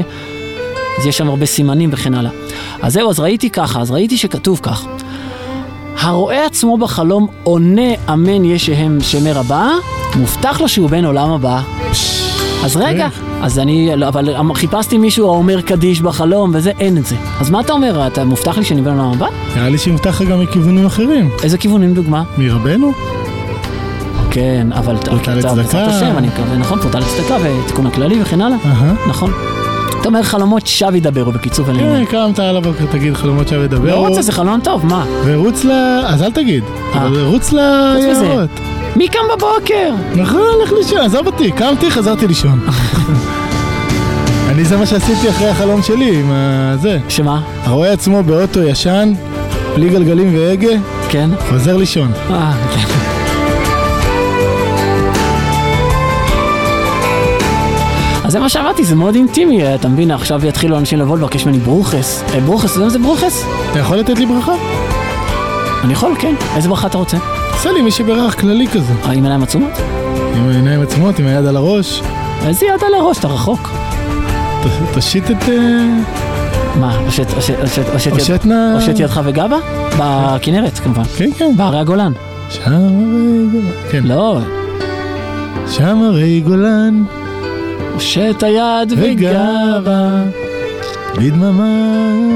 אז יש שם הרבה סימנים וכן הלאה. אז זהו, אז ראיתי ככה, אז ראיתי שכתוב כך. הרואה עצמו בחלום עונה אמן ישהם שמר הבא, מובטח לו שהוא בן עולם הבא. אז רגע, אז אני, לא, אבל חיפשתי מישהו האומר קדיש בחלום וזה, אין את זה. אז מה אתה אומר, אתה מובטח לי שאני בן עולם הבא? נראה לי שימתח לך גם מכיוונים אחרים. איזה כיוונים דוגמה? מרבנו? כן, אבל אתה- לצדקה. בעזרת השם, אני מקווה, נכון, פרוטה לצדקה ותיקון הכללי וכן הלאה. נכון. אתה אומר חלומות שווא ידברו בקיצור כן, ולעניין. קמת על הבוקר, תגיד חלומות שווה לדבר. לא רוצה, זה חלום טוב, מה? ורוץ ל... אז אל תגיד. אה. רוץ. ליערות. מי קם בבוקר? נכון, לך לישון, עזוב אותי, קמתי, חזרתי לישון. אני זה מה שעשיתי אחרי החלום שלי, עם הזה. שמה? הרואה עצמו באוטו ישן, בלי גלגלים והגה, כן? חוזר לישון. אה, כן. אז זה מה שאמרתי, זה מאוד אינטימי, אה, אתה מבין, עכשיו יתחילו אנשים לבוא לבקש ממני ברוכס. אה, ברוכס, אתה יודע מה זה ברוכס? אתה יכול לתת לי ברכה? אני יכול, כן. איזה ברכה אתה רוצה? עשה לי מישהו ברך כללי כזה. אה, עם עיניים עצומות? עם העיניים עצמות, עם היד על הראש. איזה יד על הראש, אתה רחוק. תושיט את... מה, הושט, ידך וגבה? בכנרת, כמובן. כן, כן. בהרי הגולן. שם הרי גולן. כן. לא, שם הרי גולן הושט היד וגבה. בדממה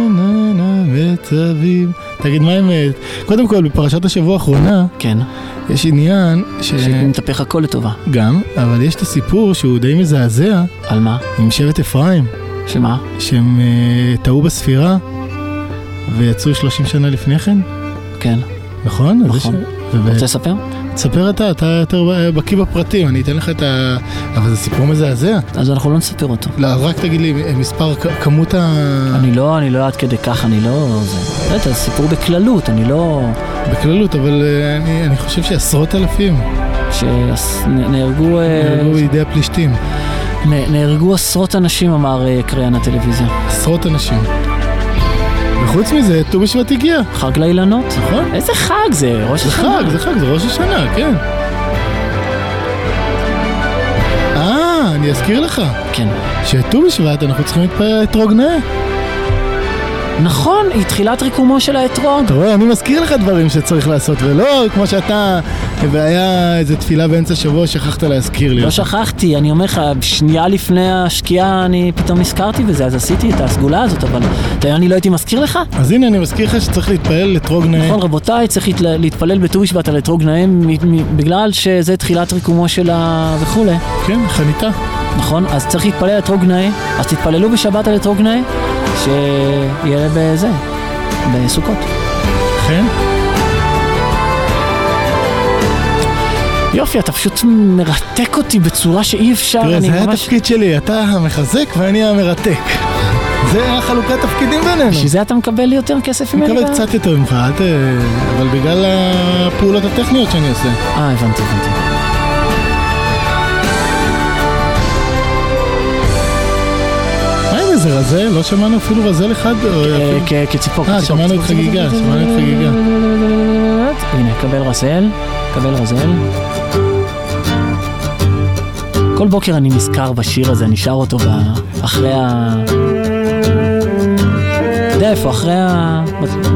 נה נה וצבים. תגיד, מה. אה, קודם כל, בפרשת השבוע האחרונה, כן, יש עניין ש... שמתהפך הכל לטובה. גם, אבל יש את הסיפור שהוא די מזעזע על מה? עם שבט אפרים, שמה? שהם אה, טעו בספירה ויצאו 30 שנה לפני כן, כן. נכון? נכון. יש- וב- רוצה לספר? תספר אתה, אתה יותר בקיא בפרטים, אני אתן לך את ה... אבל זה סיפור מזעזע. אז אנחנו לא נספר אותו. לא, רק תגיד לי, מספר, כ- כמות ה... אני לא, אני לא עד כדי כך, אני לא... זה... זה סיפור בכללות, אני לא... בכללות, אבל אה, אני, אני חושב שעשרות אלפים שנהרגו... נהרגו בידי הפלישתים. נהרגו עשרות אנשים, אמר אה, קריין הטלוויזיה. עשרות אנשים. וחוץ מזה, ט"ו בשבט הגיע. חג לאילנות. נכון. איזה חג זה? ראש זה השנה. חג, זה חג, זה ראש השנה, כן. אה, אני אזכיר לך, כן. שט"ו בשבט אנחנו צריכים להתפלל אתרוג נאה. נכון, היא תחילת ריקומו של האתרוג. אתה רואה, אני מזכיר לך דברים שצריך לעשות, ולא כמו שאתה, והיה איזה תפילה באמצע השבוע, שכחת להזכיר לי. לא. שכחתי, אני אומר לך, שנייה לפני השקיעה אני פתאום נזכרתי בזה, אז עשיתי את הסגולה הזאת, אבל אתה יודע, אני לא הייתי מזכיר לך? אז הנה, אני מזכיר לך שצריך להתפלל אתרוג נאה. נכון, רבותיי, צריך להת- להתפלל בט"ו בשבט על אתרוג נאה, בגלל שזה תחילת ריקומו של ה... וכולי. כן, חניתה. נכון? אז צריך להתפלל על אתרוג נאה, אז תתפללו בשבת על אתרוג נאה, שיהיה בזה, בסוכות. אכן. יופי, אתה פשוט מרתק אותי בצורה שאי אפשר, תראה, זה ממש... התפקיד שלי, אתה המחזק ואני המרתק. זה החלוקת תפקידים בינינו. בשביל זה אתה מקבל יותר כסף ממני? מקבל קצת יותר ממך, ת... אבל בגלל הפעולות הטכניות שאני עושה. אה, הבנתי, הבנתי. איזה רזל? לא שמענו אפילו רזל אחד? אה, כציפור. אה, שמענו את חגיגה, שמענו את חגיגה. הנה, קבל רזל, קבל רזל. כל בוקר אני נזכר בשיר הזה, אני שר אותו אחרי ה... אתה יודע איפה? אחרי ה...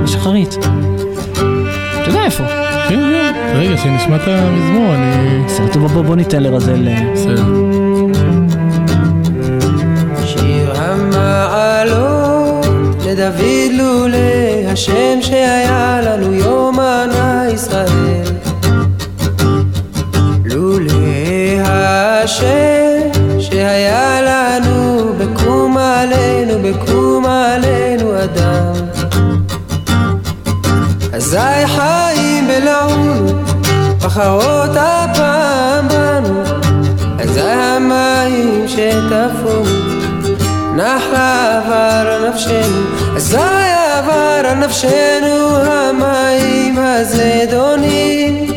בשחרית. אתה יודע איפה? כן, כן. רגע, שנשמע את המזמור, אני... בסדר, בוא ניתן לרזל... אה, בסדר. לדוד לולי השם שהיה לנו יומנה ישראל. לולי השם שהיה לנו בקום עלינו בקום עלינו אדם. אזי חיים בלעונו בחרות הפעם בנו. אזי המים שטפו נחלה עבר על נפשנו אזי עבר על נפשנו המים הזדונים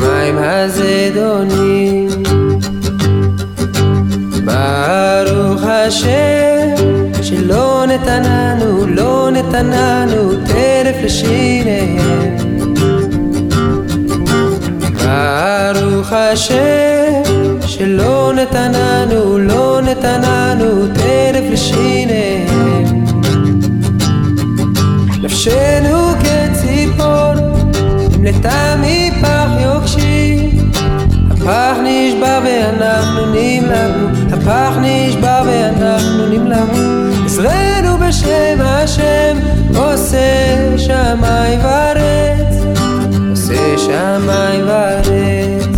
המים הזדונים. ברוך השם שלא נתננו, לא נתננו טרף לשיניהם. ברוך השם שלא נתננו, לא נתננו טרף לשיניהם נפשנו כציפור נמלטה מפח יוקשים הפח נשבר ואנחנו נמלטנו הפח נשבר ואנחנו נמלטנו עזרנו בשם השם עושה שמיים וארץ עושה שמיים וארץ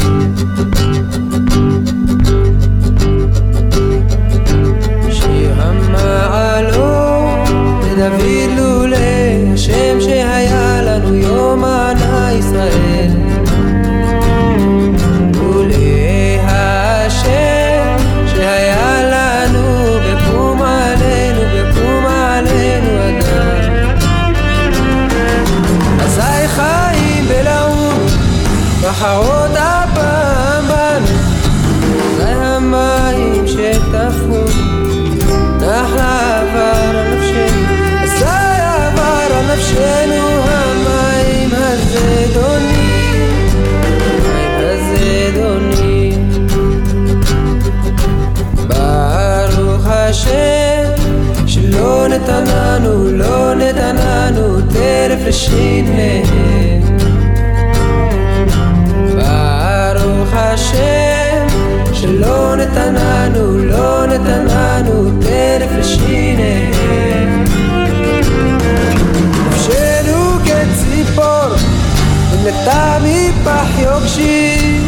לדוד לולי השם שהיה נתננו, לא נתננו טרף לשיניהם ברוך השם שלא נתננו, לא נתננו טרף לשיניהם נפשנו כציפור נמלטה מפח יוקשים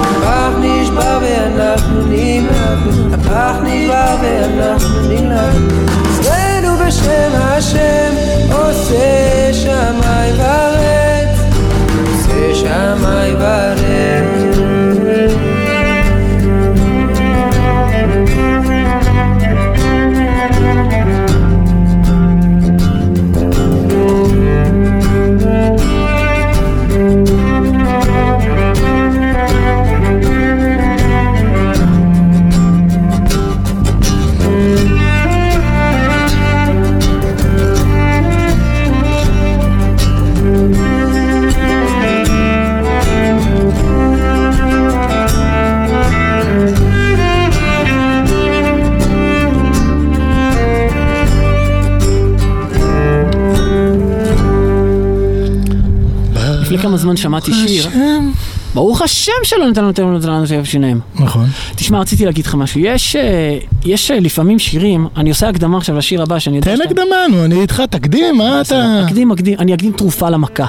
הפח נשבר ואנחנו נמלטנו הפח נשבר ואנחנו נמלטנו עזרנו בשם השם עושה שמיים וארץ עושה שמיים וארץ כמה זמן שמעתי שיר, ברוך השם שלא נתן לנו נתן לנו כאב שיניים. נכון. תשמע, רציתי להגיד לך משהו. יש, אה, יש אה, לפעמים שירים, אני עושה הקדמה עכשיו לשיר הבא, שאני יודע תן. הקדמה, נו, אני איתך, תקדים, מה אתה... אקדים, אקדים, אני אקדים תרופה למכה.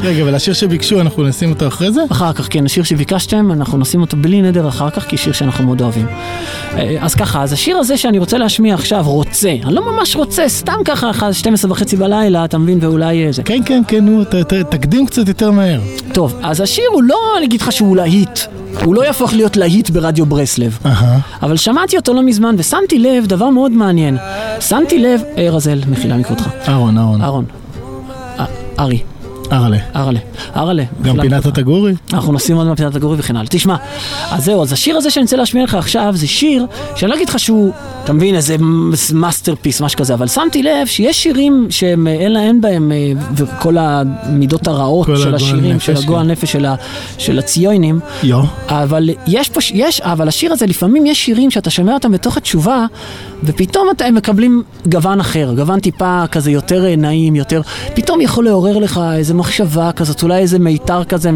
רגע, ולשיר שביקשו, אנחנו נשים אותו אחרי זה? אחר כך, כן, השיר שביקשתם, אנחנו נשים אותו בלי נדר אחר כך, כי שיר שאנחנו מאוד אוהבים. אה, אז ככה, אז השיר הזה שאני רוצה להשמיע עכשיו, רוצה, אני לא ממש רוצה, סתם ככה, אחת, 12 וחצי בלילה, אתה מבין, ואולי זה. כן, כן, כן, נו, ת- ת- תקדים קצת יותר מהר. טוב, אז השיר הוא לא, אני אגיד לך שהוא להיט. הוא לא יהפוך להיות להיט ברדיו ברסלב. אהה. אבל שמעתי אותו לא מזמן, ושמתי לב דבר מאוד מעניין. שמתי לב, אה, רזל, מחילה מכבודך. אהרון, אהרון. אהרון. אה, ארי. ארלה. ארלה. ארלה. גם פינת. התגורי? אנחנו נשים עוד מפינת הגורי וכן הלאה. תשמע, אז זהו, אז השיר הזה שאני רוצה להשמיע לך עכשיו זה שיר שאני לא אגיד לך שהוא, אתה מבין, איזה מאסטרפיס, משהו כזה, אבל שמתי לב שיש שירים שהם, אה, אין להם בהם, אה, וכל המידות הרעות של השירים, של הגועל כן. נפש של ה- של הציונים. יו. אבל יש פה, יש, אבל השיר הזה, לפעמים יש שירים שאתה שומע אותם בתוך התשובה, ופתאום אתה, הם מקבלים גוון אחר, גוון טיפה כזה יותר אה, נעים, יותר, פתאום יכול לעורר לך איזה מחשבה כזאת, אולי איזה מיתר כזה,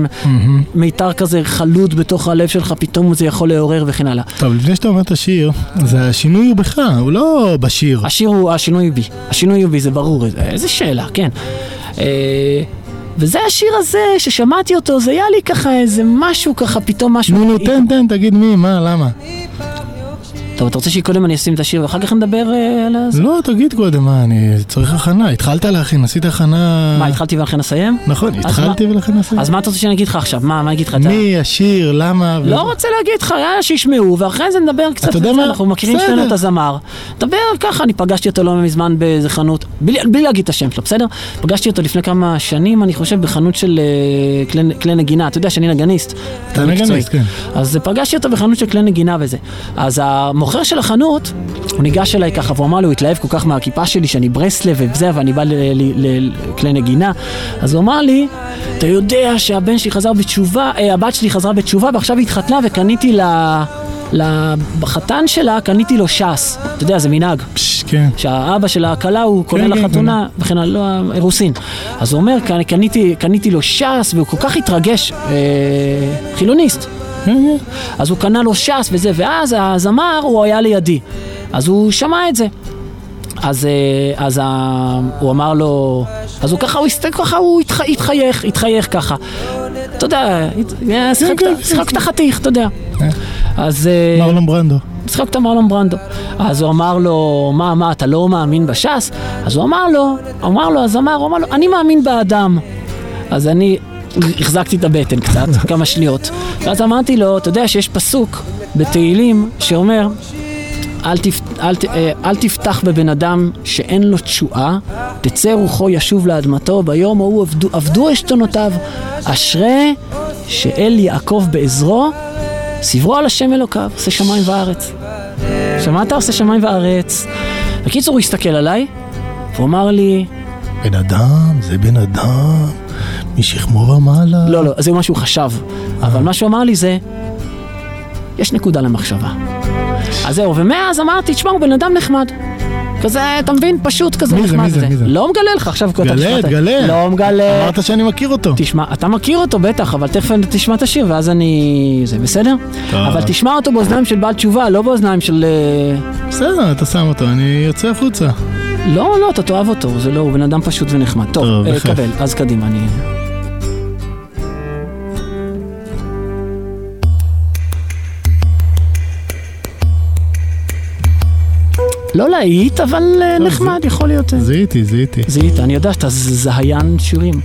מיתר כזה חלוד בתוך הלב שלך, פתאום זה יכול לעורר וכן הלאה. טוב, לפני שאתה אומר את השיר, זה השינוי הוא בך, הוא לא בשיר. השיר הוא, השינוי בי, השינוי הוא בי, זה ברור, איזה שאלה, כן. אה, וזה השיר הזה, ששמעתי אותו, זה היה לי ככה איזה משהו ככה, פתאום משהו... נו, נו, תן, תן, תגיד מי, מה, למה? טוב, אתה רוצה שקודם אני אשים את השיר ואחר כך נדבר אה, על זה? לא, תגיד קודם, מה, אני צריך הכנה. התחלת להכין, עשית הכנה... מה, התחלתי ולכן אסיים? נכון, התחלתי ולכן אסיים. אז מה אתה רוצה שאני אגיד לך עכשיו? מה, מה אגיד לך? מי, השיר, למה? לא רוצה להגיד לך, יאללה שישמעו, ואחרי זה נדבר קצת, אתה יודע מה? אנחנו מכירים. שנינו את הזמר. נדבר ככה, אני פגשתי אותו לא מזמן באיזה חנות, בלי, להגיד את השם שלו, בסדר? פגשתי אותו לפני כמה שנים, אני חושב, בחנות של אה, כלי, כלי נגינה, אתה יודע שאני נגניסט. אתה. נגניסט, כן. אז פגשתי אותו בחנות של כלי נגינה וזה. אז המוכר של החנות, הוא ניגש אליי ככה, והוא אמר לי, הוא התלהב כל כך מהכיפה שלי, שאני ברסלב וזה, ואני בא לכלי נגינה. אז הוא אמר לי, אתה יודע שהבן שלי חזר בתשובה, אה, הבת שלי חזרה בתשובה, ועכשיו היא התחתנה וקניתי לה... לחתן שלה קניתי לו ש"ס, אתה יודע, זה מנהג. פש, כן. שהאבא של הכלה הוא קונה כן, כן, לחתונה, וכן הלאה, לא, אירוסין. אז הוא אומר, "קני- קניתי, קניתי לו ש"ס, והוא כל כך התרגש, אה, חילוניסט. אז הוא קנה לו ש"ס וזה, ואז הזמר, הוא היה לידי. אז הוא שמע את זה. אז, אה, אז ה... הוא אמר לו, אז הוא ככה, הוא הסתכל ככה, הוא התח... התחייך, התחייך ככה. אתה יודע, אה, שיחק את- החתיך, אתה יודע. כן. אז... אה, מרלון ברנדו. שיחק את מרלון ברנדו. אז הוא אמר לו, מה, מה, אתה לא מאמין בש"ס? אז הוא אמר לו, אמר לו הזמר, הוא אמר לו, אני מאמין באדם. אז אני החזקתי את הבטן קצת, כמה שניות. ואז אמרתי לו, אתה יודע שיש פסוק בתהילים שאומר, אל, תפ... אל. אה, אל תפתח בבן אדם שאין לו תשועה, תצא רוחו ישוב לאדמתו, ביום ההוא עבדו, עבדו עשתונותיו, אשרי שאל יעקב בעזרו, סברו על השם אלוקיו, עושה שמיים וארץ. שמעת? עושה שמיים וארץ. בקיצור, הוא הסתכל עליי, והוא אמר לי, בן אדם, זה בן אדם, משכמו ומעלה. לא, לא, זה מה שהוא חשב. אבל מה שהוא אמר לי זה, יש נקודה למחשבה. אז זהו, ומאז אמרתי, תשמע, הוא בן אדם נחמד. כזה, אתה מבין? פשוט כזה מי זה, נחמד. מי זה, מי זה? לא מגלה לך עכשיו כל גלה, תגלה. לא מגלה. אמרת שאני מכיר אותו. תשמע, אתה מכיר אותו בטח, אבל תכף תשמע את השיר ואז אני... זה בסדר? אבל תשמע אותו באוזניים של בעל תשובה, לא באוזניים של... אה, בסדר, אתה שם אותו, אני יוצא החוצה. לא, לא, אתה תאהב אותו, זה לא, הוא בן אדם פשוט ונחמד. טוב, טוב, אה. קבל, אז קדימה, אני... לא להיט, אבל אה, טוב, נחמד, יכול להיות. אה. זיהיתי, זיהיתי. זיהית, אני יודע שאתה זהיין שירים.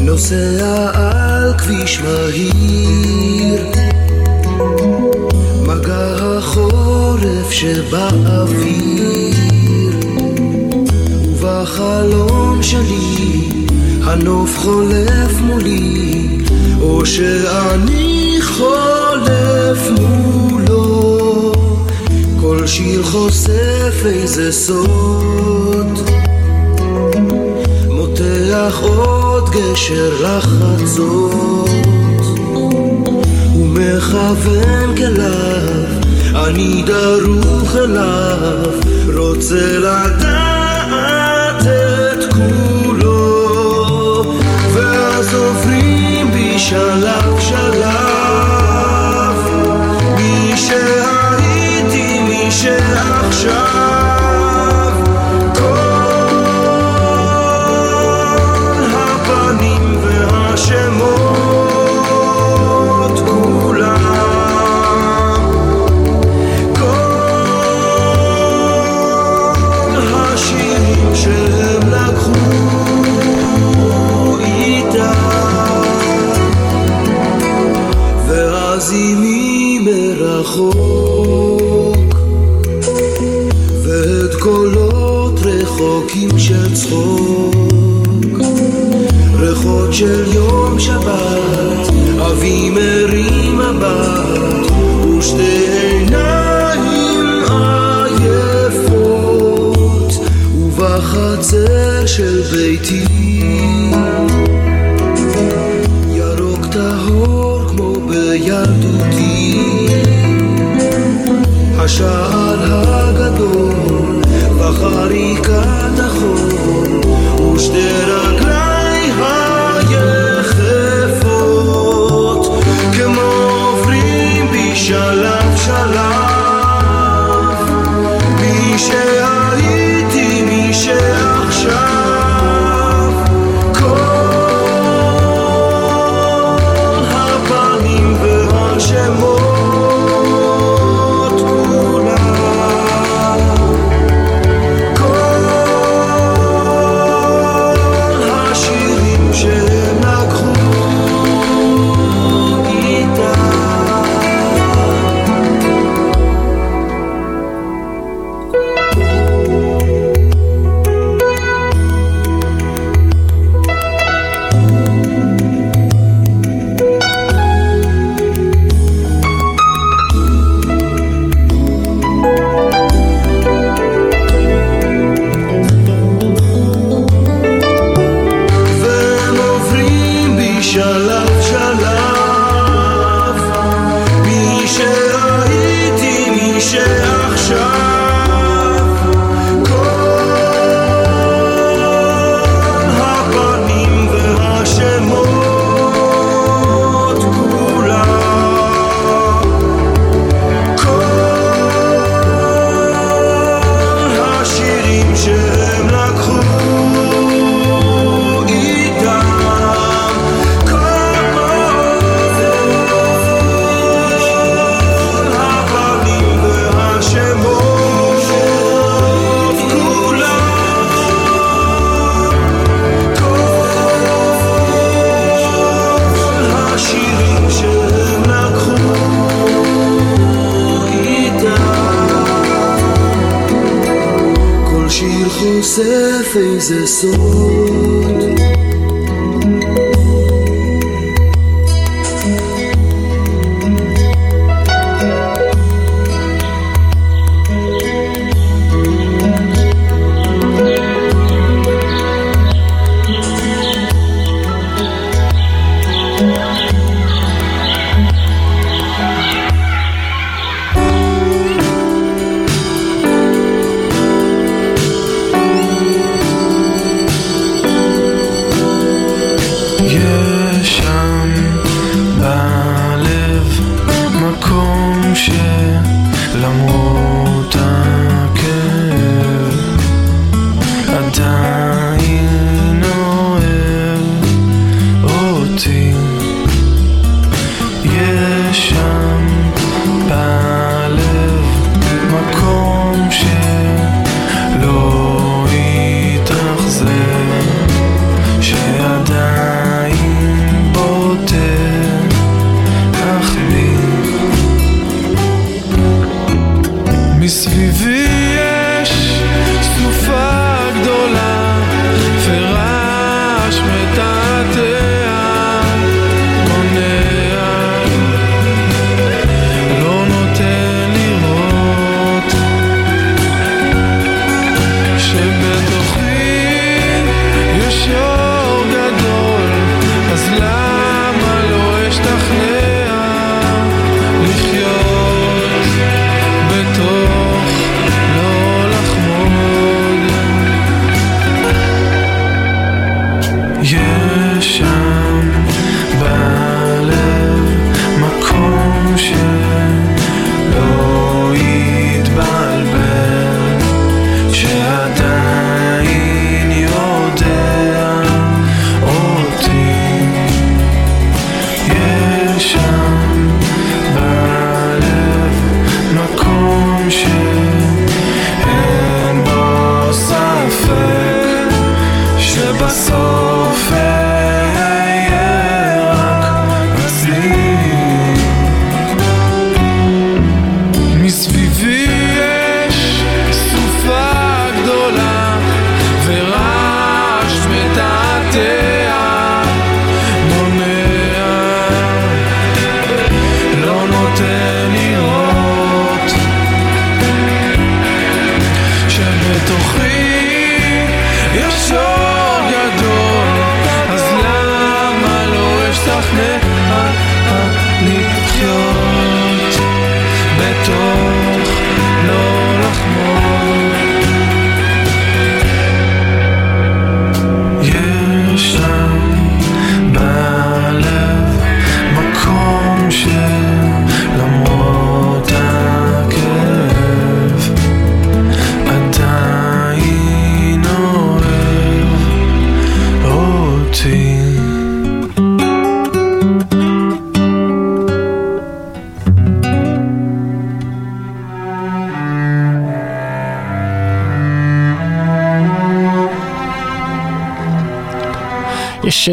נוסע על כביש מהיר מגע החורף שבאוויר ובחלום שלי הנוף חולף מולי או שאני חולף מולו. כל שיר חושף איזה סוד מותח עוד גשר לחצות ומכוון כליו, אני דרוך אליו, רוצה לדעת לוותר את כולו, ואז עוברים בי שלב שלב, מי שהייתי, מי שעכשיו רחוק ואת קולות רחוקים של צחוק. ריחות של יום שבת אבי מרים מבט ושתי עיניים עייפות ובחצר של ביתי. ירוק טהור כמו בילדותי. השער הגדול, בחריקת החול, נכון, ושדרת surface is so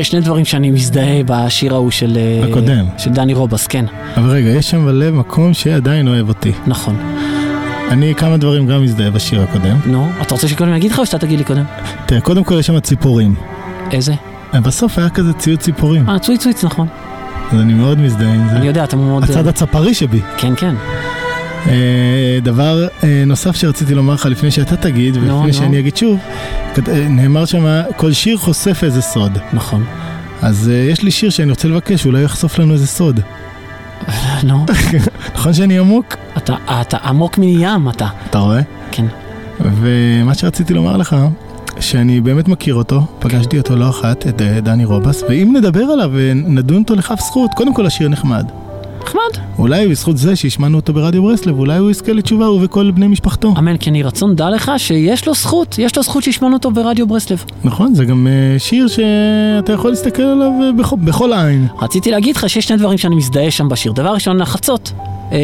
שני דברים שאני מזדהה בשיר ההוא של... אה, הקודם. של דני רובס, כן. אבל רגע, יש שם בלב מקום שעדיין אוהב אותי. נכון. אני כמה דברים גם מזדהה בשיר הקודם. נו, אתה רוצה שקודם אגיד לך או שאתה תגיד לי קודם? תראה, קודם כל יש שם ציפורים. איזה? בסוף היה כזה ציוד ציפורים. אה, צוויץ צוויץ, נכון. אז אני מאוד מזדהה עם זה. אני יודע, אתה מאוד... הצד הצפרי שבי. כן, כן. אה, דבר אה, נוסף שרציתי לומר לך לפני שאתה תגיד, ולפני. שאני אגיד שוב, אה, נאמר שם, כל שיר חושף איזה סוד. נכון. אז אה, יש לי שיר שאני רוצה לבקש, אולי יחשוף לנו איזה סוד. נו. נכון שאני עמוק? אתה, אתה עמוק מים, אתה. אתה רואה? כן. ומה שרציתי לומר לך, שאני באמת מכיר אותו, פגשתי אותו לא אחת, את אה, דני רובס, ואם נדבר עליו ונדון אותו לכף זכות, קודם כל השיר נחמד. נחמד. אולי בזכות זה שהשמענו אותו ברדיו ברסלב, אולי הוא יזכה לתשובה, הוא וכל בני משפחתו. אמן כן יהי רצון, דע לך שיש לו זכות, יש לו זכות שישמענו אותו ברדיו ברסלב. נכון, זה גם אה, שיר שאתה יכול להסתכל עליו אה, בכ- בכל עין. רציתי להגיד לך שיש שני דברים שאני מזדהה שם בשיר. דבר ראשון, החצות. אה,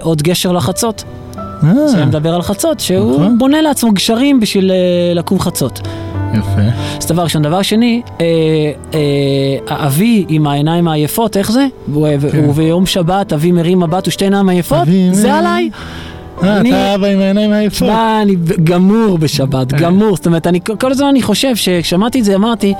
עוד גשר לחצות. אה, שאני מדבר על חצות, שהוא נכון. בונה לעצמו גשרים בשביל אה, לקום חצות. יפה. אז דבר ראשון. דבר שני, אה, אה, אבי עם העיניים העייפות, איך זה? כן. וביום שבת אבי מרים מבט ושתי עיניים עייפות? זה עליי. אה, אתה אבא עם העיניים העייפות. תשמע, אני גמור בשבת, גמור. זאת אומרת, כל הזמן אני חושב שכששמעתי את זה אמרתי,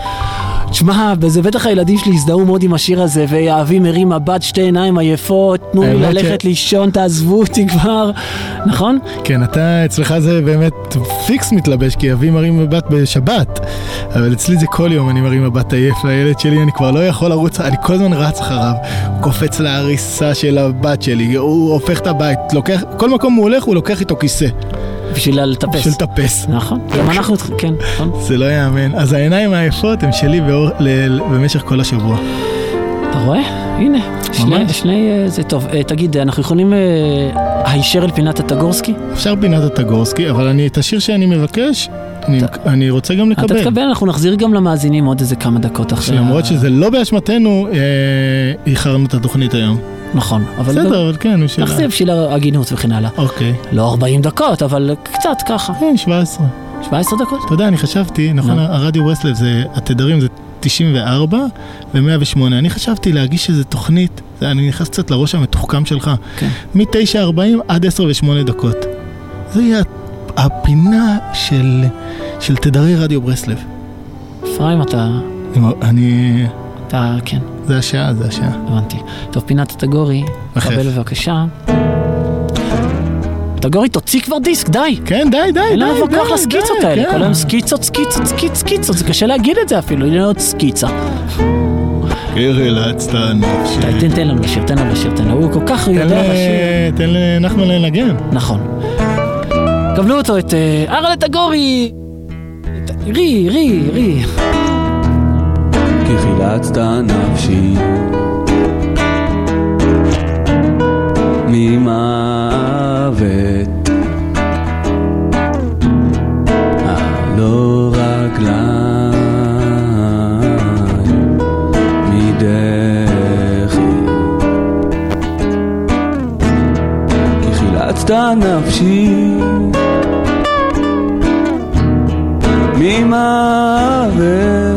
תשמע, זה בטח הילדים שלי הזדהו מאוד עם השיר הזה, ויהבי מרים מבט, שתי עיניים עייפות, תנו לי האמת ש- ללכת לישון, תעזבו אותי כבר, נכון? כן, אתה, אצלך זה באמת פיקס מתלבש, כי אבי מרים מבט בשבת. אבל אצלי זה כל יום אני מרים מבט עייף לילד שלי, אני כבר לא יכול לרוץ, אני כל הזמן רץ אחריו. קופץ לעריסה של הבת שלי, הוא הופך את הבית, לוקח, כל מקום הוא הולך, הוא לוקח איתו כיסא. בשביל לטפס. בשביל לטפס. נכון, גם אנחנו, כן, נכון. זה לא יאמן. אז העיניים העייפות הם שלי במשך כל השבוע. אתה רואה? הנה, שני. שני, אה, זה טוב. אה, תגיד, אנחנו יכולים אה, הישר אל פינת הטגורסקי? אפשר פינת הטגורסקי, אבל אני, את השיר שאני מבקש, אני, אני רוצה גם אתה לקבל. תקבל, אנחנו נחזיר גם למאזינים עוד איזה כמה דקות אחרי. למרות שזה לא באשמתנו, איחרנו את התוכנית היום. נכון, אבל... בסדר, אבל כן, שאלה. נחזיר בשביל ההגינות וכן הלאה. אוקיי. לא 40 דקות, אבל קצת ככה. כן, 17. 17 דקות? אתה יודע, אני חשבתי, נכון, נו. הרדיו ברסלב זה, התדרים זה 94 ו-108. אני חשבתי להגיש איזה תוכנית, אני נכנס קצת לראש המתוחכם שלך, כן. מ-9.40 עד 10 ו-8 דקות. זה יהיה הפינה של, של תדרי רדיו ברסלב. אפרים, אתה... אני... אתה, כן, זה השעה, זה השעה. הבנתי. טוב, פינת הטגורי, בכיף. קבל בבקשה. טגורי, תוציא כבר דיסק, די! כן, די, די, די, אין לנו כבר די, כוח די, לסקיצות די, האלה, כן. כל היום סקיצות, סקיצות, סקיצות, סקיצות, זה קשה להגיד את זה אפילו, הנה עוד סקיצה. קרל אצתה נפשי. די, תן תן לנו לשיר, תן לנו לשיר, תן לנו, הוא כל כך תן יודע לשיר. תן לנחמן לנגן. נכון. קבלו אותו, את ארלה טגורי! את- רי, רי, רי. כי חילצת נפשי. ממוות. הלא רגליים מדחי. כי חילצת נפשי. ממוות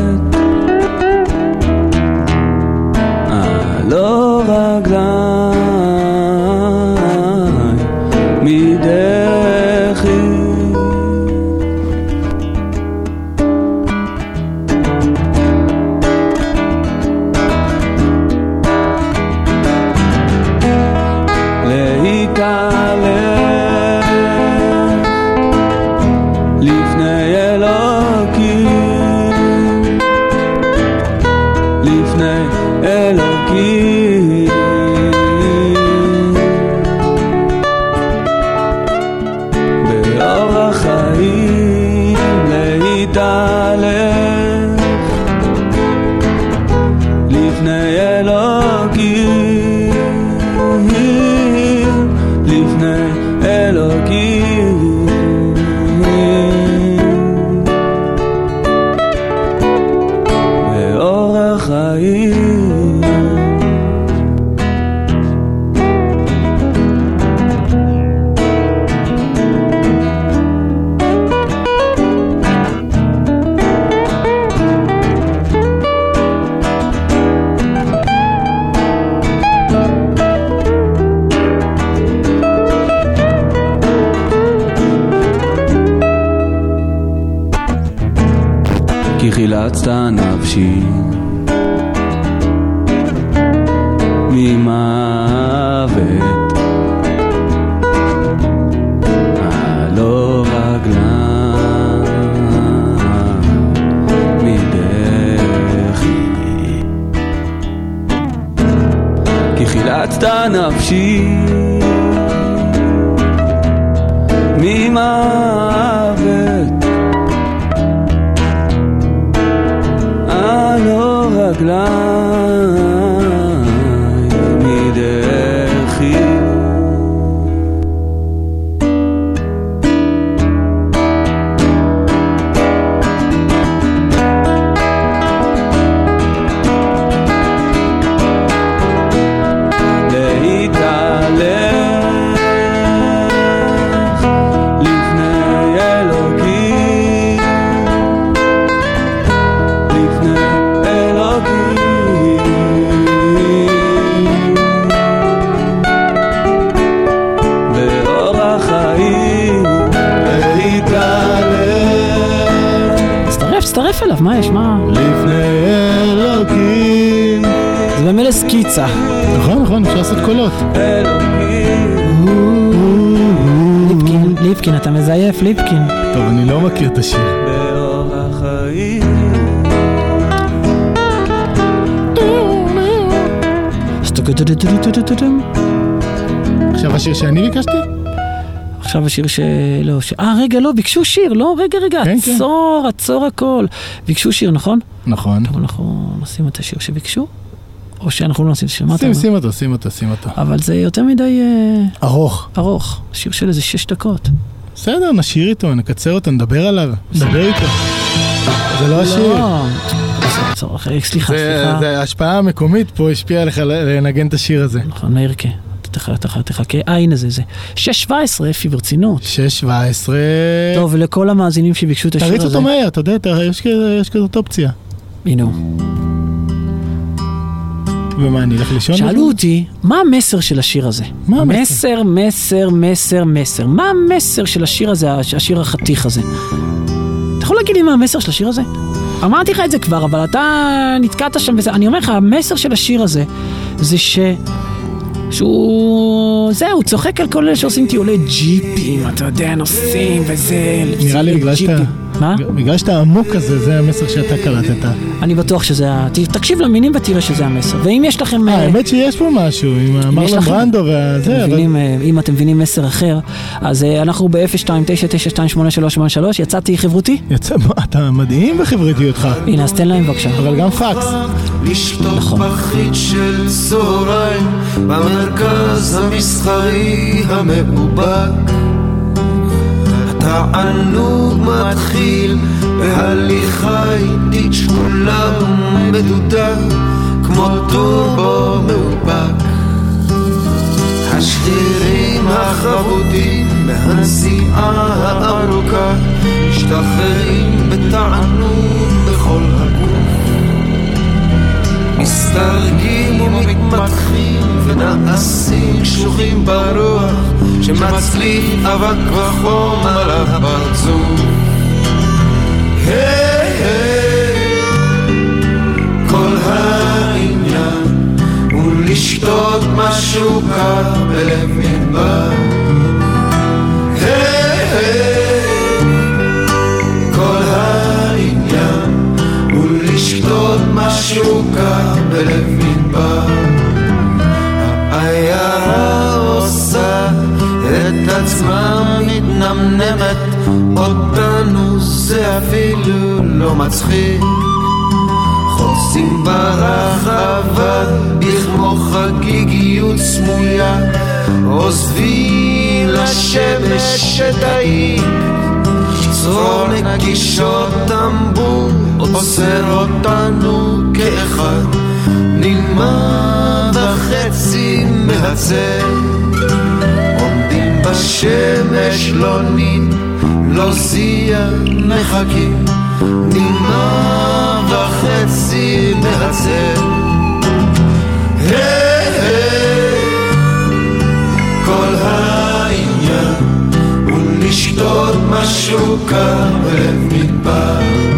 חילצת נפשי ממוות. הלא רגליים מה יש? מה? לפני אלוקים. זה במילא סקיצה. נכון, נכון, אפשר לעשות קולות. ליפקין, ליפקין, אתה מזייף, ליפקין. טוב, אני לא מכיר את השיר. עכשיו השיר שאני ביקשתי? עכשיו השיר ש... לא, ש... אה, רגע, לא, ביקשו שיר, לא, רגע, רגע, כן, כן. עצור, עצור הכל. ביקשו שיר, נכון? נכון. טוב, אנחנו נשים את השיר שביקשו? או שאנחנו לא נשים את השיר, מה אתה שים, אומר? שים אותו, שים אותו, שים אותו. אבל זה יותר מדי... אה, ארוך. ארוך. שיר של איזה שש דקות. בסדר, נשאיר איתו, נקצר אותו, נדבר עליו. נדבר איתו. זה לא השיר. לא, אחרי, סליחה, סליחה. זה ההשפעה המקומית פה השפיעה עליך לנגן את השיר הזה. נכון, מאירקה. תחכה, תחכה, תחכה. אה, הנה זה, זה. 6.17, אפי, ברצינות. 6.17. טוב, ולכל המאזינים שביקשו את השיר הזה. תריץ אותו מהר, אתה יודע, יש כזאת אופציה. הנה הוא. ומה, אני אלך לישון? שאלו אותי, מה המסר של השיר הזה? מה המסר? מסר, מסר, מסר, מסר. מה המסר של השיר הזה, הש- השיר החתיך הזה? אתה יכול להגיד לי מה המסר של השיר הזה? אמרתי לך את זה כבר, אבל אתה נתקעת שם וזה. אני אומר לך, המסר של השיר הזה, זה ש... שהוא... זהו, צוחק על כל אלה שעושים טיולי ג'יפים, אתה יודע, נוסעים וזה... נראה לי בגלל שאתה... מה? בגלל שאתה עמוק כזה, זה המסר שאתה קלטת. אני בטוח שזה ה... תקשיב למינים ותראה שזה המסר. ואם יש לכם... אה, אה, האמת שיש פה משהו, עם מרלון ברנדו והזה, אבל... אה, אם אתם מבינים מסר אחר, אז אנחנו ב-0299288383, יצאתי חברותי? יצא, מה, אתה מדהים בחברתיותך. הנה, אז תן להם בבקשה. אבל גם פקס. לשתות נכון. פחית של צהריים במרכז המסחרי המאובק התענוג מתחיל בהליכה איטית שקולה ומדודה כמו טורבו מאופק. השרירים החבודים מהנסיעה הארוכה משתחררים בתענוג בכל הגוף. מסתרגים ומתמתחים ונעשים קשוחים ברוח שמצליף אבק וחום על הפרצוף. היי היי כל העניין הוא לשתות משהו קר בלב מדבר. משהו קר בלב מתנמנמת, אותנו זה אפילו לא מצחיק. חוצים ברחבה בכמו חגיגיות סמויה, עוזבים לשמש את העיר. צרור נגישות טמבור עוצר אותנו כאחד נלמד וחצי מהצל בשמש לא נין לא זיע מחכים נלמד וחצי לשתות משהו קר בלב מדבר.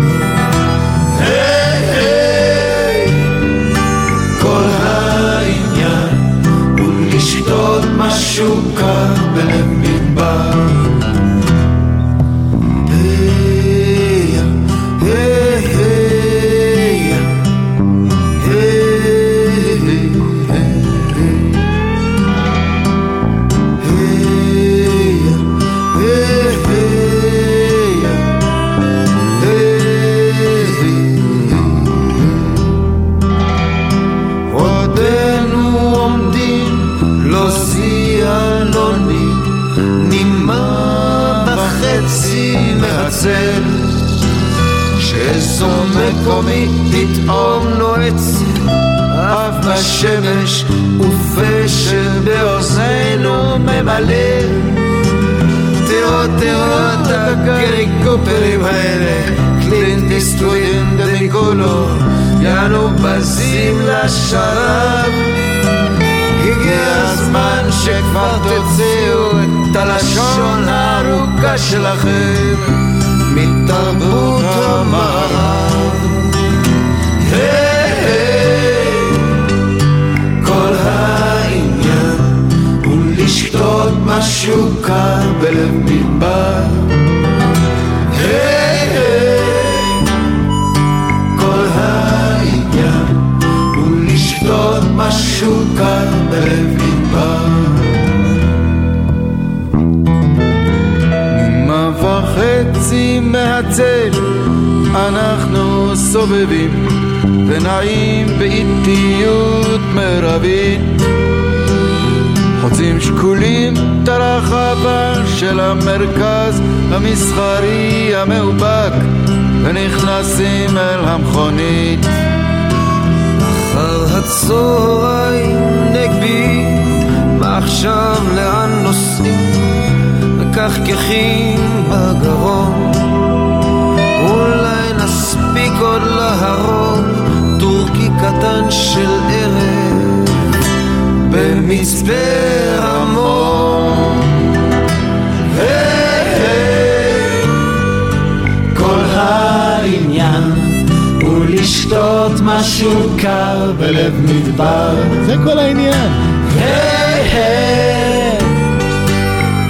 זה כל העניין. היי היי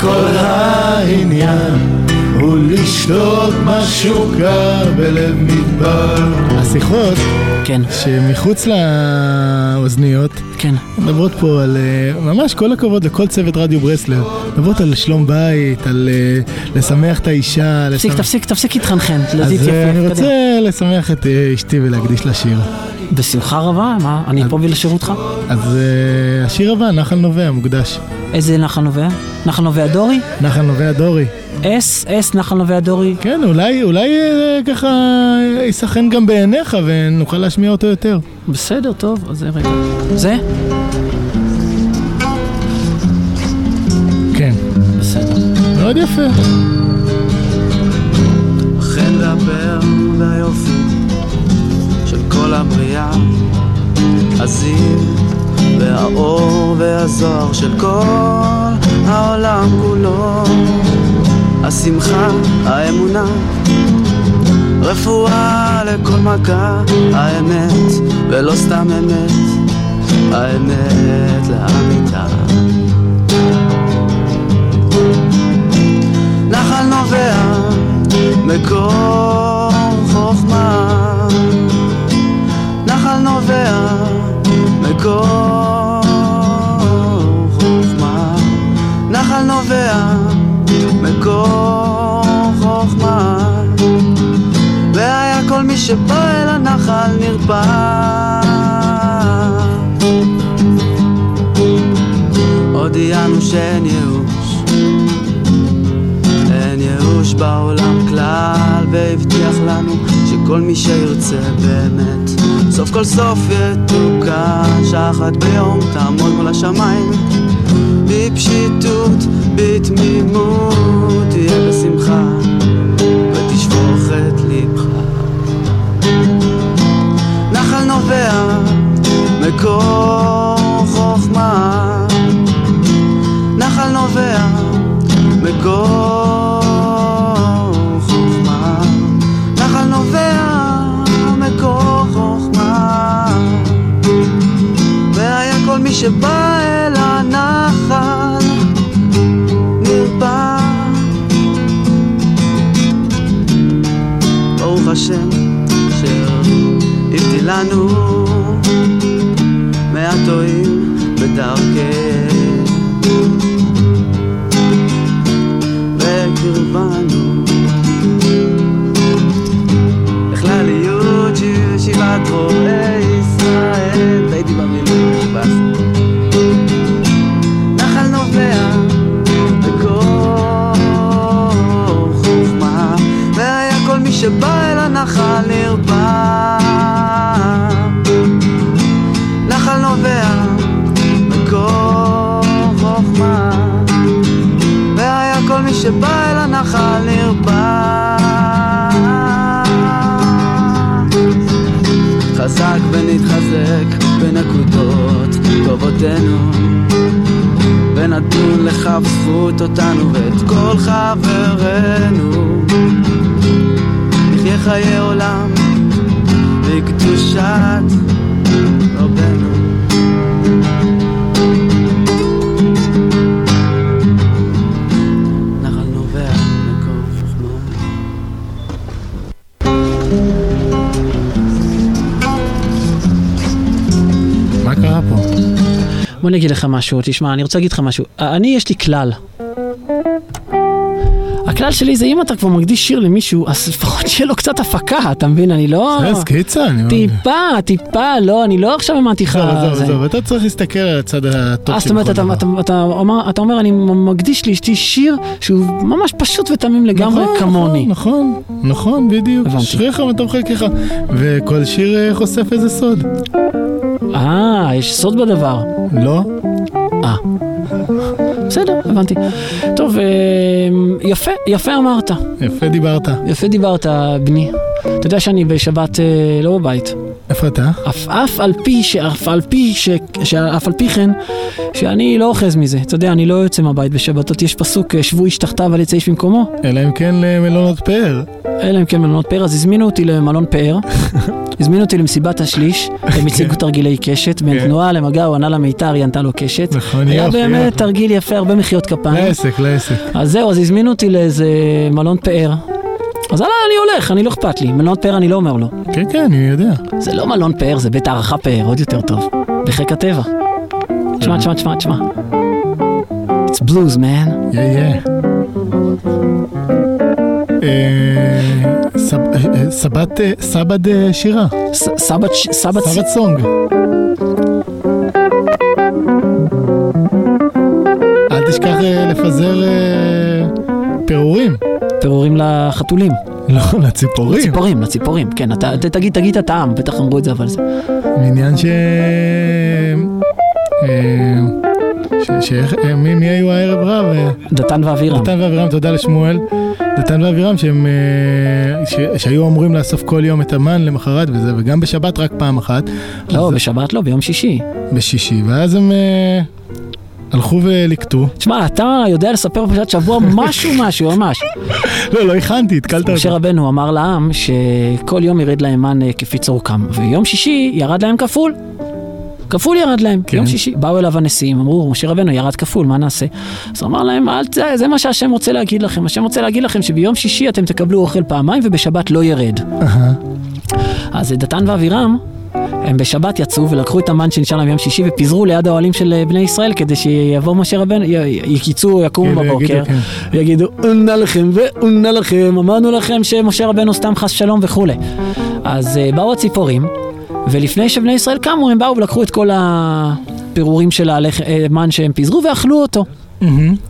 כל העניין הוא לשתות משהו קר בלב מדבר. השיחות, כן, שמחוץ לאוזניות, כן, מדברות פה על, אה, ממש כל הכבוד לכל צוות רדיו ברסלר, מדברות על שלום בית, על אה, לשמח את האישה, תפסיק, לשמח- תפסיק, תפסיק להתחנחן, אז אה, אני רוצה. לשמח את אשתי ולהקדיש לה שיר. בשמחה רבה, מה, אני פה בשביל לשירותך. אז אה, השיר הבא, נחל נובע, מוקדש. איזה נחל נובע? נחל נובע דורי? נחל נובע דורי. אס, אס נחל נובע דורי? כן, אולי, אולי אה, ככה יסכן גם בעיניך ונוכל להשמיע אותו יותר. בסדר, טוב, אז זה רגע. זה? כן. בסדר. מאוד יפה. והפאר והיופי של כל הבריאה הזיו והאור והזוהר של כל העולם כולו. השמחה, האמונה רפואה לכל מכה האמת ולא סתם אמת האמת לאמיתה. נחל נובע מקור חוכמה מקור חוכמה נחל נובע מקור חוכמה והיה כל מי שבא אל הנחל נרפא הודיענו שאין ייאוש אין ייאוש בעולם כלל והבטיח לנו שכל מי שירצה באמת סוף כל סוף יתוקן שעה אחת ביום תעמוד מול השמיים. בפשיטות, בתמימות תהיה בשמחה שבא אל הנחל נרפא ברוך השם אשר הבדילנו מהטועים בדרכי. וקרבנו בכלליות של שיבת רועי נחל נרפם. נחל נובע מקור חוכמה, והיה כל מי שבא אל הנחל נרפם. חזק ונתחזק בנקודות טובותינו ונתון לכף זכות אותנו ואת כל חברינו חיי עולם בקדושת רבנו נחל נובע מקור חוכמה מה קרה פה? בוא אני אגיד לך משהו, תשמע, אני רוצה להגיד לך משהו. אני, יש לי כלל. הכלל שלי זה אם אתה כבר מקדיש שיר למישהו, אז לפחות שיהיה לו קצת הפקה, אתה מבין? אני לא... זה סקיצה, אני אומר. טיפה, טיפה, לא, אני לא עכשיו אמרתי לך... עזוב, עזוב. עזוב, אתה צריך להסתכל על הצד הטוב אה, זאת אומרת, אתה, אתה, אתה, אומר, אתה אומר, אני מקדיש לאשתי שיר שהוא ממש פשוט ותמים לגמרי נכון, כמוני. נכון, נכון, בדיוק. הבנתי. אשריך מה טוב חלקך. וכל שיר אה, חושף איזה סוד. אה, יש סוד בדבר. לא? אה. בסדר, הבנתי. טוב, אה, יפה, יפה אמרת. יפה דיברת. יפה דיברת, בני. אתה יודע שאני בשבת אה, לא בבית. איפה אתה? אף, אף על פי, שאף על פי, ש, שאף על פי כן, שאני לא אוחז מזה. אתה יודע, אני לא יוצא מהבית בשבתות, יש פסוק, אה, שבו איש תחתיו על יצא איש במקומו. אלא אם כן למלונות פאר. אלא אם כן מלונות פאר, אז הזמינו אותי למלון פאר, הזמינו אותי למסיבת השליש, הם הציגו תרגילי קשת, בין תנועה למגע, הוא ענה למיתר, היא ענתה לו קשת. נכון, היה יופי, באמת יופי. תרגיל יפה, הרבה מחיאות כפיים. לעסק, לעסק. אז זהו, אז הזמינו אותי לאיזה מלון פאר. אז יאללה, אני הולך, אני לא אכפת לי. מלון פאר אני לא אומר לו. כן, כן, אני יודע. זה לא מלון פאר, זה בית הערכה פאר, עוד יותר טוב. בחיק הטבע. תשמע, תשמע, תשמע, תשמע. It's blues, man. יא יא. אה, אה, סבת, אה, סבד אה, שירה. סבת, סבת, ס- סבד סונג. אל תשכח לפזר פירורים. לחתולים. לא, לציפורים. לציפורים, לציפורים, כן, אתה, ת- תגיד, תגיד את הטעם, בטח אמרו את זה, אבל זה... מעניין ש... אה, ש... ש... אה, מי, מי היו הערב רב? אה, דתן ואבירם. דתן ואבירם, תודה לשמואל. דתן ואבירם שהם... ש... שהיו אמורים לאסוף כל יום את המן למחרת וזה, וגם בשבת רק פעם אחת. לא, בשבת לא, ביום שישי. בשישי, ואז הם הלכו וליקטו. תשמע, אתה יודע לספר בפרשת שבוע משהו משהו, ממש. לא, לא הכנתי, התקלת משה אותי. רבנו אמר לעם שכל יום ירד להם מן אה, כפי צורכם, ויום שישי ירד להם כפול. כפול ירד להם, כן. יום שישי. באו אליו הנשיאים, אמרו, משה רבנו ירד כפול, מה נעשה? אז הוא אמר להם, אל ת... זה מה שהשם רוצה להגיד לכם. השם רוצה להגיד לכם שביום שישי אתם תקבלו אוכל פעמיים ובשבת לא ירד. אז דתן ואבירם, הם בשבת יצאו ולקחו את המן שנשאר להם ביום שישי ופיזרו ליד האוהלים של אה, בני ישראל כדי שיבוא משה רבנו, י- י- יצאו, יקומו כאילו, בבוקר, יגידו, כן. ויגידו, עונה לכם ועונה לכם, אמרנו לכם שמשה רבנו סתם חס שלום וכולי. אז אה, באו הציפורים, ולפני שבני ישראל קמו, הם באו ולקחו את כל הפירורים של המן שהם פיזרו ואכלו אותו.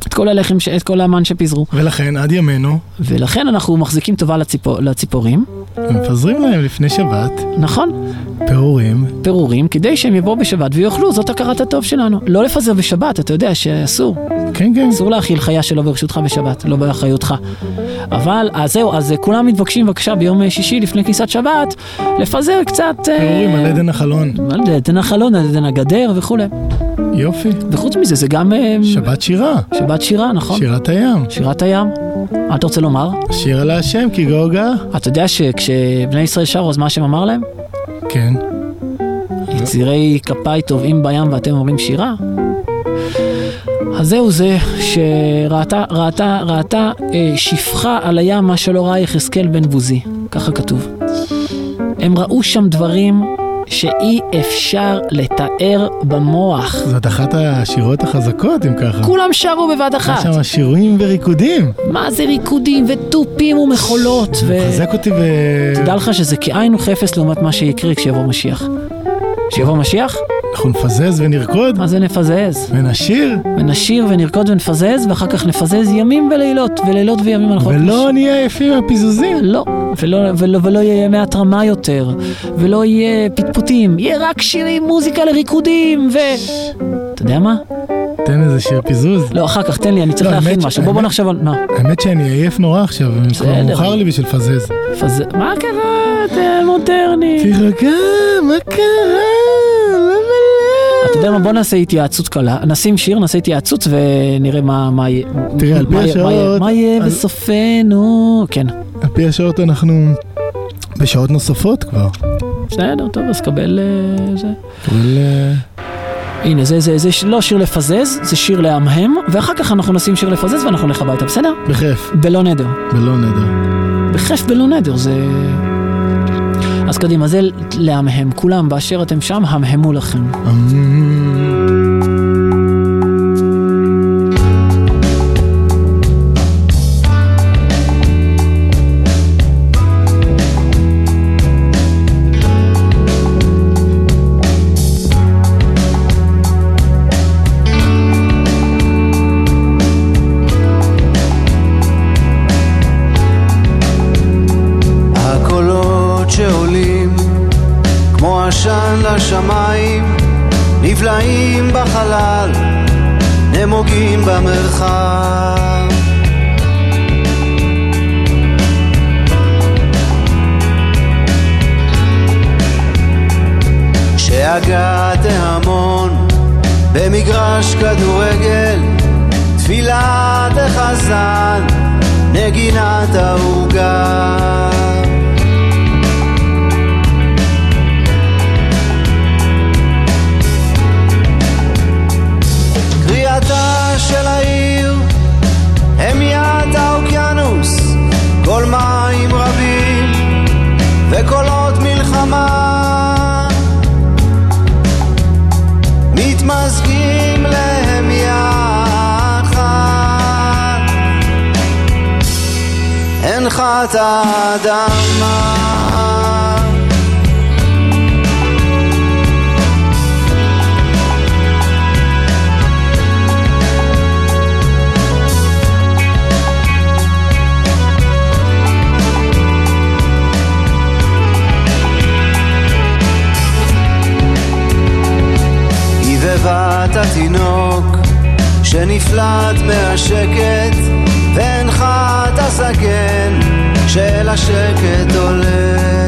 את כל הלחם, את כל המן שפיזרו. ולכן עד ימינו, ולכן אנחנו מחזיקים טובה לציפור, לציפורים, מפזרים להם לפני שבת נכון? פירורים. פירורים כדי שהם יבואו בשבת ויאכלו, זאת הכרת הטוב שלנו. לא לפזר בשבת, אתה יודע שאסור. כן, כן. אסור להאכיל חיה שלא ברשותך בשבת, לא באחריותך. אבל, אז זהו, אז אה, כולם מתבקשים בבקשה ביום אה, שישי לפני כניסת שבת, לפזר קצת... אה, פירורים על עדן החלון. על עדן החלון, על עדן הגדר וכולי. יופי. וחוץ מזה, זה גם... אה, שבת שירה. שבת שירה, נכון. שירת הים. שירת הים. מה אתה רוצה לומר? שיר על השם כי גאוגה. אתה יודע שכשבני ישראל שרו, אז מה השם אמר להם? כן. יצירי כפיי טובעים בים ואתם אומרים שירה? אז זהו זה שראתה, ראתה, ראתה אה, שפחה על הים מה שלא ראה יחזקאל בן בוזי, ככה כתוב. הם ראו שם דברים שאי אפשר לתאר במוח. זאת אחת השירות החזקות אם ככה. כולם שרו בבת יש אחת. שם שירים וריקודים. מה זה ריקודים ותופים ומחולות ו... חזק אותי ו... תדע לך שזה כאין וכאפס לעומת מה שיקרה כשיבוא משיח. כשיבוא משיח, אנחנו נפזז ונרקוד מה זה נפזז? ונשיר ונשיר ונרקוד ונפזז, ואחר כך נפזז ימים ולילות, ולילות וימים אנחנו... ולא נהיה עייפים מהפיזוזים. לא, ולא, ולא, ולא יהיה ימי התרמה יותר, ולא יהיה פטפוטים, יהיה רק שירים, מוזיקה לריקודים, ו... אתה יודע מה? תן איזה שיר פיזוז. לא, אחר כך, תן לי, אני צריך לא, להכין משהו. בוא בוא נחשוב על... מה? האמת שאני עייף נורא עכשיו, כבר בסדר. מאוחר לי בשביל לפזז. פז- מה קרה? אתה מודרני. תירגע, מה קרה? אתה יודע מה? בוא נעשה התייעצות קלה. נשים שיר, נעשה התייעצות ונראה מה יהיה. תראה, על פי השעות- מה יהיה בסופנו? כן. על פי השעות אנחנו בשעות נוספות כבר. בסדר, טוב, אז קבל אה, זה. אבל... אה, הנה, זה, זה, זה לא שיר לפזז, זה שיר להמהם, ואחר כך אנחנו נשים שיר לפזז ואנחנו נלך הביתה, בסדר? בכיף, בלא נדר. בלא נדר. בכיף בלא נדר, זה... אז קדימה, זה להמהם. כולם באשר אתם שם, המהמו לכם. נבלעים בחלל נמוגים במרחב. כשהגעת ההמון במגרש כדורגל תפילת החזן נגינת העוגה כל מים רבים וקולות מלחמה. מתמזגים להם יחד. הנחת האדמה הבאת התינוק שנפלט מהשקט והנחת הסגן של השקט עולה